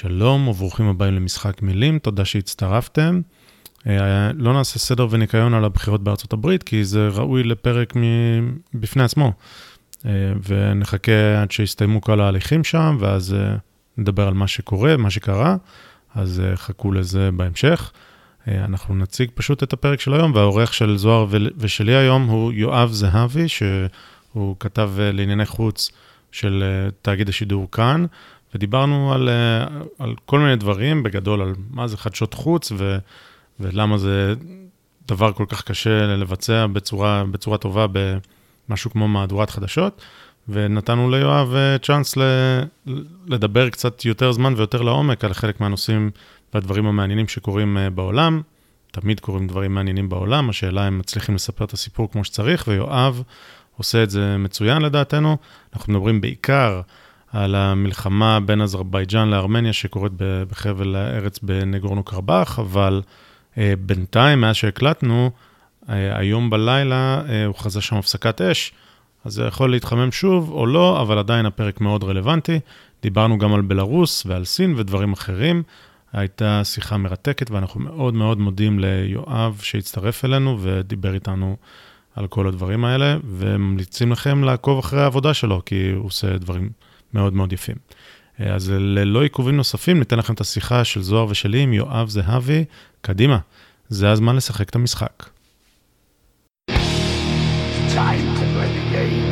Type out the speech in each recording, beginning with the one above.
שלום וברוכים הבאים למשחק מילים, תודה שהצטרפתם. אה, לא נעשה סדר וניקיון על הבחירות בארצות הברית, כי זה ראוי לפרק בפני עצמו. אה, ונחכה עד שיסתיימו כל ההליכים שם, ואז אה, נדבר על מה שקורה, מה שקרה, אז חכו לזה בהמשך. אנחנו נציג פשוט את הפרק של היום, והעורך של זוהר ושלי היום הוא יואב זהבי, שהוא כתב לענייני חוץ של תאגיד השידור כאן, ודיברנו על, על כל מיני דברים, בגדול על מה זה חדשות חוץ, ו... ולמה זה דבר כל כך קשה לבצע בצורה, בצורה טובה במשהו כמו מהדורת חדשות. ונתנו ליואב אה, צ'אנס לדבר קצת יותר זמן ויותר לעומק על חלק מהנושאים והדברים המעניינים שקורים אה, בעולם. תמיד קורים דברים מעניינים בעולם, השאלה אם מצליחים לספר את הסיפור כמו שצריך, ויואב עושה את זה מצוין לדעתנו. אנחנו מדברים בעיקר על המלחמה בין אזרבייג'אן לארמניה שקורית בחבל הארץ בנגורנו קרבאח, אבל אה, בינתיים, מאז שהקלטנו, אה, היום בלילה אה, הוא חזה שם הפסקת אש, אז זה יכול להתחמם שוב או לא, אבל עדיין הפרק מאוד רלוונטי. דיברנו גם על בלרוס ועל סין ודברים אחרים. הייתה שיחה מרתקת ואנחנו מאוד מאוד מודים ליואב שהצטרף אלינו ודיבר איתנו על כל הדברים האלה, וממליצים לכם לעקוב אחרי העבודה שלו, כי הוא עושה דברים מאוד מאוד יפים. אז ללא עיכובים נוספים, ניתן לכם את השיחה של זוהר ושלי עם יואב זהבי. קדימה, זה הזמן לשחק את המשחק. Time to play the game.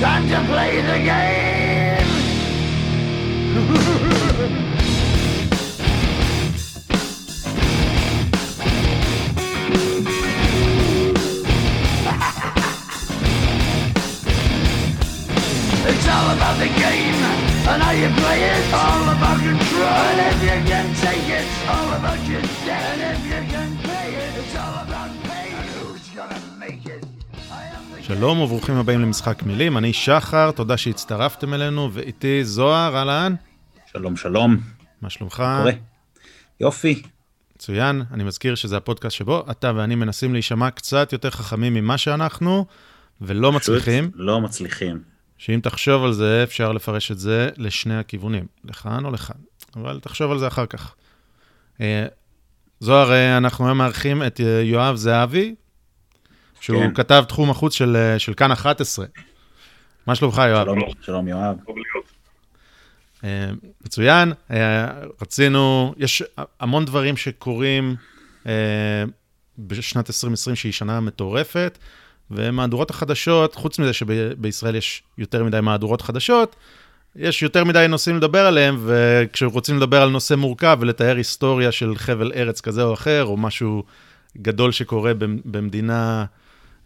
Time to play the game. It's all about the game and how you play it. All about control, and if you can take it. All about your debt, and if you can pay it. It's all about pain, and who's gonna make it. שלום וברוכים הבאים למשחק מילים, אני שחר, תודה שהצטרפתם אלינו, ואיתי זוהר, אהלן. שלום שלום. מה שלומך? קורה. יופי. מצוין, אני מזכיר שזה הפודקאסט שבו אתה ואני מנסים להישמע קצת יותר חכמים ממה שאנחנו, ולא מצליחים. לא מצליחים. שאם תחשוב על זה, אפשר לפרש את זה לשני הכיוונים, לכאן או לכאן, אבל תחשוב על זה אחר כך. אה, זוהר, אה, אנחנו היום מארחים את אה, יואב זהבי, שהוא כן. כתב תחום החוץ של, של כאן 11. מה שלומך, יואב? שלום, שלום יואב. מצוין, רצינו, יש המון דברים שקורים בשנת 2020 שהיא שנה מטורפת. ומהדורות החדשות, חוץ מזה שבישראל יש יותר מדי מהדורות חדשות, יש יותר מדי נושאים לדבר עליהם, וכשרוצים לדבר על נושא מורכב ולתאר היסטוריה של חבל ארץ כזה או אחר, או משהו גדול שקורה במדינה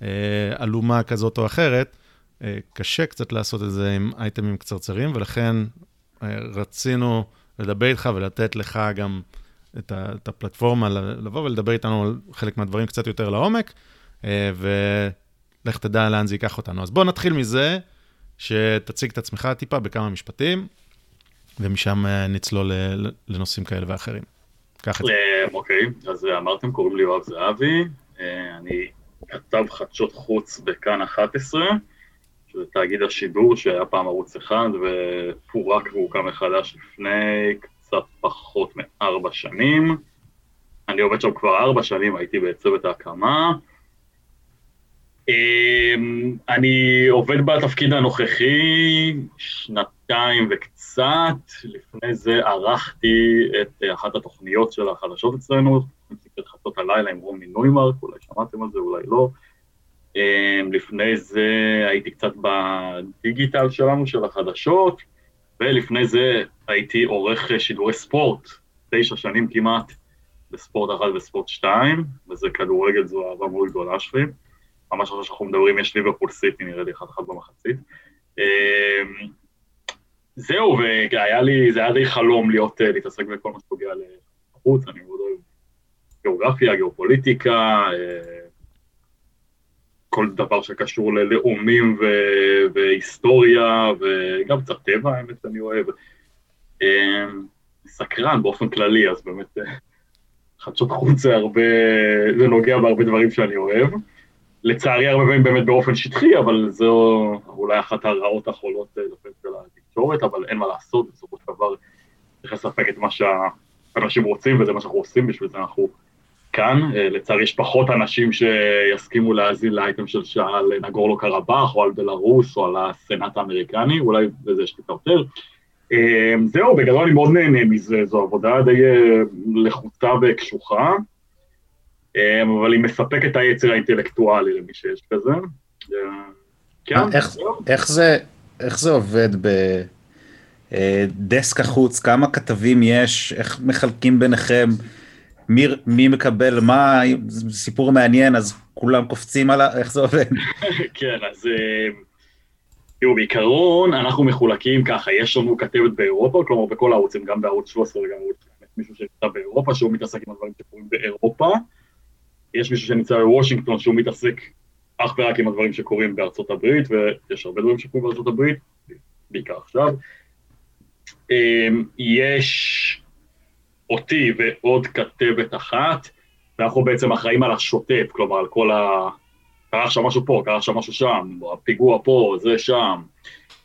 אה, עלומה כזאת או אחרת, אה, קשה קצת לעשות את זה עם אייטמים קצרצרים, ולכן אה, רצינו לדבר איתך ולתת לך גם את, ה, את הפלטפורמה, לבוא ולדבר איתנו על חלק מהדברים קצת יותר לעומק, ו... לך תדע לאן זה ייקח אותנו. אז בוא נתחיל מזה, שתציג את עצמך טיפה בכמה משפטים, ומשם אה, נצלול לנושאים כאלה ואחרים. קח את זה. אה, אוקיי, אז אמרתם, קוראים לי יואב זהבי, אה, אני כתב חדשות חוץ בכאן 11, שזה תאגיד השידור שהיה פעם ערוץ אחד ופורק והוקם מחדש לפני קצת פחות מארבע שנים. אני עובד שם כבר ארבע שנים, הייתי בצוות ההקמה. אמ, אני עובד בתפקיד הנוכחי שנתיים וקצת, לפני זה ערכתי את אחת התוכניות של החדשות אצלנו, את חדשות הלילה עם רומי נוימרק, אולי שמעתם על זה, אולי לא. אמ, לפני זה הייתי קצת בדיגיטל שלנו, של החדשות, ולפני זה הייתי עורך שידורי ספורט, תשע שנים כמעט, בספורט אחד וספורט שתיים, וזה כדורגל, זו אהבה מאוד גדולה שלי. ממש עכשיו שאנחנו מדברים, יש ליברפול סיטי, נראה לי אחד אחד במחצית. אמ, זהו, והיה לי, זה היה די חלום להיות, אה, להתעסק בכל מה שפוגע לחוץ, אני מאוד אוהב גיאוגרפיה, גיאופוליטיקה, אה, כל דבר שקשור ללאומים ו- והיסטוריה, וגם קצת טבע, האמת, אני אוהב. אמ, סקרן באופן כללי, אז באמת אה, חדשות חוץ זה הרבה, זה נוגע בהרבה דברים שאני אוהב. לצערי הרבה פעמים באמת באופן שטחי, אבל זו אולי אחת הרעות החולות אה, של העתיד. תקשורת, אבל אין מה לעשות, בסופו של דבר צריך לספק את מה שהאנשים רוצים, וזה מה שאנחנו עושים, בשביל זה אנחנו כאן. אה, לצערי יש פחות אנשים שיסכימו להאזין לאייטם של שעה על נגורלו קרבאח, או על בלארוס, או על הסנאט האמריקני, אולי בזה יש לי יותר. אה, זהו, בגדול אני מאוד נהנה מזה, זו עבודה די לחוצה וקשוחה, אבל היא מספקת את היצר האינטלקטואלי למי שיש כזה. כן, איך, איך, זה, איך זה עובד בדסק החוץ? כמה כתבים יש? איך מחלקים ביניכם? מי, מי מקבל מה? סיפור מעניין, אז כולם קופצים על ה... איך זה עובד? כן, אז תראו, בעיקרון אנחנו מחולקים ככה, יש לנו כתבת באירופה, כלומר בכל הערוצים, גם בערוץ 13 וגם בערוץ מישהו שנמצא באירופה, שהוא מתעסק עם הדברים שקורים באירופה. יש מישהו שנמצא בוושינגטון, שהוא מתעסק אך ורק עם הדברים שקורים בארצות הברית, ויש הרבה דברים שקורים בארצות הברית, בעיקר עכשיו. אמ, יש אותי ועוד כתבת אחת, ואנחנו בעצם אחראים על השוטף, כלומר על כל ה... קרה עכשיו משהו פה, קרה עכשיו משהו שם, הפיגוע פה, זה שם.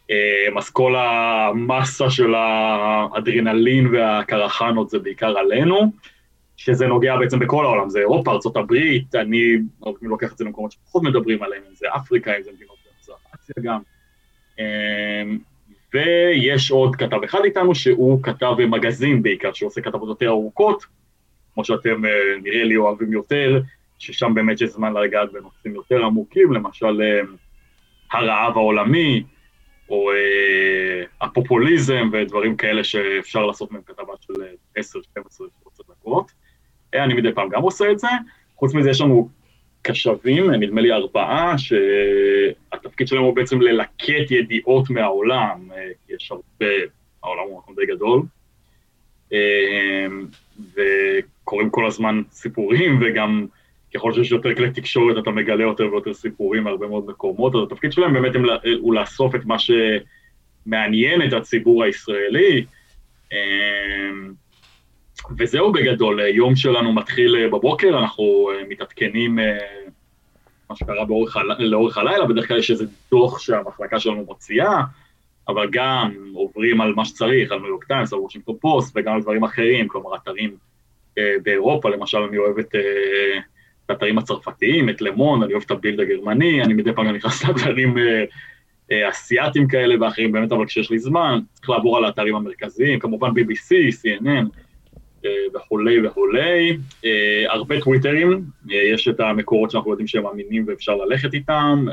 אמ, אז כל המסה של האדרנלין והקרחנות זה בעיקר עלינו. שזה נוגע בעצם בכל העולם, זה אירופה, ארה"ב, אני פעמים לוקח את זה למקומות שפחות מדברים עליהם, אם זה אפריקה, אם זה מדינות במזרח אסיה גם. אמ, ויש עוד כתב אחד איתנו שהוא כתב מגזין בעיקר, שהוא עושה כתבות יותר ארוכות, כמו שאתם אה, נראה לי אוהבים יותר, ששם באמת יש זמן לגעת בנושאים יותר עמוקים, למשל אה, הרעב העולמי, או אה, הפופוליזם ודברים כאלה שאפשר לעשות מהם כתבה של 10-12 דקות. אני מדי פעם גם עושה את זה. חוץ מזה יש לנו קשבים, נדמה לי ארבעה, שהתפקיד שלהם הוא בעצם ללקט ידיעות מהעולם, כי יש הרבה, העולם הוא מקום די גדול, וקורים כל הזמן סיפורים, וגם ככל שיש יותר כלי תקשורת אתה מגלה יותר ויותר סיפורים מהרבה מאוד מקומות, אז התפקיד שלהם באמת הוא לאסוף את מה שמעניין את הציבור הישראלי. וזהו בגדול, יום שלנו מתחיל אה, בבוקר, אנחנו אה, מתעדכנים מה שקרה באורך, לאורך הלילה, בדרך כלל יש איזה דוח שהמחלקה שלנו מוציאה, אבל גם עוברים על מה שצריך, על ניו יורק טיימס, על וושינגטון פוסט, וגם על דברים אחרים, כלומר אתרים אה, באירופה, למשל אני אוהב את, אה, את האתרים הצרפתיים, את למון, אני אוהב את הבילד הגרמני, אני מדי פעם נכנס לאתרים אה, אה, כאלה ואחרים, באמת, אבל כשיש לי זמן, צריך לעבור על האתרים המרכזיים, כמובן BBC, CNN, אה, וכולי וכולי. אה, הרבה טוויטרים, אה, יש את המקורות שאנחנו יודעים שהם אמינים ואפשר ללכת איתם,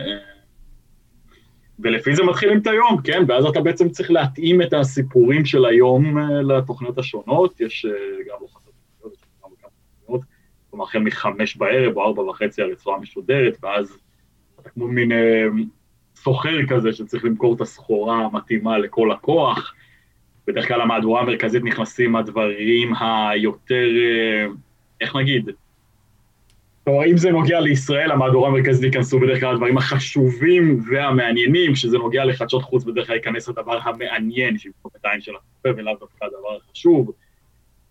ולפי זה מתחילים את היום, כן? ואז אתה בעצם צריך להתאים את הסיפורים של היום לתוכניות השונות, יש גם לא חסר תוכניות, כלומר החל מחמש בערב או ארבע וחצי הרצועה משודרת, ואז אתה כמו מין סוחר כזה שצריך למכור את הסחורה המתאימה לכל לקוח, בדרך כלל המהדורה המרכזית נכנסים הדברים היותר, אה, איך נגיד, כלומר, אם זה נוגע לישראל, המהדורה המרכזית ייכנסו בדרך כלל הדברים החשובים והמעניינים, כשזה נוגע לחדשות חוץ, בדרך כלל ייכנס הדבר המעניין, שיבדוק את העין של הצופה ולאו דווקא הדבר החשוב.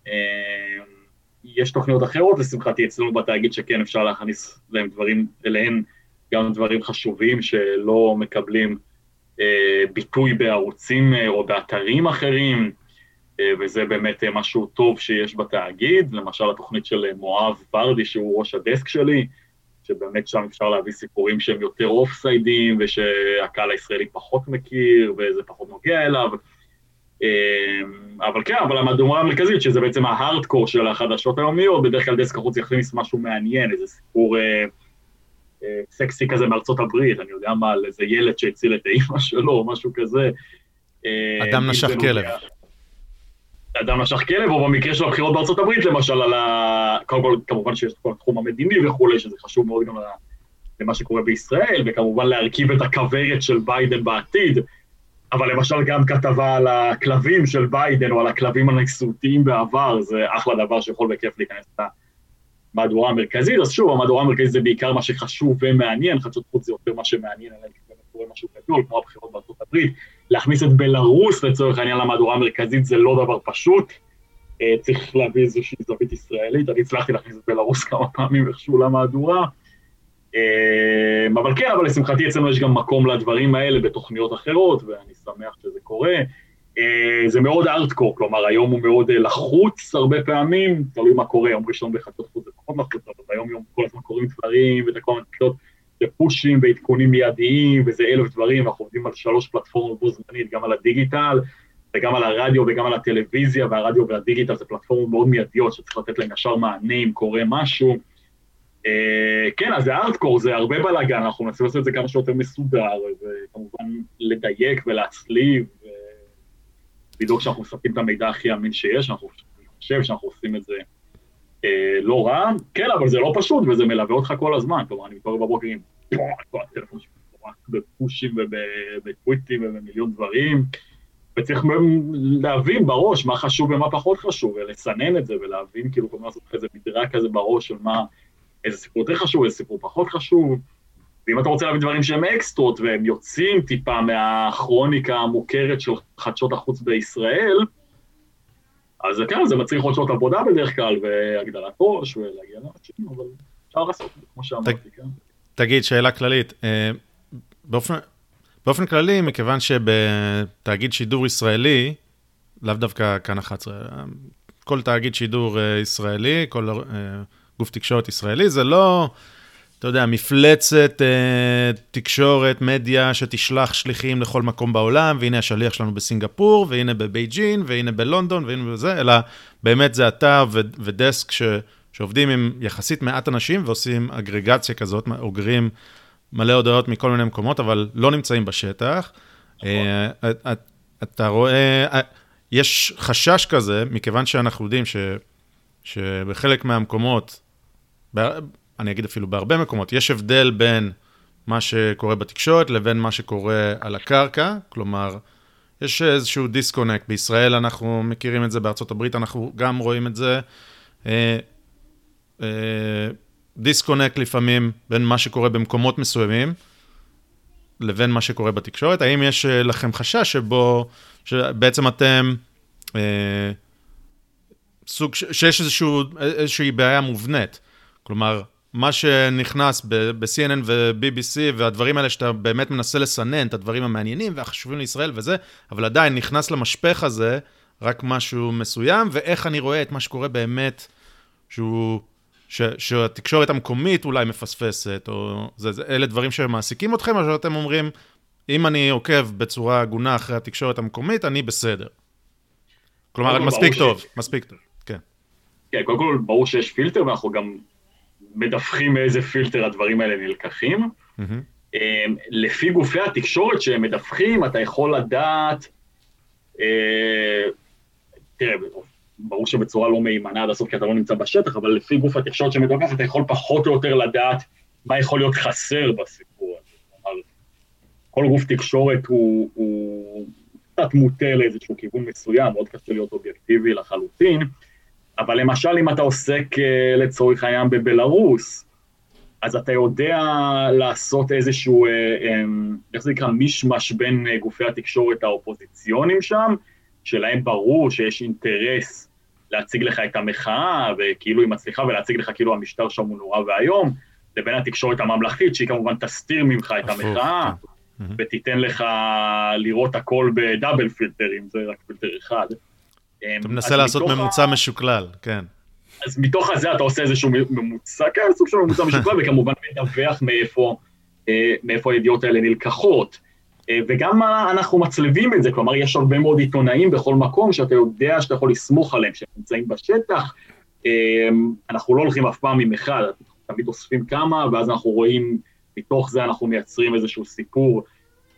אה, יש תוכניות אחרות, לשמחתי, אצלנו בתאגיד שכן אפשר להכניס להם דברים, אליהן גם דברים חשובים שלא מקבלים ביטוי בערוצים אה, או באתרים אחרים, אה, וזה באמת משהו טוב שיש בתאגיד, למשל התוכנית של מואב ורדי, שהוא ראש הדסק שלי, שבאמת שם אפשר להביא סיפורים שהם יותר אוף סיידים, ושהקהל הישראלי פחות מכיר, וזה פחות נוגע אליו. אבל כן, אבל המהדורה המרכזית, שזה בעצם ההארדקור של החדשות היומיות, בדרך כלל דסק החוץ יכניס משהו מעניין, איזה סיפור... סקסי כזה מארצות הברית, אני יודע מה, על איזה ילד שהציל את האימא שלו, או משהו כזה. אה, אדם נשך כלב. אדם נשך כלב, או במקרה של הבחירות בארצות הברית, למשל, על ה... קודם כל, כמובן שיש את כל התחום המדיני וכולי, שזה חשוב מאוד גם למה שקורה בישראל, וכמובן להרכיב את הכוורת של ביידן בעתיד, אבל למשל גם כתבה על הכלבים של ביידן, או על הכלבים הנשיאותיים בעבר, זה אחלה דבר שיכול בכיף להיכנס המהדורה המרכזית, אז שוב, המהדורה המרכזית זה בעיקר מה שחשוב ומעניין, חדשות חוץ זה יותר מה שמעניין, אלא אם באמת קורה משהו גדול, כמו הבחירות בארצות הברית. להכניס את בלרוס לצורך העניין למהדורה המרכזית זה לא דבר פשוט, אה, צריך להביא איזושהי זווית ישראלית, אני הצלחתי להכניס את בלרוס כמה פעמים איכשהו למהדורה, אמ, אבל כן, אבל לשמחתי אצלנו יש גם מקום לדברים האלה בתוכניות אחרות, ואני שמח שזה קורה. אה, זה מאוד ארטקור, כלומר היום הוא מאוד אה, לחוץ הרבה פעמים, תלוי מה קורה, יום ראשון בחצות חוץ זה פחות לחוץ, אבל ביום יום כל הזמן קורים דברים, וזה כל הזמן זה פושים ועדכונים מיידיים, וזה אלף דברים, אנחנו עובדים על שלוש פלטפורמות בו זמנית, גם על הדיגיטל, וגם על הרדיו וגם על הטלוויזיה, והרדיו והדיגיטל זה פלטפורמות מאוד מיידיות שצריך לתת להם ישר מענה אם קורה משהו. אה, כן, אז זה ארטקור, זה הרבה בלאגן, אנחנו מנסים לעשות את זה כמה שיותר מסודר, וכמובן לדייק ולהצליב, לדאוג שאנחנו מספקים את המידע הכי אמין שיש, אני חושב שאנחנו עושים את זה אה, לא רע, כן, אבל זה לא פשוט, וזה מלווה אותך כל הזמן, כלומר, אני מתעורר בבוקר עם כל הטלפון שלי בפושים ובטוויטים ובמיליון דברים, וצריך להבין בראש מה חשוב ומה פחות חשוב, ולסנן את זה, ולהבין, כאילו, כל הזמן לעשות איזה מדרג כזה בראש של מה, איזה סיפור יותר חשוב, איזה סיפור פחות חשוב. ואם אתה רוצה להביא דברים שהם אקסטרות והם יוצאים טיפה מהכרוניקה המוכרת של חדשות החוץ בישראל, אז כן, זה מצריך עוד שעות עבודה בדרך כלל, והגדלת ראש, ולהגיע לאנשים, אבל אפשר לעשות, כמו שאמרתי, כן. תגיד, שאלה כללית, אה, באופן, באופן כללי, מכיוון שבתאגיד שידור ישראלי, לאו דווקא כאן 11, כל תאגיד שידור אה, ישראלי, כל אה, גוף תקשורת ישראלי, זה לא... אתה יודע, מפלצת אה, תקשורת, מדיה, שתשלח שליחים לכל מקום בעולם, והנה השליח שלנו בסינגפור, והנה בבייג'ין, והנה בלונדון, והנה בזה, אלא באמת זה אתה ו- ודסק ש- שעובדים עם יחסית מעט אנשים ועושים אגרגציה כזאת, אוגרים מלא הודעות מכל מיני מקומות, אבל לא נמצאים בשטח. נכון. אה, אתה רואה, אה, יש חשש כזה, מכיוון שאנחנו יודעים ש, שבחלק מהמקומות, אני אגיד אפילו בהרבה מקומות, יש הבדל בין מה שקורה בתקשורת לבין מה שקורה על הקרקע, כלומר, יש איזשהו דיסקונקט. בישראל אנחנו מכירים את זה, בארצות הברית אנחנו גם רואים את זה. דיסקונקט אה, אה, לפעמים בין מה שקורה במקומות מסוימים לבין מה שקורה בתקשורת. האם יש אה, לכם חשש שבו, שבעצם אתם, סוג, שיש איזשהו, איזושהי בעיה מובנית? כלומר, מה שנכנס ב-CNN ו-BBC והדברים האלה שאתה באמת מנסה לסנן את הדברים המעניינים והחשובים לישראל וזה, אבל עדיין נכנס למשפך הזה רק משהו מסוים, ואיך אני רואה את מה שקורה באמת, שהוא, ש, שהתקשורת המקומית אולי מפספסת, או זה, זה, אלה דברים שמעסיקים אתכם, או שאתם אומרים, אם אני עוקב בצורה הגונה אחרי התקשורת המקומית, אני בסדר. כלומר, מספיק טוב, ש... מספיק טוב, כן. כן, קודם כל, ברור שיש פילטר, ואנחנו גם מדווחים מאיזה פילטר הדברים האלה נלקחים. Mm-hmm. לפי גופי התקשורת שהם מדווחים, אתה יכול לדעת, אה, תראה, ברור שבצורה לא מהימנה עד הסוף, כי אתה לא נמצא בשטח, אבל לפי גוף התקשורת שמדווח, אתה יכול פחות או יותר לדעת מה יכול להיות חסר בסיפור הזה. כלומר, כל גוף תקשורת הוא, הוא קצת מוטה לאיזשהו כיוון מסוים, מאוד קשה להיות אובייקטיבי לחלוטין. אבל למשל, אם אתה עוסק אה, לצורך העניין בבלארוס, אז אתה יודע לעשות איזשהו, אה, אה, איך זה נקרא, מישמש בין גופי התקשורת האופוזיציוניים שם, שלהם ברור שיש אינטרס להציג לך את המחאה, וכאילו היא מצליחה, ולהציג לך כאילו המשטר שם הוא נורא ואיום, לבין התקשורת הממלכתית, שהיא כמובן תסתיר ממך את המחאה, כן. ותיתן לך לראות הכל בדאבל פילטרים, זה רק פילטר אחד. אמ, אתה מנסה לעשות ממוצע משוקלל, כן. אז מתוך הזה אתה עושה איזשהו ממוצע, כן, סוג של ממוצע משוקלל, וכמובן מדווח מאיפה, אה, מאיפה הידיעות האלה נלקחות. אה, וגם אנחנו מצלבים את זה, כלומר, יש הרבה מאוד עיתונאים בכל מקום שאתה יודע שאתה יכול לסמוך עליהם, שהם נמצאים בשטח. אמ, אנחנו לא הולכים אף פעם עם אחד, תמיד אוספים כמה, ואז אנחנו רואים, מתוך זה אנחנו מייצרים איזשהו סיפור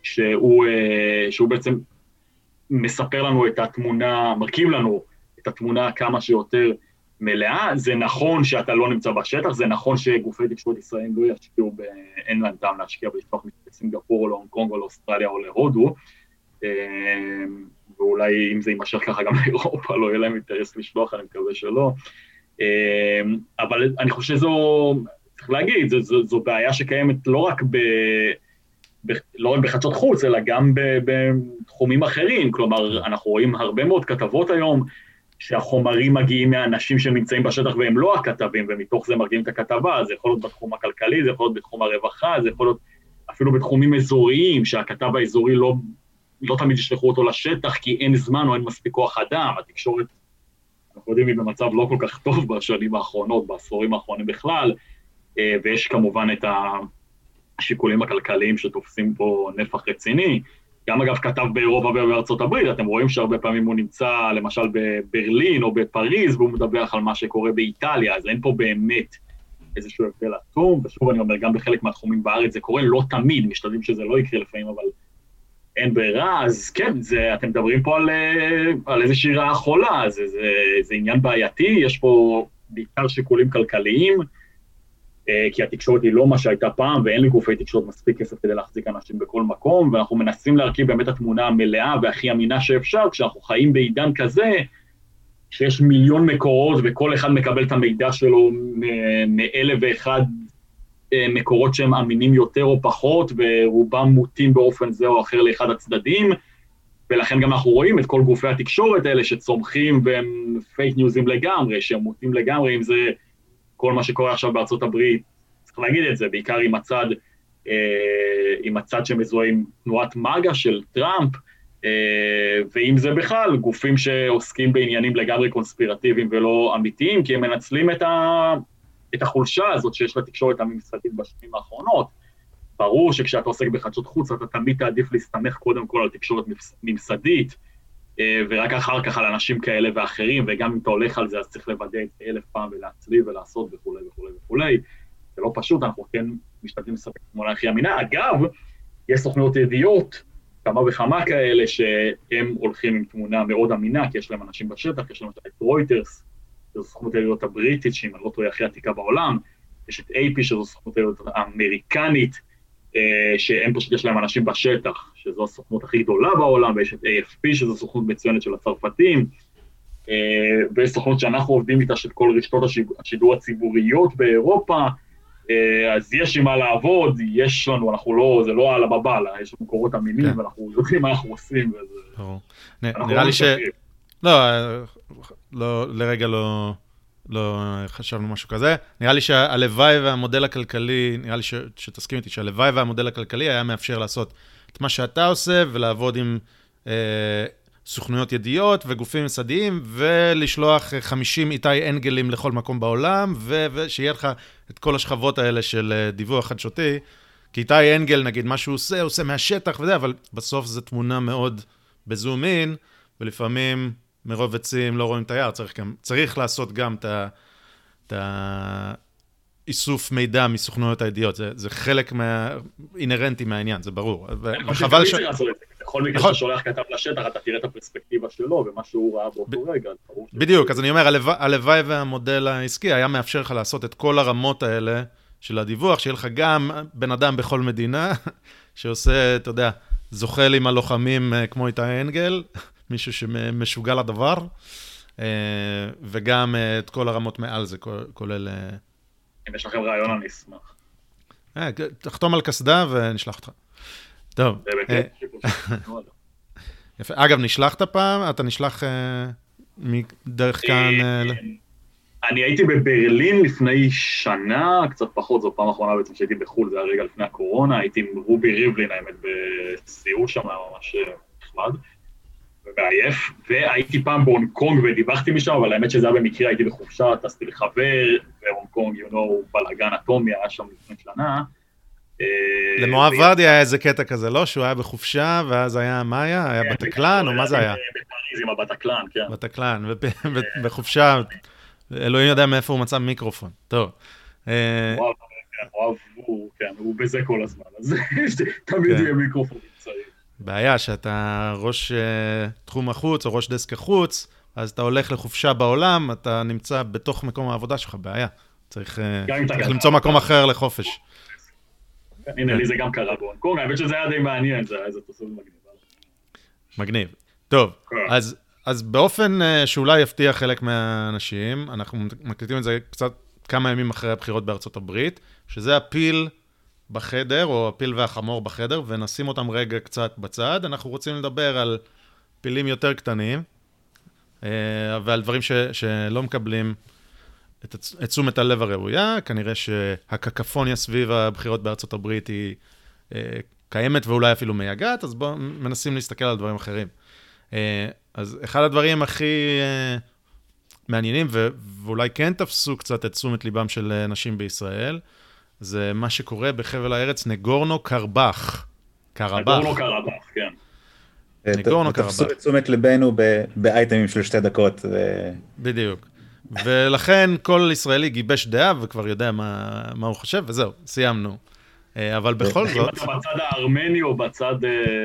שהוא, אה, שהוא בעצם מספר לנו את התמונה, מרכיב לנו את התמונה כמה שיותר מלאה. זה נכון שאתה לא נמצא בשטח, זה נכון שגופי תקשורת ישראלים לא ישקיעו, ב... אין להם טעם להשקיע בלשלוח לסינגפור או להונג קונג או לאוסטרליה או להודו, אמ, ואולי אם זה יימשך ככה גם לאירופה, לא יהיה להם אינטרס לשלוח, אני מקווה שלא. אמ, אבל אני חושב שזו, צריך להגיד, זו, זו, זו בעיה שקיימת לא רק ב... לא רק בחדשות חוץ, אלא גם בתחומים אחרים. כלומר, אנחנו רואים הרבה מאוד כתבות היום שהחומרים מגיעים מהאנשים שנמצאים בשטח והם לא הכתבים, ומתוך זה מרגיעים את הכתבה, זה יכול להיות בתחום הכלכלי, זה יכול להיות בתחום הרווחה, זה יכול להיות אפילו בתחומים אזוריים, שהכתב האזורי לא, לא תמיד ישלחו אותו לשטח כי אין זמן או אין מספיק כוח אדם, התקשורת, אנחנו יודעים, היא במצב לא כל כך טוב בשנים האחרונות, בעשורים האחרונים בכלל, אה, ויש כמובן את השיקולים הכלכליים שתופסים פה נפח רציני. גם אגב כתב באירופה ובארצות הברית, אתם רואים שהרבה פעמים הוא נמצא למשל בברלין או בפריז והוא מדווח על מה שקורה באיטליה, אז אין פה באמת איזשהו הבדל עצום, ושוב אני אומר, גם בחלק מהתחומים בארץ זה קורה, לא תמיד, משתדלים שזה לא יקרה לפעמים, אבל אין ברירה, אז כן, זה, אתם מדברים פה על, אה, על איזושהי רעה חולה, זה, זה, זה עניין בעייתי, יש פה בעיקר שיקולים כלכליים, כי התקשורת היא לא מה שהייתה פעם, ואין לגופי תקשורת מספיק כסף כדי להחזיק אנשים בכל מקום, ואנחנו מנסים להרכיב באמת התמונה המלאה והכי אמינה שאפשר, כשאנחנו חיים בעידן כזה, שיש מיליון מקורות וכל אחד מקבל את המידע שלו מאלף ואחד אה, מקורות שהם אמינים יותר או פחות, ורובם מוטים באופן זה או אחר לאחד הצדדים, ולכן גם אנחנו רואים את כל גופי התקשורת האלה שצומחים והם פייק ניוזים לגמרי, שהם מוטים לגמרי, אם זה כל מה שקורה עכשיו בארצות הברית, צריך להגיד את זה, בעיקר עם הצד, אה, עם הצד שמזוהה עם תנועת מג"א של טראמפ, אה, ואם זה בכלל, גופים שעוסקים בעניינים לגמרי קונספירטיביים ולא אמיתיים, כי הם מנצלים את, ה, את החולשה הזאת שיש לתקשורת הממסדית בשנים האחרונות. ברור שכשאתה עוסק בחדשות חוץ, אתה תמיד תעדיף להסתמך קודם כל על תקשורת ממסדית, ורק אחר כך על אנשים כאלה ואחרים, וגם אם אתה הולך על זה, אז צריך לוודא את אלף פעם ולהצליב ולעשות וכולי וכולי וכולי. זה לא פשוט, אנחנו כן משתדלים לספק תמונה הכי אמינה. אגב, יש סוכנויות ידיעות, כמה וכמה כאלה, שהם הולכים עם תמונה מאוד אמינה, כי יש להם אנשים בשטח, יש להם את רויטרס, שזו סוכנות הידיעות הבריטית, שאם אני לא טועה הכי עתיקה בעולם, יש את AP, שזו סוכנות הידיעות האמריקנית, אה, שהם פשוט יש להם אנשים בשטח, שזו הסוכנות הכי גדולה בעולם, ויש את AFP, שזו סוכנות מצוינת של הצרפתים, אה, ויש סוכנות שאנחנו עובדים איתה של כל רשתות השידור הציבוריות באירופה, אה, אז יש עם מה לעבוד, יש לנו, אנחנו לא, זה לא על הבבלה, יש לנו מקורות אמינים, כן. ואנחנו יודעים מה אנחנו עושים, וזה... נראה לי ש... לא, לא, לרגע לא... לא חשבנו משהו כזה. נראה לי שהלוואי והמודל הכלכלי, נראה לי ש, שתסכים איתי, שהלוואי והמודל הכלכלי היה מאפשר לעשות את מה שאתה עושה ולעבוד עם אה, סוכנויות ידיעות וגופים ממסדיים ולשלוח 50 איתי אנגלים לכל מקום בעולם ו, ושיהיה לך את כל השכבות האלה של אה, דיווח חדשותי. כי איתי אנגל, נגיד, מה שהוא עושה, הוא עושה מהשטח וזה, אבל בסוף זו תמונה מאוד בזום אין, ולפעמים מרוב עצים לא רואים את היער, צריך, גם, צריך לעשות גם את האיסוף מידע מסוכנויות הידיעות, זה, זה חלק מה... אינהרנטי מהעניין, זה ברור. וחבל ש... בכל מקרה נכון. שאתה שולח כתב לשטח, אתה תראה את הפרספקטיבה שלו ומה שהוא ראה באותו רגע. בדיוק, אז אני אומר, הלוואי והמודל העסקי היה מאפשר לך לעשות את כל הרמות האלה של הדיווח, שיהיה לך גם בן אדם בכל מדינה, שעושה, אתה יודע, זוחל עם הלוחמים אה, כמו איתי אנגל, מישהו שמשוגע לדבר, אה, וגם אה, את כל הרמות מעל זה, כולל... אה, אם יש לכם רעיון, אני אשמח. תחתום על קסדה ונשלח אותך. טוב. יפה. אגב, נשלחת פעם? אתה נשלח דרך כאן... אני הייתי בברלין לפני שנה, קצת פחות, זו פעם אחרונה בעצם שהייתי בחו"ל, זה היה רגע לפני הקורונה, הייתי עם רובי ריבלין, האמת, בסיור שם, ממש נחמד. ועייף, והייתי פעם בהונג קונג ודיווחתי משם, אבל האמת שזה היה במקרה, הייתי בחופשה, טסתי לחבר, והונג קונג, you know, בלאגן אטומי, היה שם לפני שנה. אה, למואב ורדי היה איזה קטע כזה, לא? שהוא היה בחופשה, ואז היה, מה היה? היה כן, בתקלן, או מה זה היה? בפריז עם הבטקלן, כן. בתקלן, בחופשה, אלוהים יודע מאיפה הוא מצא מיקרופון. טוב. אה, מואב, כן, הוא בזה כל הזמן, אז תמיד כן. יהיה מיקרופון. בעיה שאתה ראש uh, תחום החוץ או ראש דסק החוץ, אז אתה הולך לחופשה בעולם, אתה נמצא בתוך מקום העבודה שלך, בעיה. צריך, uh, צריך למצוא מקום אחר לחופש. הנה, לי זה גם קרה בהונג קונג, האמת שזה היה די מעניין, זה היה איזה תוספת מגניב. מגניב. טוב, כן. אז, אז באופן uh, שאולי יפתיע חלק מהאנשים, אנחנו מקליטים את זה קצת כמה ימים אחרי הבחירות בארצות הברית, שזה הפיל בחדר, או הפיל והחמור בחדר, ונשים אותם רגע קצת בצד. אנחנו רוצים לדבר על פילים יותר קטנים. ועל דברים ש, שלא מקבלים את, את תשומת הלב הראויה. כנראה שהקקפוניה סביב הבחירות בארצות הברית היא קיימת ואולי אפילו מייגעת, אז בואו מנסים להסתכל על דברים אחרים. אז אחד הדברים הכי מעניינים, ואולי כן תפסו קצת את תשומת ליבם של אנשים בישראל, זה מה שקורה בחבל הארץ נגורנו קרבח. קרבח. נגורנו קרבח, כן. נגורנו קרבח. תפסו את תשומת ליבנו באייטמים של שתי דקות. בדיוק. ולכן כל ישראלי גיבש דעה וכבר יודע מה, מה הוא חושב, וזהו, סיימנו. אה, אבל בכל זאת... אם אתה בצד הארמני או בצד...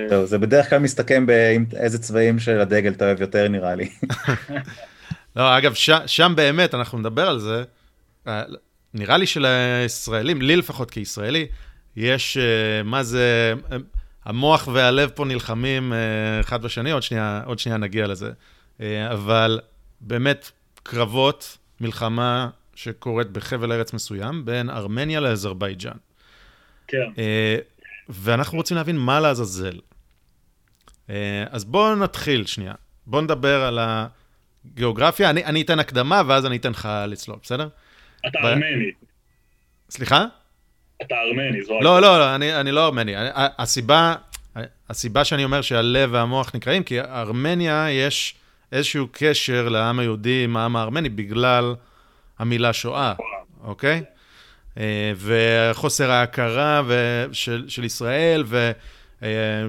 טוב, זה בדרך כלל מסתכם באיזה צבעים של הדגל אתה אוהב יותר, נראה לי. לא, אגב, ש, שם באמת, אנחנו נדבר על זה, אה, נראה לי שלישראלים, לי לפחות כישראלי, יש, אה, מה זה, המוח והלב פה נלחמים אה, אחד בשני, עוד שנייה, עוד שנייה נגיע לזה. אבל באמת, קרבות, מלחמה שקורית בחבל ארץ מסוים, בין ארמניה לאזרבייג'אן. כן. ואנחנו רוצים להבין מה לעזאזל. אז בואו נתחיל שנייה. בואו נדבר על ה... גיאוגרפיה, אני, אני אתן הקדמה ואז אני אתן לך לצלול, בסדר? אתה ב... ארמני. סליחה? אתה ארמני, זו... לא, לא, לא, אני, אני לא ארמני. הסיבה, הסיבה שאני אומר שהלב והמוח נקראים, כי ארמניה יש איזשהו קשר לעם היהודי עם העם הארמני בגלל המילה שואה, אוקיי? אה, וחוסר ההכרה של, של ישראל, ו... אה,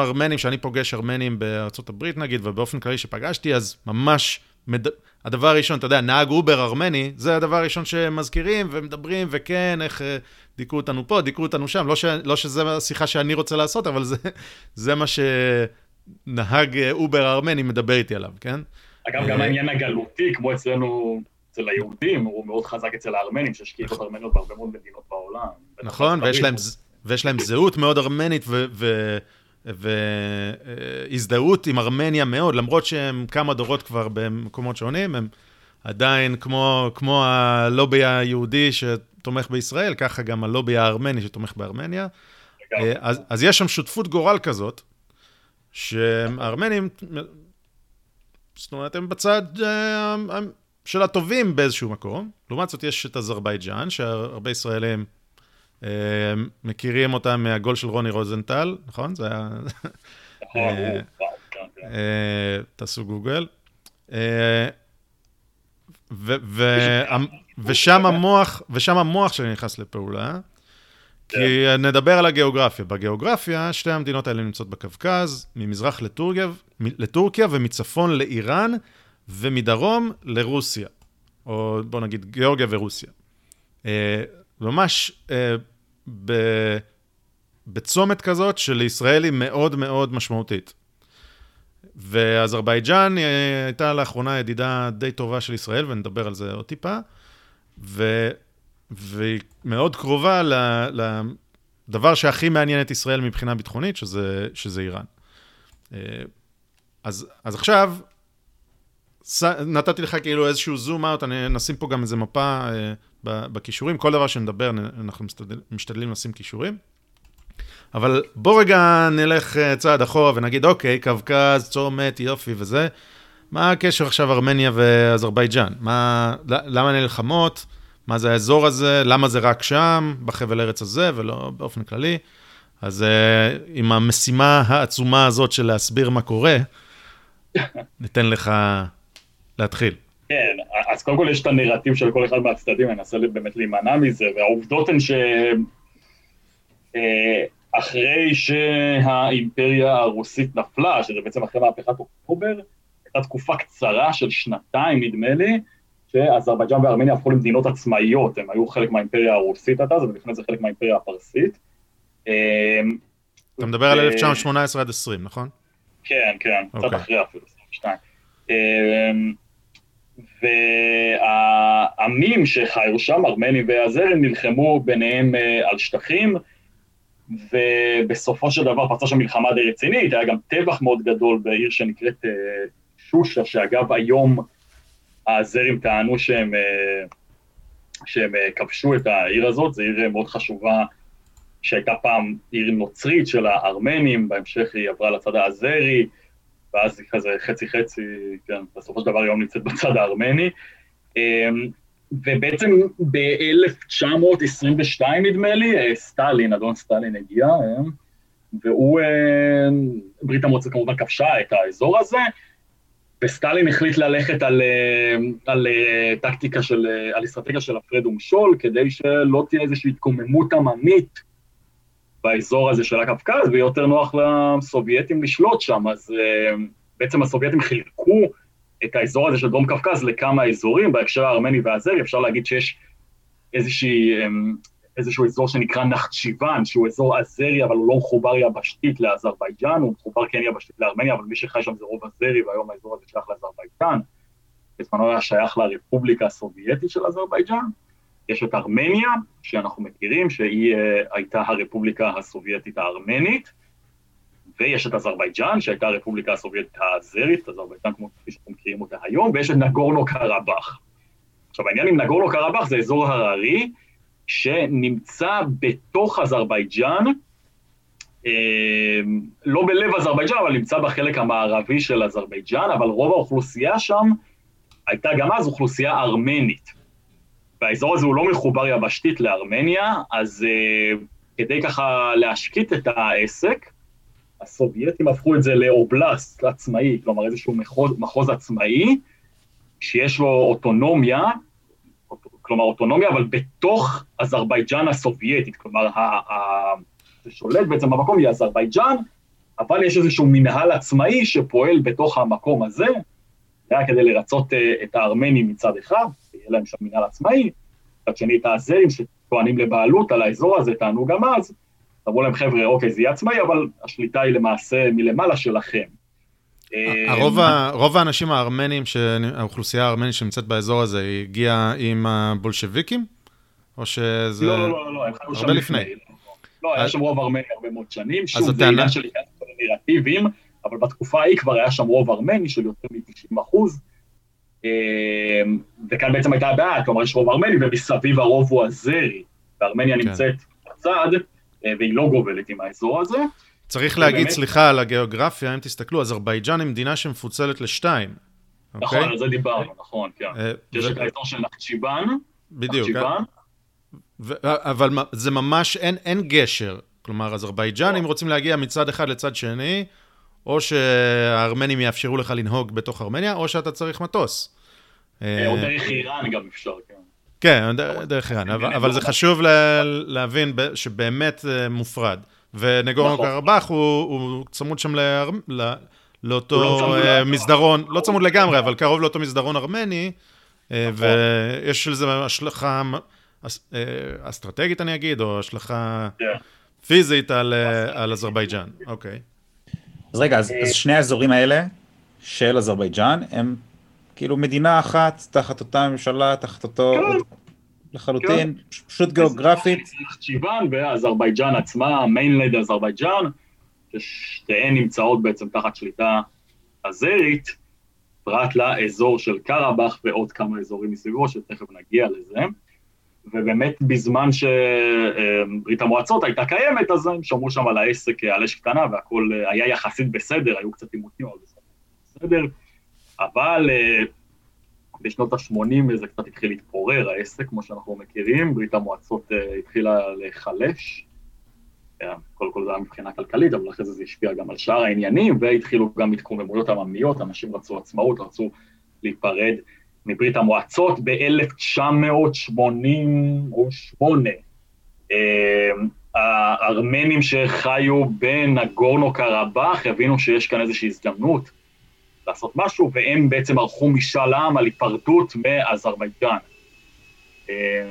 ארמנים, שאני פוגש ארמנים בארצות הברית נגיד, ובאופן כללי שפגשתי, אז ממש, מד... הדבר הראשון, אתה יודע, נהג אובר ארמני, זה הדבר הראשון שמזכירים ומדברים, וכן, איך אה, דיכאו אותנו פה, דיכאו אותנו שם, לא, ש... לא שזו השיחה שאני רוצה לעשות, אבל זה, זה מה שנהג אובר ארמני מדבר איתי עליו, כן? אגב, גם העניין הגלותי, כמו אצלנו, אצל היהודים, הוא מאוד חזק אצל הארמנים, שיש קהילות ארמניות בהרבה מאוד מדינות בעולם. נכון, ויש להם... ויש להם זהות מאוד ארמנית והזדהות עם ארמניה מאוד, למרות שהם כמה דורות כבר במקומות שונים, הם עדיין כמו, כמו הלובי היהודי שתומך בישראל, ככה גם הלובי הארמני שתומך בארמניה. אז, אז יש שם שותפות גורל כזאת, שהארמנים, זאת אומרת, הם בצד אה, של הטובים באיזשהו מקום. לעומת זאת, יש את אזרבייג'אן, שהרבה ישראלים אה, מכירים אותם מהגול של רוני רוזנטל, נכון? זה היה... נכון, אה, כן, כן. אה, תעשו גוגל. ושם המוח, ושם המוח שלי נכנס לפעולה, כי כן. נדבר על הגיאוגרפיה. בגיאוגרפיה, שתי המדינות האלה נמצאות בקווקז, ממזרח לטורקיה, לטורקיה ומצפון לאיראן, ומדרום לרוסיה, או בוא נגיד גיאורגיה ורוסיה. ממש אה, ב, בצומת כזאת שלישראל היא מאוד מאוד משמעותית. ואזרבייג'אן הייתה לאחרונה ידידה די טובה של ישראל, ונדבר על זה עוד טיפה, ו, והיא מאוד קרובה לדבר שהכי מעניין את ישראל מבחינה ביטחונית, שזה, שזה איראן. אה, אז, אז עכשיו, נתתי לך כאילו איזשהו זום אאוט, אני נשים פה גם איזה מפה אה, בכישורים, כל דבר שנדבר, אנחנו משתדל, משתדלים לשים כישורים. אבל בוא רגע נלך אה, צעד אחורה ונגיד, אוקיי, קווקז, צומת, יופי וזה, מה הקשר עכשיו ארמניה ואזרבייג'אן? מה, למה נלחמות? מה זה האזור הזה? למה זה רק שם, בחבל ארץ הזה, ולא באופן כללי? אז uh, עם המשימה העצומה הזאת של להסביר מה קורה, ניתן לך להתחיל. כן, קודם כל יש את הנרטיב של כל אחד מהצדדים, אני אנסה באמת להימנע מזה, והעובדות הן שאחרי אה, שהאימפריה הרוסית נפלה, שזה בעצם אחרי מהפכת אוקטובר, הייתה תקופה קצרה של שנתיים, נדמה לי, שאזרבייג'אן וארמניה הפכו למדינות עצמאיות, הם היו חלק מהאימפריה הרוסית עד אז, ולפני זה חלק מהאימפריה הפרסית. אה, אתה מדבר על 1918 עד 20, נכון? כן, כן, קצת אוקיי. אחרי אפילו, 22. והעמים שחיו שם, ארמנים והזרים, נלחמו ביניהם אה, על שטחים, ובסופו של דבר פרצה שם מלחמה די רצינית, היה גם טבח מאוד גדול בעיר שנקראת אה, שושה, שאגב היום הזרים טענו שהם, אה, שהם כבשו את העיר הזאת, זו עיר מאוד חשובה שהייתה פעם עיר נוצרית של הארמנים, בהמשך היא עברה לצד האזרי, ואז היא כזה חצי חצי, כן, בסופו של דבר היום נמצאת בצד הארמני. אמ, ובעצם ב-1922 נדמה לי, סטלין, אדון סטלין הגיע, והוא, ברית המועצות כמובן כבשה את האזור הזה, וסטלין החליט ללכת על, על טקטיקה של, על אסטרטגיה של הפרד ומשול, כדי שלא תהיה איזושהי התקוממות עממית באזור הזה של הקווקז, ויהיה יותר נוח לסובייטים לשלוט שם, אז בעצם הסובייטים חילקו את האזור הזה של דרום קווקז לכמה אזורים, בהקשר הארמני והאזרי, אפשר להגיד שיש איזושהי, איזשהו אזור שנקרא נחצ'יוון, שהוא אזור אזרי, אבל הוא לא מחובר יבשתית לאזרבייג'אן, הוא מחובר כן יבשתית לארמניה, אבל מי שחי שם זה רוב אזרי, והיום האזור הזה שייך לאזרבייג'אן. בזמנו היה שייך לרפובליקה הסובייטית של אזרבייג'אן. יש את ארמניה, שאנחנו מכירים, שהיא uh, הייתה הרפובליקה הסובייטית הארמנית, ויש את אזרבייג'אן, שהייתה הרפובליקה הסובייטית האזרית, אזרבייג'אן כמו שאנחנו מכירים אותה היום, ויש את נגורנו קרבאח. עכשיו העניין עם נגורנו קרבאח זה אזור הררי, שנמצא בתוך אזרבייג'אן, אה, לא בלב אזרבייג'אן, אבל נמצא בחלק המערבי של אזרבייג'אן, אבל רוב האוכלוסייה שם הייתה גם אז אוכלוסייה ארמנית. והאזור הזה הוא לא מחובר יבשתית לארמניה, אז uh, כדי ככה להשקיט את העסק, הסובייטים הפכו את זה לאובלסט עצמאי, כלומר איזשהו מחוז, מחוז עצמאי, שיש לו אוטונומיה, כלומר אוטונומיה, אבל בתוך אזרבייג'אן הסובייטית, כלומר, ששולט בעצם במקום היא אזרבייג'אן, אבל יש איזשהו מנהל עצמאי שפועל בתוך המקום הזה, זה היה כדי לרצות uh, את הארמנים מצד אחד, יהיה להם שם מנהל עצמאי, מצד שני את האזרים שטוענים לבעלות על האזור הזה, טענו גם אז, אמרו להם, חבר'ה, אוקיי, זה יהיה עצמאי, אבל השליטה היא למעשה מלמעלה שלכם. הרוב, אה, רוב האנשים הארמנים, האוכלוסייה הארמנית שנמצאת באזור הזה, היא הגיעה עם הבולשביקים? או שזה... לא, לא, לא, לא, הם חיו שם לפני. לא, היה שם רוב ארמני הרבה מאוד שנים. שוב, זה עניין של נרטיבים, אבל בתקופה ההיא כבר היה שם רוב ארמני של יותר מ-90 אחוז. וכאן בעצם הייתה הבעיה, כלומר יש רוב ארמני ומסביב הרוב הוא הזרי, וארמניה כן. נמצאת בצד, אה, והיא לא גובלת עם האזור הזה. צריך להגיד, באמת... סליחה על הגיאוגרפיה, אם תסתכלו, אזרבייג'אן היא מדינה שמפוצלת לשתיים. נכון, אוקיי? על זה דיברנו, נכון, כן. אה, יש את האזור של נחצ'יבן, בדיוק. אבל זה ממש, אין, אין גשר. כלומר, אזרבייג'אנים לא. רוצים להגיע מצד אחד לצד שני, או שהארמנים יאפשרו לך לנהוג בתוך ארמניה, או שאתה צריך מטוס. אה, או דרך איראן גם אפשר, כן. כן, דרך איראן, אבל זה חשוב להבין שבאמת אה, מופרד. ונגורנו נכון. קרבאח הוא צמוד שם לאותו לא אה, מסדרון, לא צמוד לגמרי, אבל קרוב לאותו מסדרון ארמני, אה, נכון. ויש לזה השלכה אסטרטגית, אני אגיד, או השלכה כן. פיזית על אזרבייג'אן. אוקיי. אז רגע, אז שני האזורים האלה של אזרבייג'אן הם כאילו מדינה אחת תחת אותה ממשלה, תחת אותו... כן. לחלוטין, כן. פשוט גיאוגרפית. נחיצ'יוואן ואזרבייג'אן עצמה, mainland אזרבייג'אן, ששתיהן נמצאות בעצם תחת שליטה אזרית, פרט לאזור של קרבאח ועוד כמה אזורים מסביבו, שתכף נגיע לזה. ובאמת בזמן שברית המועצות הייתה קיימת, אז הם שמרו שם על העסק על אש קטנה והכל היה יחסית בסדר, היו קצת עימותים, אבל בסדר. אבל בשנות ה-80 זה קצת התחיל להתפורר, העסק, כמו שאנחנו מכירים, ברית המועצות uh, התחילה להיחלש. Yeah, קודם כל זה היה מבחינה כלכלית, אבל אחרי זה זה השפיע גם על שאר העניינים, והתחילו גם התקוממויות עממיות, אנשים רצו עצמאות, רצו להיפרד מברית המועצות ב-1988. Uh, הארמנים שחיו בנגורנו קרבאח הבינו שיש כאן איזושהי הזדמנות לעשות משהו, והם בעצם ערכו משאל עם על היפרדות מאזרבייג'אן. אה,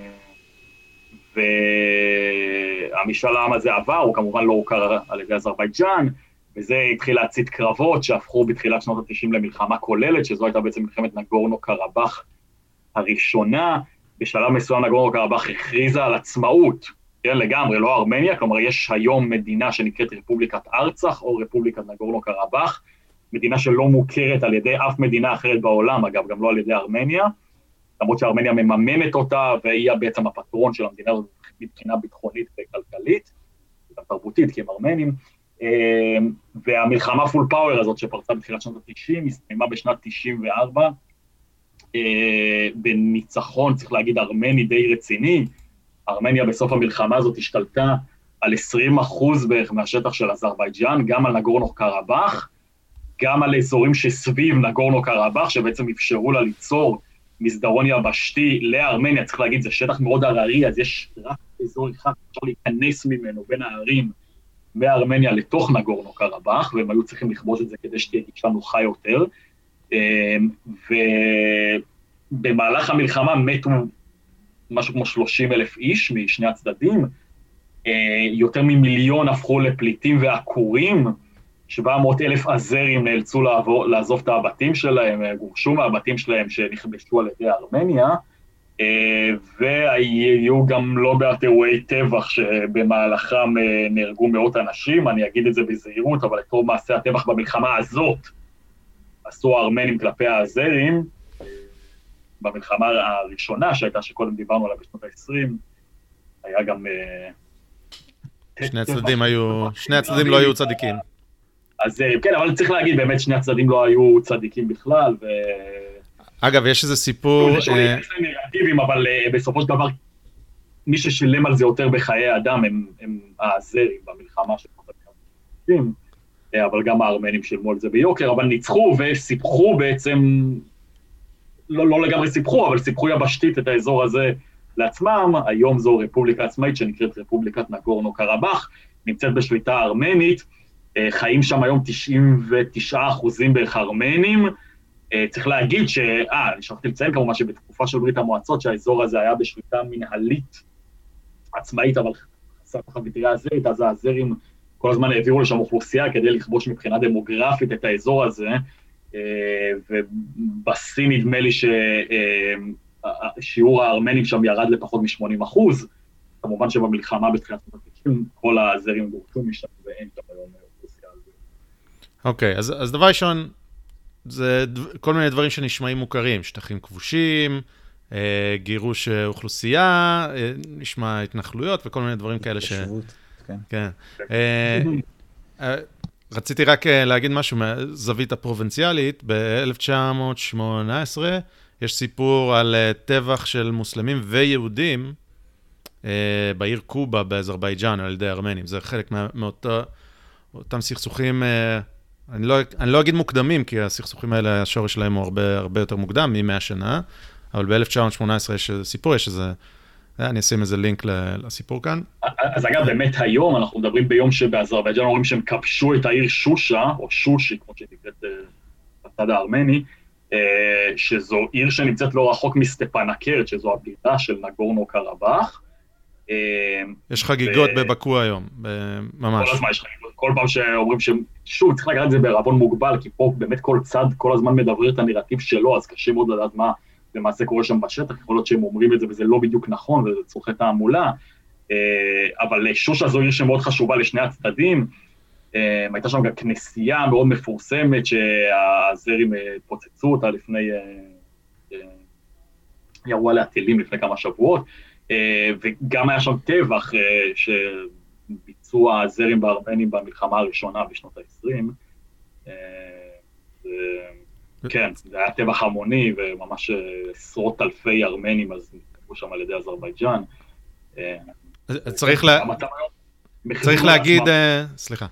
והמשאל העם הזה עבר, הוא כמובן לא הוכר על ידי אזרבייג'אן, וזה התחיל להצית קרבות שהפכו בתחילת שנות ה-90 למלחמה כוללת, שזו הייתה בעצם מלחמת נגורנו קרבאח הראשונה. בשלב מסוים נגורנו קרבאח הכריזה על עצמאות, כן, לגמרי, לא ארמניה, כלומר יש היום מדינה שנקראת רפובליקת ארצח או רפובליקת נגורנו קרבאח, מדינה שלא מוכרת על ידי אף מדינה אחרת בעולם, אגב, גם לא על ידי ארמניה, למרות שארמניה מממנת אותה, והיא בעצם הפטרון של המדינה הזאת מבחינה ביטחונית וכלכלית, גם תרבותית, כי הם ארמנים. Uh, והמלחמה פול פאוור הזאת שפרצה בתחילת שנות ה-90, הסתיימה בשנת 94, בניצחון, צריך להגיד, ארמני די רציני. ארמניה בסוף המלחמה הזאת השתלטה על 20 אחוז בערך מהשטח של אזרבייג'אן, גם על נגורנו קרבאח, גם על אזורים שסביב נגורנו קרבאח, שבעצם אפשרו לה ליצור מסדרון יבשתי לארמניה, צריך להגיד, זה שטח מאוד הררי, אז יש רק אזור אחד, אפשר להיכנס ממנו בין הערים מארמניה לתוך נגורנו קרבאח, והם היו צריכים לכבוש את זה כדי שתהיה גישה נוחה יותר. אמ, ובמהלך המלחמה מתו משהו כמו 30 אלף איש משני הצדדים, אה, יותר ממיליון הפכו לפליטים ועקורים, 700 אלף אזרים נאלצו לעבור, לעזוב את הבתים שלהם, אה, גורשו מהבתים שלהם שנכבשו על ידי ארמניה, אה, והיו גם לא מעט אירועי טבח שבמהלכם נהרגו מאות אנשים, אני אגיד את זה בזהירות, אבל את רוב מעשי הטבח במלחמה הזאת עשו הארמנים כלפי האזרים, במלחמה הראשונה שהייתה, שקודם דיברנו עליה בשנות ה-20, היה גם... שני הצדדים היו, שני הצדדים לא היו צדיקים. אז כן, אבל צריך להגיד, באמת שני הצדדים לא היו צדיקים בכלל, ו... אגב, יש איזה סיפור... יש נרטיבים, אבל בסופו של דבר, מי ששילם על זה יותר בחיי אדם הם, האזרים במלחמה של אבל גם הארמנים שילמו על זה ביוקר, אבל ניצחו וסיפחו בעצם, לא, לא לגמרי סיפחו, אבל סיפחו יבשתית את האזור הזה לעצמם, היום זו רפובליקה עצמאית שנקראת רפובליקת נגורנו קרבאח, נמצאת בשליטה ארמנית, אה, חיים שם היום 99 אחוזים בערך ארמנים. אה, צריך להגיד ש... אה, אני שכחתי לציין כמובן שבתקופה של ברית המועצות, שהאזור הזה היה בשליטה מנהלית עצמאית, אבל חסר תחת מטריה הזרית, אז האזרים כל הזמן העבירו לשם אוכלוסייה כדי לכבוש מבחינה דמוגרפית את האזור הזה, אה, ובשיא נדמה לי ש... שיעור הארמנים שם ירד לפחות מ-80 אחוז. כמובן שבמלחמה בתחילת שנות ה-90 כל הזרים גורשו משם ואין שם היום אוכלוסייה על זה. אוקיי, אז, אז דבר ראשון, זה כל מיני דברים שנשמעים מוכרים, שטחים כבושים, אה, גירוש אוכלוסייה, אה, נשמע התנחלויות וכל מיני דברים כאלה ש... כן. כן. אה, אה, רציתי רק אה, להגיד משהו מהזווית הפרובינציאלית, ב-1918, יש סיפור על uh, טבח של מוסלמים ויהודים בעיר קובה באזרבייג'אן על ידי ארמנים. זה חלק מאותם סכסוכים, אני, לא, אני לא אגיד מוקדמים, כי הסכסוכים האלה, השורש שלהם הוא הרבה, הרבה יותר מוקדם, מ-100 שנה, אבל ב-1918 יש סיפור, יש איזה... אני אשים איזה לינק לסיפור כאן. אז אגב, באמת היום אנחנו מדברים ביום שבאזרבייג'אן אומרים שהם כבשו את העיר שושה, או שושי, כמו שהיא נקראת בצד הארמני, אה, שזו עיר שנמצאת לא רחוק מסטפנקרט, שזו הבירה של נגורנו קרבאח. אה, יש חגיגות ו... בבקו היום, ממש. כל הזמן יש חגיגות, כל פעם שאומרים ש... שוב, צריך לקחת את זה בערבון מוגבל, כי פה באמת כל צד כל הזמן מדברר את הנרטיב שלו, אז קשה מאוד לדעת מה למעשה קורה שם בשטח, יכול להיות שהם אומרים את זה וזה לא בדיוק נכון, וזה צורכי תעמולה, אה, אבל שושה זו עיר שמאוד חשובה לשני הצדדים, Um, הייתה שם גם כנסייה מאוד מפורסמת שהזרים uh, פוצצו אותה לפני, ירו עליה טילים לפני כמה שבועות, וגם היה שם טבח uh, שביצעו הזרים בארמנים במלחמה הראשונה בשנות ה-20. Uh, כן, זה היה טבח המוני, וממש עשרות אלפי ארמנים אז נתקבלו שם על ידי אזרבייג'אן. צריך להגיד, סליחה.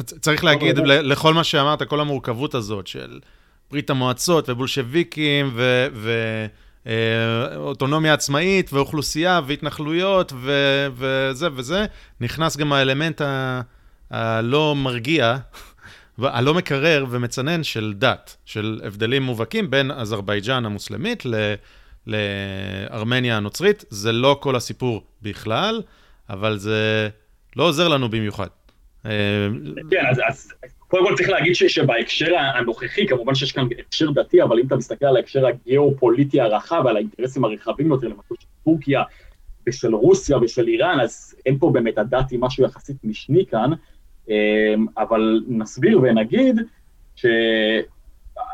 צריך להגיד לכל מה שאמרת, כל המורכבות הזאת של ברית המועצות ובולשביקים ואוטונומיה אה, עצמאית ואוכלוסייה והתנחלויות וזה וזה, נכנס גם האלמנט הלא מרגיע, הלא מקרר ומצנן של דת, של הבדלים מובהקים בין אזרבייג'אן המוסלמית לארמניה הנוצרית. זה לא כל הסיפור בכלל, אבל זה לא עוזר לנו במיוחד. כן, אז, אז קודם כל צריך להגיד ש, שבהקשר הנוכחי, כמובן שיש כאן הקשר דתי, אבל אם אתה מסתכל על ההקשר הגיאופוליטי הרחב, על האינטרסים הרחבים יותר, למשל של טורקיה ושל רוסיה ושל איראן, אז אין פה באמת הדת היא משהו יחסית משני כאן, אמ, אבל נסביר ונגיד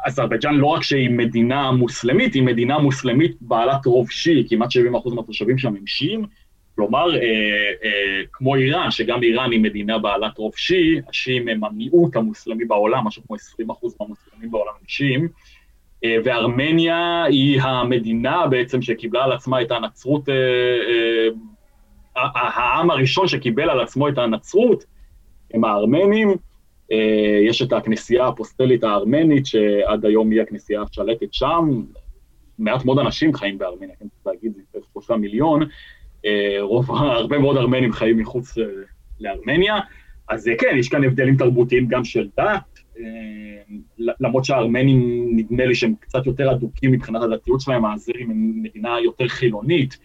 שאזרבייג'אן לא רק שהיא מדינה מוסלמית, היא מדינה מוסלמית בעלת רוב שיעי, כמעט 70% מהתושבים שם הם שיעים, כלומר, אה, אה, כמו איראן, שגם איראן היא מדינה בעלת רוב שיעי, השיעים הם המיעוט המוסלמי בעולם, משהו כמו 20% מהמוסלמים בעולם הם שיעים, אה, וארמניה היא המדינה בעצם שקיבלה על עצמה את הנצרות, אה, אה, העם הראשון שקיבל על עצמו את הנצרות הם הארמנים, אה, יש את הכנסייה האפוסטלית הארמנית, שעד היום היא הכנסייה השלטת שם, מעט מאוד אנשים חיים בארמניה, כן, צריך להגיד, זה שלושה מיליון, רוב, הרבה מאוד ארמנים חיים מחוץ אה, לארמניה, אז כן, יש כאן הבדלים תרבותיים גם של דת, למרות שהארמנים, נדמה לי שהם קצת יותר אדוקים מבחינת הדתיות שלהם, האזרים הם מדינה יותר חילונית,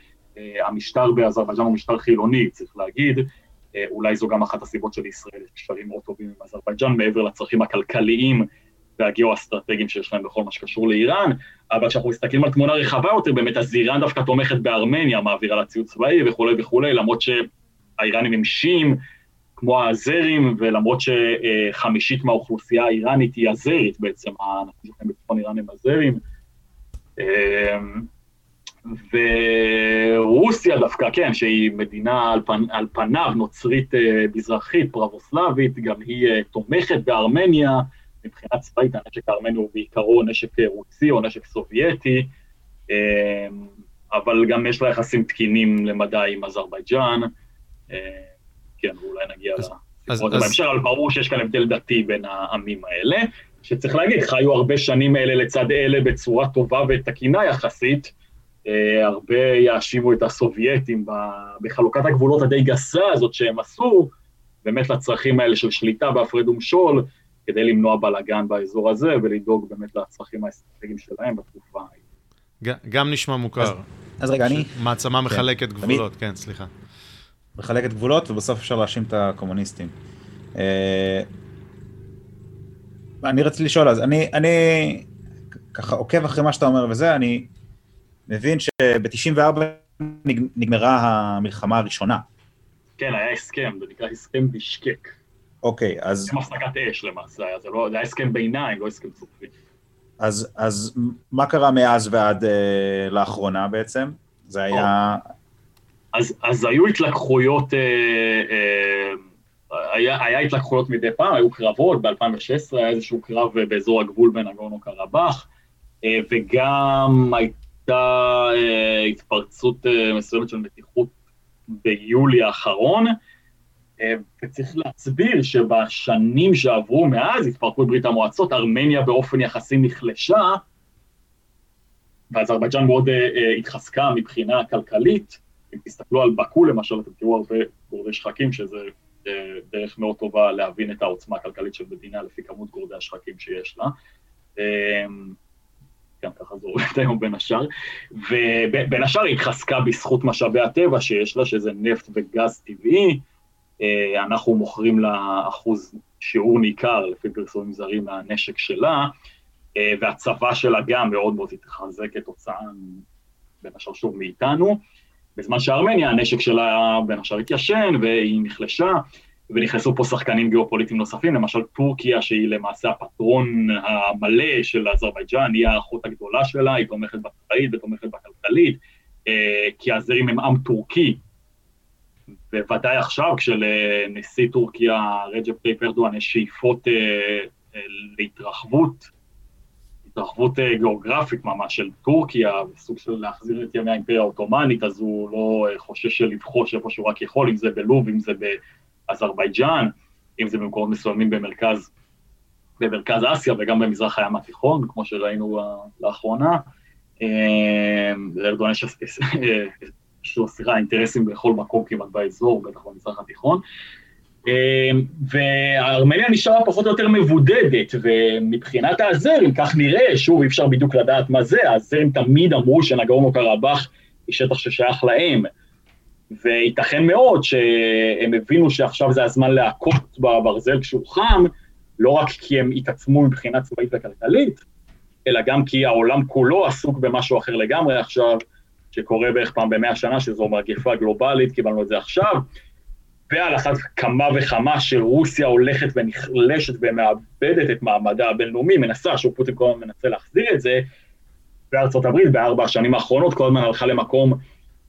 המשטר באזרבייג'אן הוא משטר חילוני, צריך להגיד, אולי זו גם אחת הסיבות שלישראל יש קשרים מאוד טובים עם אזרבייג'אן, מעבר לצרכים הכלכליים והגיאו-אסטרטגיים שיש להם בכל מה שקשור לאיראן, אבל כשאנחנו מסתכלים על תמונה רחבה יותר, באמת, אז איראן דווקא תומכת בארמניה, מעבירה לה ציוד צבאי וכולי וכולי, למרות שהאיראנים הם שיעים, כמו האזרים, ולמרות שחמישית מהאוכלוסייה האיראנית היא אזרית בעצם, האנשים שלהם בצפון איראן הם אזרים. ורוסיה דווקא, כן, שהיא מדינה על, פנ, על פניו נוצרית מזרחית, פרבוסלבית, גם היא תומכת בארמניה, מבחינה צבאית הנשק הארמני הוא בעיקרו נשק רוסי או נשק סובייטי, אמ, אבל גם יש לה יחסים תקינים למדי עם אזרבייג'אן, אמ, כן, ואולי נגיע לסיפור הזה בהמשך, אבל ברור שיש כאן הבדל דתי בין העמים האלה, שצריך להגיד, חיו הרבה שנים אלה לצד אלה בצורה טובה ותקינה יחסית, אה, הרבה יאשימו את הסובייטים בחלוקת הגבולות הדי גסה הזאת שהם עשו, באמת לצרכים האלה של שליטה בהפרד ומשול, כדי למנוע בלאגן באזור הזה ולדאוג באמת לצרכים האסטרטגיים שלהם בתקופה ההיא. גם נשמע מוכר. אז, אז רגע, אני... מעצמה כן. מחלקת כן, גבולות, אני... כן, סליחה. מחלקת גבולות, ובסוף אפשר להאשים את הקומוניסטים. אה, אני רציתי לשאול, אז אני, אני ככה עוקב אחרי מה שאתה אומר וזה, אני מבין שב-94 נגמרה המלחמה הראשונה. כן, היה הסכם, זה נקרא הסכם בישקק. אוקיי, אז... הסכם הפסקת אש למעשה, זה, לא, זה היה הסכם ביניים, לא הסכם סופי. אז, אז מה קרה מאז ועד אה, לאחרונה בעצם? זה היה... אז, אז היו התלקחויות, אה, אה, היה, היה התלקחויות מדי פעם, היו קרבות, ב-2016 היה איזשהו קרב באזור הגבול בין אגורנו קרבאח, אה, וגם הייתה אה, התפרצות אה, מסוימת של מתיחות ביולי האחרון, אה, וצריך להסביר שבשנים שעברו מאז התפרקות ברית המועצות, ארמניה באופן יחסי נחלשה, ואזרבייג'אן מאוד uh, uh, התחזקה מבחינה כלכלית. אם תסתכלו על באקו למשל, אתם תראו הרבה גורדי שחקים, שזה דרך מאוד טובה להבין את העוצמה הכלכלית של מדינה לפי כמות גורדי השחקים שיש לה. כן, ככה זה עובד היום בין השאר. ובין השאר היא התחזקה בזכות משאבי הטבע שיש לה, שזה נפט וגז טבעי. אה, אנחנו מוכרים לה אחוז שיעור ניכר, לפי פרסומים זרים, מהנשק שלה, אה, והצבא שלה גם מאוד מאוד התחזק כתוצאה, בין השאר שוב מאיתנו, בזמן שארמניה, הנשק שלה בין השאר התיישן והיא נחלשה, ונכנסו פה שחקנים גיאופוליטיים נוספים, למשל טורקיה, שהיא למעשה הפטרון המלא של אזרבייג'אן, היא האחות הגדולה שלה, היא תומכת בצבאית ותומכת בכלכלית, אה, כי האזרים הם עם טורקי, בוודאי עכשיו, כשלנשיא טורקיה, רג'פ טאיפ ארדואן, יש שאיפות אה, אה, להתרחבות, התרחבות אה, גיאוגרפית ממש של טורקיה, בסוג של להחזיר את ימי האימפריה העות'מאנית, אז הוא לא אה, חושש לבחוש איפה שהוא רק יכול, אם זה בלוב, אם זה באזרבייג'אן, אם זה במקומות מסוימים במרכז, במרכז אסיה וגם במזרח הים התיכון, כמו שראינו אה, לאחרונה. אה, לארדואן יש יש לו, סליחה, אינטרסים בכל מקום כמעט באזור, בטח במזרח התיכון. אמ, וארמניה נשארה פחות או יותר מבודדת, ומבחינת האזרים, כך נראה, שוב, אי אפשר בדיוק לדעת מה זה, האזרים תמיד אמרו שנגורנו קרבאח היא שטח ששייך להם, וייתכן מאוד שהם הבינו שעכשיו זה הזמן להכות בברזל כשהוא חם, לא רק כי הם התעצמו מבחינה צבאית וכלכלית, אלא גם כי העולם כולו עסוק במשהו אחר לגמרי עכשיו, שקורה בערך פעם במאה שנה, שזו מגפה גלובלית, קיבלנו את זה עכשיו, ועל אחת כמה וכמה שרוסיה הולכת ונחלשת ומאבדת את מעמדה הבינלאומי, מנסה, שוב פוטין כל הזמן מנסה להחזיר את זה, וארצות הברית בארבע השנים האחרונות כל הזמן הלכה למקום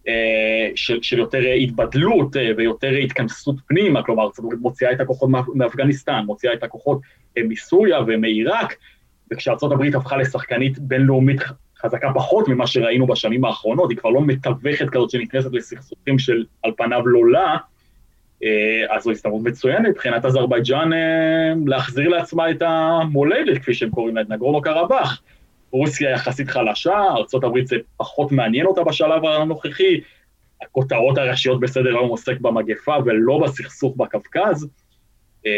אה, של, של יותר התבדלות אה, ויותר התכנסות פנימה, כלומר, ארצות הברית מוציאה את הכוחות מאפגניסטן, מוציאה את הכוחות אה, מסוריה ומעיראק, וכשארצות הברית הפכה לשחקנית בינלאומית חזקה פחות ממה שראינו בשנים האחרונות, היא כבר לא מתווכת כזאת שנכנסת לסכסוכים של על פניו לא לה, אז זו הסתמרות מצוינת מבחינת אזרבייג'אן להחזיר לעצמה את המולדת, כפי שהם קוראים לה, את נגורנו קרבאח. רוסיה יחסית חלשה, ארה"ב זה פחות מעניין אותה בשלב הנוכחי, הכותרות הראשיות בסדר היום עוסק במגפה ולא בסכסוך בקווקז. אמ,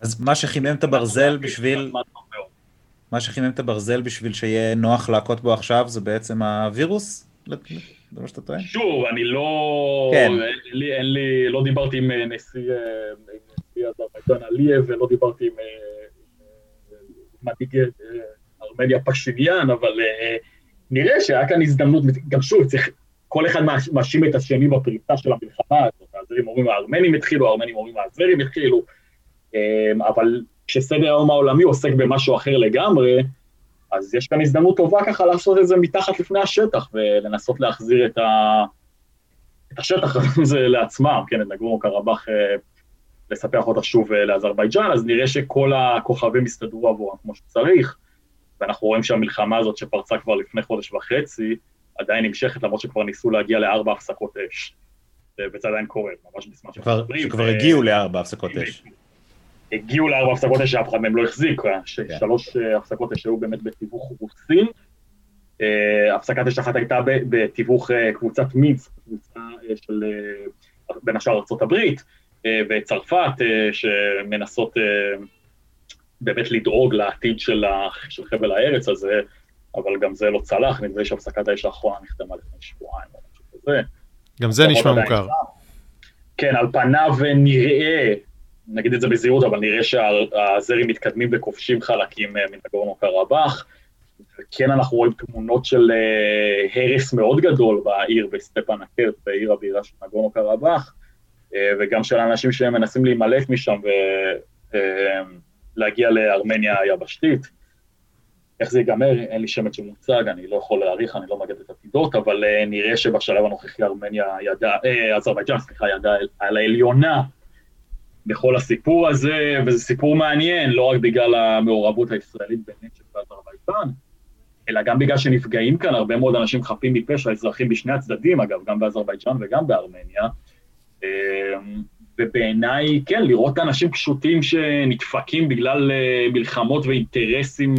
אז מה שחימם את הברזל בשביל... מה שחימם את הברזל בשביל שיהיה נוח להכות בו עכשיו זה בעצם הווירוס? זה מה שאתה טוען? שוב, אני לא... כן. אין לי, אין לי, לא דיברתי עם אה, נשיא, אה, נשיא אזרבייג'ן עליאב ולא דיברתי עם אה, מנהיג ארמניה פשיניאן, אבל נראה שהיה כאן הזדמנות, גם שוב, צריך, כל אחד מאשים את השני בפריצה של המלחמה הזאת, האזרים אומרים הארמנים התחילו, הארמנים אומרים האזרים התחילו, אבל כשסדר היום העולמי עוסק במשהו אחר לגמרי, אז יש כאן הזדמנות טובה ככה לעשות את זה מתחת לפני השטח, ולנסות להחזיר את, ה... את השטח הזה לעצמם, כן, את נגורנו קרבאח, אה, לספח אותה שוב לאזרבייג'אן, אז נראה שכל הכוכבים יסתדרו עבורם כמו שצריך. ואנחנו רואים שהמלחמה הזאת שפרצה כבר לפני חודש וחצי, עדיין נמשכת, למרות שכבר ניסו להגיע לארבע הפסקות אש. וזה עדיין קורה, ממש בזמן שאנחנו מדברים. שכבר הגיעו לארבע הפסקות אש. הגיעו לארבע הפסקות אש שאף אחד מהם לא החזיק, אה, כן. שלוש אה, הפסקות אש היו באמת בתיווך רוסי. אה, הפסקת אש אחת הייתה בתיווך קבוצת מיץ, קבוצה של בין השאר ארה"ב וצרפת, שמנסות באמת לדאוג לעתיד של, חבל הארץ הזה, אבל גם זה לא צלח, נדמה לי שהפסקת האש האחרונה נחתמה לפני שבועיים או משהו כזה. גם זה נשמע מוכר. כן, על פניו נראה, נגיד את זה בזהירות, אבל נראה שהזרים מתקדמים וכובשים חלקים אה, מנגורנו קרבאח, וכן אנחנו רואים תמונות של uh, הרס מאוד גדול בעיר, בסטפן הקרט, בעיר הבירה של נגורנו קרבאח, uh, וגם של אנשים שמנסים להימלט משם, ו... Uh, להגיע לארמניה היבשתית. איך זה ייגמר, אין לי שמץ שמוצג, אני לא יכול להעריך, אני לא מגד את עתידות, אבל נראה שבשלב הנוכחי ארמניה ידעה, אה, אזרבייג'אן, סליחה, ידעה על העליונה בכל הסיפור הזה, וזה סיפור מעניין, לא רק בגלל המעורבות הישראלית בנשק באזרבייג'אן, אלא גם בגלל שנפגעים כאן הרבה מאוד אנשים חפים מפשע, אזרחים בשני הצדדים, אגב, גם באזרבייג'אן וגם בארמניה. Uh, ובעיניי, כן, לראות אנשים פשוטים שנדפקים בגלל uh, מלחמות ואינטרסים,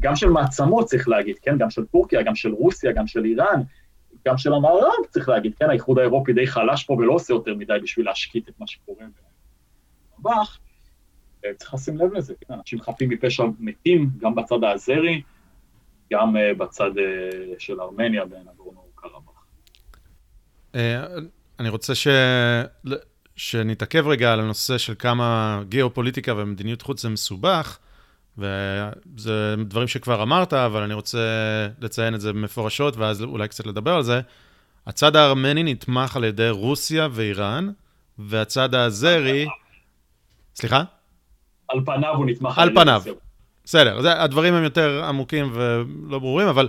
גם של מעצמות, צריך להגיד, כן? גם של טורקיה, גם של רוסיה, גם של איראן, גם של המערב, צריך להגיד, כן? האיחוד האירופי די חלש פה ולא עושה יותר מדי בשביל להשקיט את מה שקורה במבח. אה, צריך לשים לב לזה, כן? אנשים חפים מפשע מתים, גם בצד האזרי, גם uh, בצד uh, של ארמניה בנגורנו קרבאח. אני רוצה ש... שנתעכב רגע על הנושא של כמה גיאופוליטיקה ומדיניות חוץ זה מסובך, וזה דברים שכבר אמרת, אבל אני רוצה לציין את זה מפורשות, ואז אולי קצת לדבר על זה. הצד הארמני נתמך על ידי רוסיה ואיראן, והצד האזרי... סליחה? על פניו הוא נתמך על פניו. בסדר, זה, הדברים הם יותר עמוקים ולא ברורים, אבל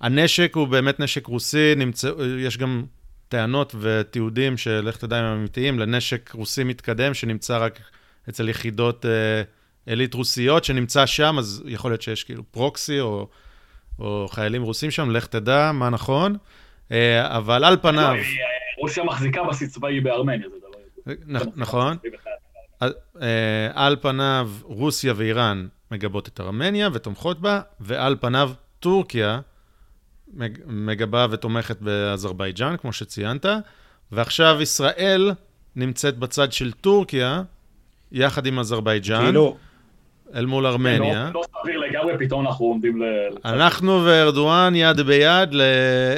הנשק הוא באמת נשק רוסי, נמצא, יש גם טענות ותיעודים של איך תדע אם הם אמיתיים, לנשק רוסי מתקדם שנמצא רק אצל יחידות אה, עילית רוסיות שנמצא שם, אז יכול להיות שיש כאילו פרוקסי או, או חיילים רוסים שם, לך תדע מה נכון, אה, אבל על פניו... רוסיה מחזיקה בסיס צבאי בארמניה, זה דבר... נכון. על פניו רוסיה ואיראן מגבות את ארמניה ותומכות בה, ועל פניו טורקיה מגבה ותומכת באזרבייג'אן, כמו שציינת, ועכשיו ישראל נמצאת בצד של טורקיה, יחד עם אזרבייג'אן. כאילו... אל מול ארמניה. לא, לא סביר לגמרי, פתאום אנחנו עומדים ל... אנחנו וארדואן יד ביד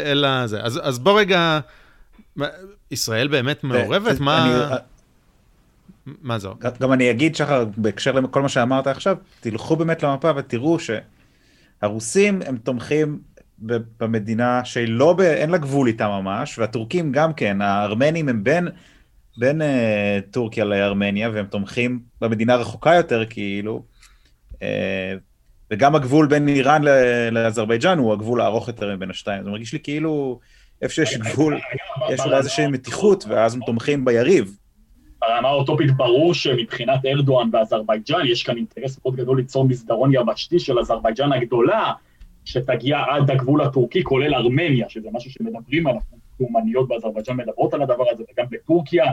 אל הזה. אז, אז בוא רגע, ישראל באמת מעורבת? מה... מה זו? גם אני אגיד, שחר, בהקשר לכל מה שאמרת עכשיו, תלכו באמת למפה ותראו שהרוסים הם תומכים במדינה שהיא לא, ב, אין לה גבול איתה ממש, והטורקים גם כן, הארמנים הם בין, בין uh, טורקיה לארמניה, והם תומכים במדינה רחוקה יותר, כאילו, uh, וגם הגבול בין איראן לאזרבייג'אן הוא הגבול הארוך יותר מבין השתיים. זה מרגיש לי כאילו איפה שיש גבול, יש אולי איזושהי מתיחות, ואז הם תומכים ביריב. ברמה האוטופית ברור שמבחינת ארדואן ואזרבייג'אן יש כאן אינטרס מאוד גדול ליצור מסדרון יבשתי של אזרבייג'אן הגדולה, שתגיע עד הגבול הטורקי, כולל ארמניה, שזה משהו שמדברים עליו, לאומניות באזרבייג'אן מדברות על הדבר הזה, וגם בטורקיה,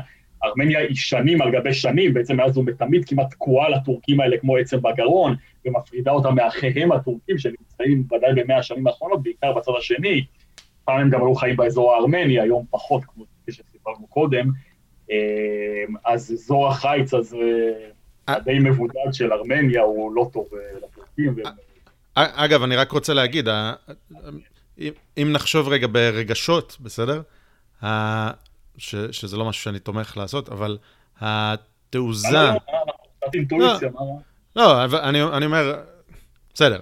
ארמניה היא שנים על גבי שנים, בעצם מאז ומתמיד כמעט תקועה לטורקים האלה כמו עצם בגרון, ומפרידה אותם מאחיהם הטורקים שנמצאים ודאי במאה השנים האחרונות, בעיקר בצד השני. פעם הם גם היו חיים באזור הארמני, היום פחות, כמו שסיפרנו קודם. אמ, אז אזור החיץ הזה, אה. הדי מבודד של ארמניה, הוא לא טוב אה, לטורקים. אגב, אני רק רוצה להגיד, אם נחשוב רגע ברגשות, בסדר? ש, שזה לא משהו שאני תומך לעשות, אבל התעוזה... לא, לא, אני אומר, בסדר,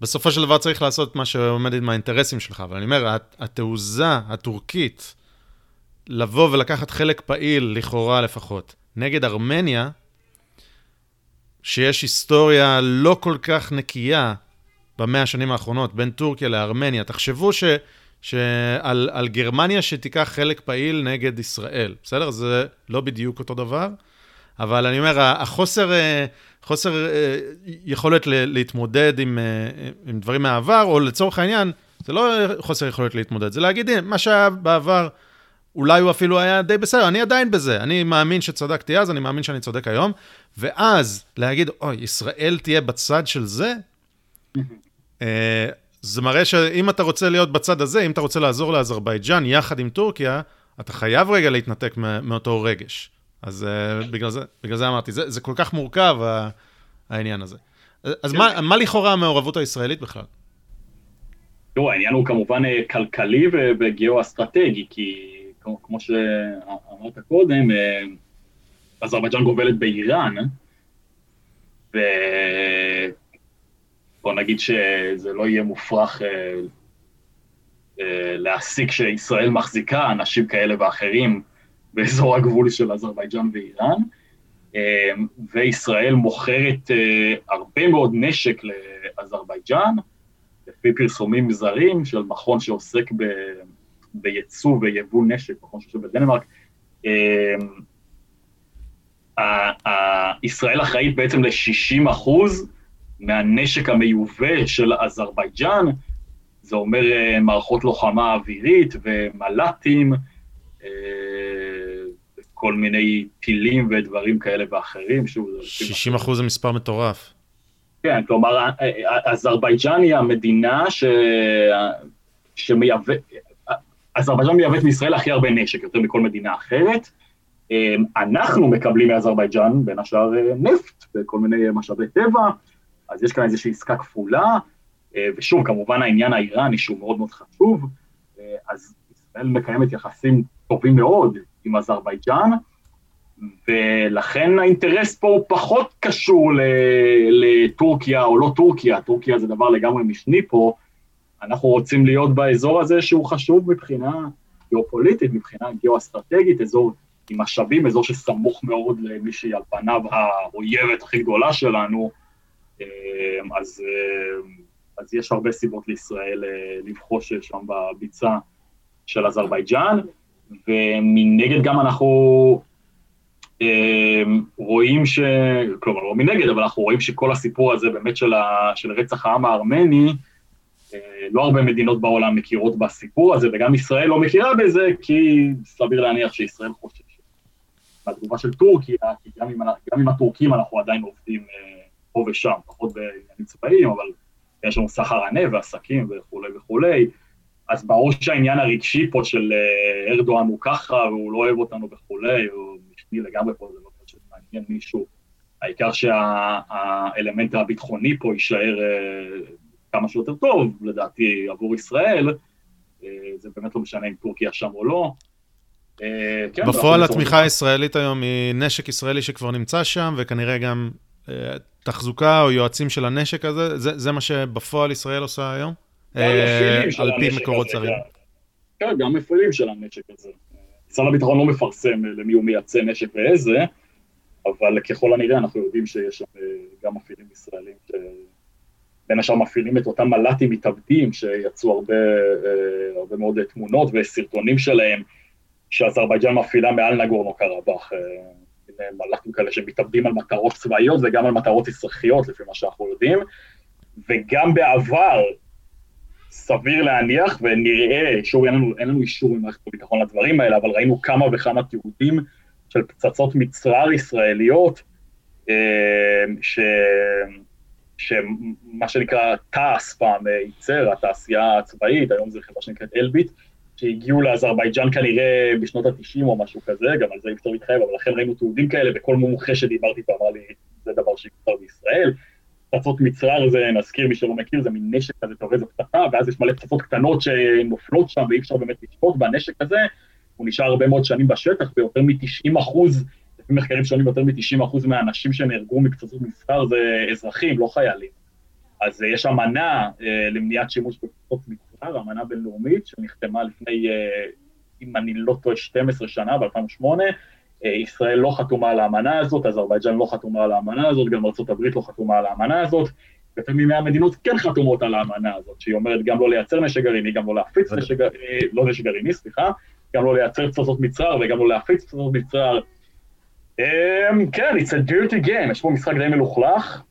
בסופו של דבר צריך לעשות מה שעומד עם האינטרסים שלך, אבל אני אומר, התעוזה הטורקית, לבוא ולקחת חלק פעיל, לכאורה לפחות, נגד ארמניה, שיש היסטוריה לא כל כך נקייה במאה השנים האחרונות בין טורקיה לארמניה. תחשבו ש... שעל על גרמניה שתיקח חלק פעיל נגד ישראל, בסדר? זה לא בדיוק אותו דבר, אבל אני אומר, החוסר אה, חוסר אה, יכולת להתמודד עם, אה, עם דברים מהעבר, או לצורך העניין, זה לא חוסר יכולת להתמודד, זה להגיד, מה שהיה בעבר, אולי הוא אפילו היה די בסדר, אני עדיין בזה, אני מאמין שצדקתי אז, אני מאמין שאני צודק היום, ואז להגיד, אוי, ישראל תהיה בצד של זה, זה מראה שאם אתה רוצה להיות בצד הזה, אם אתה רוצה לעזור לאזרבייג'אן יחד עם טורקיה, אתה חייב רגע להתנתק מאותו רגש. אז uh, בגלל, זה, בגלל זה אמרתי, זה, זה כל כך מורכב, העניין הזה. אז מה, מה לכאורה המעורבות הישראלית בכלל? תראו, העניין הוא כמובן אה, כלכלי וגיאו-אסטרטגי, כי כמו, כמו שאמרת קודם, אה, אזרבייג'אן גובלת באיראן, ו... בוא נגיד שזה לא יהיה מופרך אה, אה, להסיק שישראל מחזיקה אנשים כאלה ואחרים באזור הגבול של אזרבייג'אן ואיראן, וישראל מוכרת הרבה מאוד נשק לאזרבייג'אן, לפי פרסומים זרים של מכון שעוסק בייצוא ויבוא נשק, מכון שיושב בדנמרק. אה, ישראל אחראית בעצם ל-60 אחוז מהנשק המיובא של אזרבייג'אן, זה אומר אה, מערכות לוחמה אווירית ומל"טים, אה, כל מיני טילים ודברים כאלה ואחרים. 60 אחוז זה מספר מטורף. כן, כלומר, אזרבייג'אן היא המדינה ש... שמייבא... אזרבייג'אן מייבאת מישראל הכי הרבה נשק, יותר מכל מדינה אחרת. אנחנו מקבלים מאזרבייג'אן, בין השאר, נפט וכל מיני משאבי טבע. אז יש כאן איזושהי עסקה כפולה, אה, ושוב, כמובן העניין האיראני שהוא מאוד מאוד חשוב, אה, אז ישראל מקיימת יחסים טובים מאוד עם אזרבייג'אן, ולכן האינטרס פה הוא פחות קשור לטורקיה או לא טורקיה, טורקיה זה דבר לגמרי משני פה, אנחנו רוצים להיות באזור הזה שהוא חשוב מבחינה גיאופוליטית, מבחינה גיאו-אסטרטגית, אזור עם משאבים, אזור שסמוך מאוד למי שהיא על פניו האויבת הכי גדולה שלנו, אמ, אז, אמ, אז יש הרבה סיבות לישראל אה, לבחוש שם בביצה של אזרבייג'אן, ומנגד גם אנחנו רואים ש... כלומר, לא מנגד, אבל אנחנו רואים שכל הסיפור הזה באמת של, ה... של רצח העם הארמני, אה, לא הרבה מדינות בעולם מכירות בסיפור הזה, וגם ישראל לא מכירה בזה, כי סביר להניח שישראל חוששת מהתגובה של טורקיה, כי גם עם, גם עם הטורקים אנחנו עדיין עובדים אה, פה ושם, פחות בעניינים צבאיים, אבל יש לנו סחר ענה ועסקים וכולי וכולי. אז ברור שהעניין הרגשי פה של אה, ארדואן הוא ככה, והוא לא אוהב אותנו וכולי, הוא משני לגמרי פה, זה לא פשוט מעניין מישהו. העיקר שהאלמנט הביטחוני פה יישאר אה, כמה שיותר טוב, לדעתי, עבור ישראל. אה, זה באמת לא משנה אם טורקיה שם או לא. כן, בפועל התמיכה הישראלית היום היא נשק ישראלי שכבר נמצא שם, וכנראה גם תחזוקה או יועצים של הנשק הזה? זה, זה מה שבפועל ישראל עושה היום? אה, על פי מקורות זרים. כן, גם מפעילים של הנשק הזה. משרד הביטחון לא מפרסם למי הוא מייצא נשק ואיזה, אבל ככל הנראה אנחנו יודעים שיש שם אה, גם מפעילים ישראלים בין השאר מפעילים את אותם מל"טים מתאבדים שיצאו הרבה, אה, הרבה מאוד תמונות וסרטונים שלהם, שאזרבייג'אן מפעילה מעל נגורנו קרבאח. מל"טים כאלה שמתאבדים על מטרות צבאיות וגם על מטרות אזרחיות, לפי מה שאנחנו יודעים. וגם בעבר, סביר להניח, ונראה, שוב, אין לנו, אין לנו אישור ממערכת הביטחון לדברים האלה, אבל ראינו כמה וכמה תיעודים של פצצות מצרר ישראליות, אה, ש... שמה שנקרא תעש פעם אה, ייצר, התעשייה הצבאית, היום זו חברה שנקראת אלביט, שהגיעו לאזרבייג'אן כנראה בשנות ה-90 או משהו כזה, גם על זה אי אפשר להתחייב, אבל לכן ראינו תיעודים כאלה, וכל מומחה שדיברתי איתו אמר לי, זה דבר שיותר בישראל. פצצות מצרר זה, נזכיר מי שלא מכיר, זה מין נשק כזה, אתה רואה, זו פצצה, ואז יש מלא פצצות קטנות שנופלות שם ואי אפשר באמת לשפוט, והנשק הזה, הוא נשאר הרבה מאוד שנים בשטח, ויותר מ-90 אחוז, לפי מחקרים שונים, יותר מ-90 אחוז מהאנשים שנהרגו מפצצות מצרר זה אזרחים, לא חיילים. אז יש אמנה אה, למניעת שימוש בפצצות מצרר, אמנה בינלאומית, שנחתמה לפני, אה, אם אני לא טועה, 12 שנה, ב-2008, אה, ישראל לא חתומה על האמנה הזאת, אזרבייג'אן לא חתומה על האמנה הזאת, גם ארה"ב לא חתומה על האמנה הזאת, יותר ממאה מדינות כן חתומות על האמנה הזאת, שהיא אומרת גם לא לייצר נשק גרעיני, גם לא להפיץ נשק גרעיני, לא נשק גרעיני, סליחה, גם לא לייצר פצצות מצרר וגם לא להפיץ פצצות מצרר. אמ, כן, it's a dirty game, יש פה משחק די מלוכלך,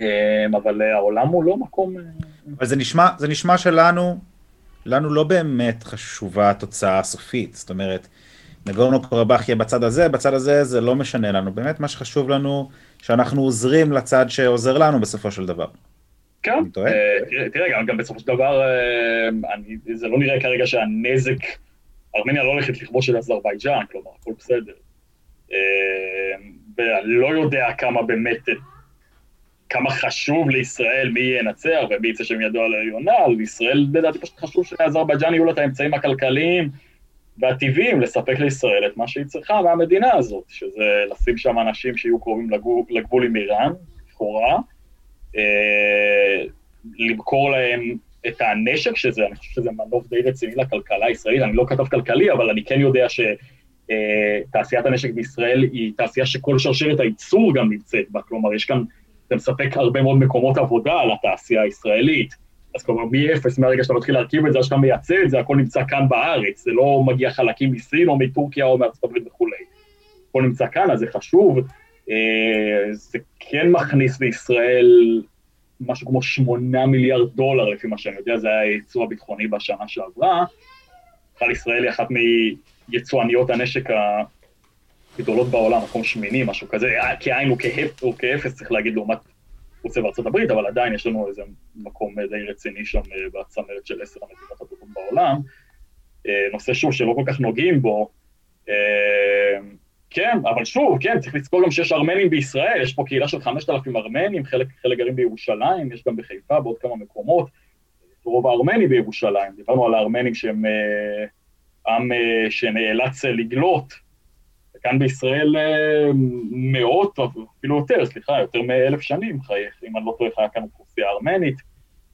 אמ, אבל אה, העולם הוא לא מקום... אה, אבל זה נשמע, זה נשמע שלנו, לנו לא באמת חשובה התוצאה הסופית, זאת אומרת, נגורנו קרבאח יהיה בצד הזה, בצד הזה זה לא משנה לנו. באמת מה שחשוב לנו, שאנחנו עוזרים לצד שעוזר לנו בסופו של דבר. כן, אה, תראה, גם, בסופו של דבר, אני, זה לא נראה כרגע שהנזק, ארמניה לא הולכת לכבוש את אזרבייג'אן, כלומר, הכל בסדר. אה, ואני לא יודע כמה באמת, כמה חשוב לישראל מי ינצח ומי יצא שם ידו על העליונה, לישראל לדעתי פשוט חשוב שלאזרבייג'אן יהיו לה את האמצעים הכלכליים. והטבעיים לספק לישראל את מה שהיא צריכה מהמדינה הזאת, שזה לשים שם אנשים שיהיו קרובים לגבול, לגבול עם איראן, לכאורה, אה, למכור להם את הנשק, שזה, אני חושב שזה מנוף די רציני לכלכלה הישראלית, אני לא כתב כלכלי, אבל אני כן יודע שתעשיית אה, הנשק בישראל היא תעשייה שכל שרשרת הייצור גם נמצאת בה, כלומר, יש כאן, זה מספק הרבה מאוד מקומות עבודה לתעשייה הישראלית. אז כלומר מ-0, מהרגע שאתה מתחיל להרכיב את זה, שאתה מייצא את זה, הכל נמצא כאן בארץ, זה לא מגיע חלקים מסין או מטורקיה או מארצות הברית וכולי. הכל נמצא כאן, אז זה חשוב. אה, זה כן מכניס לישראל משהו כמו 8 מיליארד דולר, לפי מה שאני יודע, זה היה הייצוא הביטחוני בשנה שעברה. בכלל ישראל היא אחת מיצואניות הנשק הגדולות בעולם, מקום שמיני, משהו כזה, כאין וכאפס, צריך להגיד, לעומת חוץ לארצות הברית, אבל עדיין יש לנו איזה מקום די רציני שם אה, בצמרת של עשר המדינות הטובות בעולם. אה, נושא שוב שלא כל כך נוגעים בו. אה, כן, אבל שוב, כן, צריך לזכור גם שיש ארמנים בישראל, יש פה קהילה של 5,000 ארמנים, חלק, חלק גרים בירושלים, יש גם בחיפה, בעוד כמה מקומות. רוב הארמני בירושלים, דיברנו על הארמנים שהם עם שנאלץ לגלות כאן בישראל אה, מאות, אפילו יותר, סליחה, יותר מאלף שנים חייך, אם אני לא טועה, חיה כאן אוכלוסייה ארמנית,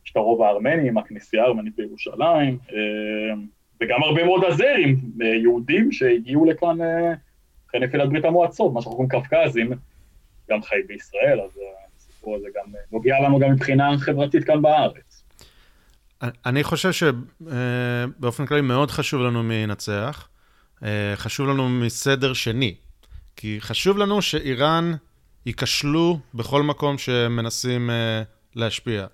יש את הרוב הארמני עם הכנסייה הארמנית בירושלים, אה, וגם הרבה מאוד אזרים, אה, יהודים שהגיעו לכאן אחרי נפילת ברית המועצות, מה שאנחנו קוראים קווקזים, גם חיים בישראל, אז הסיפור הזה גם נוגע לנו גם מבחינה חברתית כאן בארץ. אני חושב שבאופן כללי מאוד חשוב לנו מי ינצח. אה, חשוב לנו מסדר שני. כי חשוב לנו שאיראן ייכשלו בכל מקום שמנסים אה, להשפיע.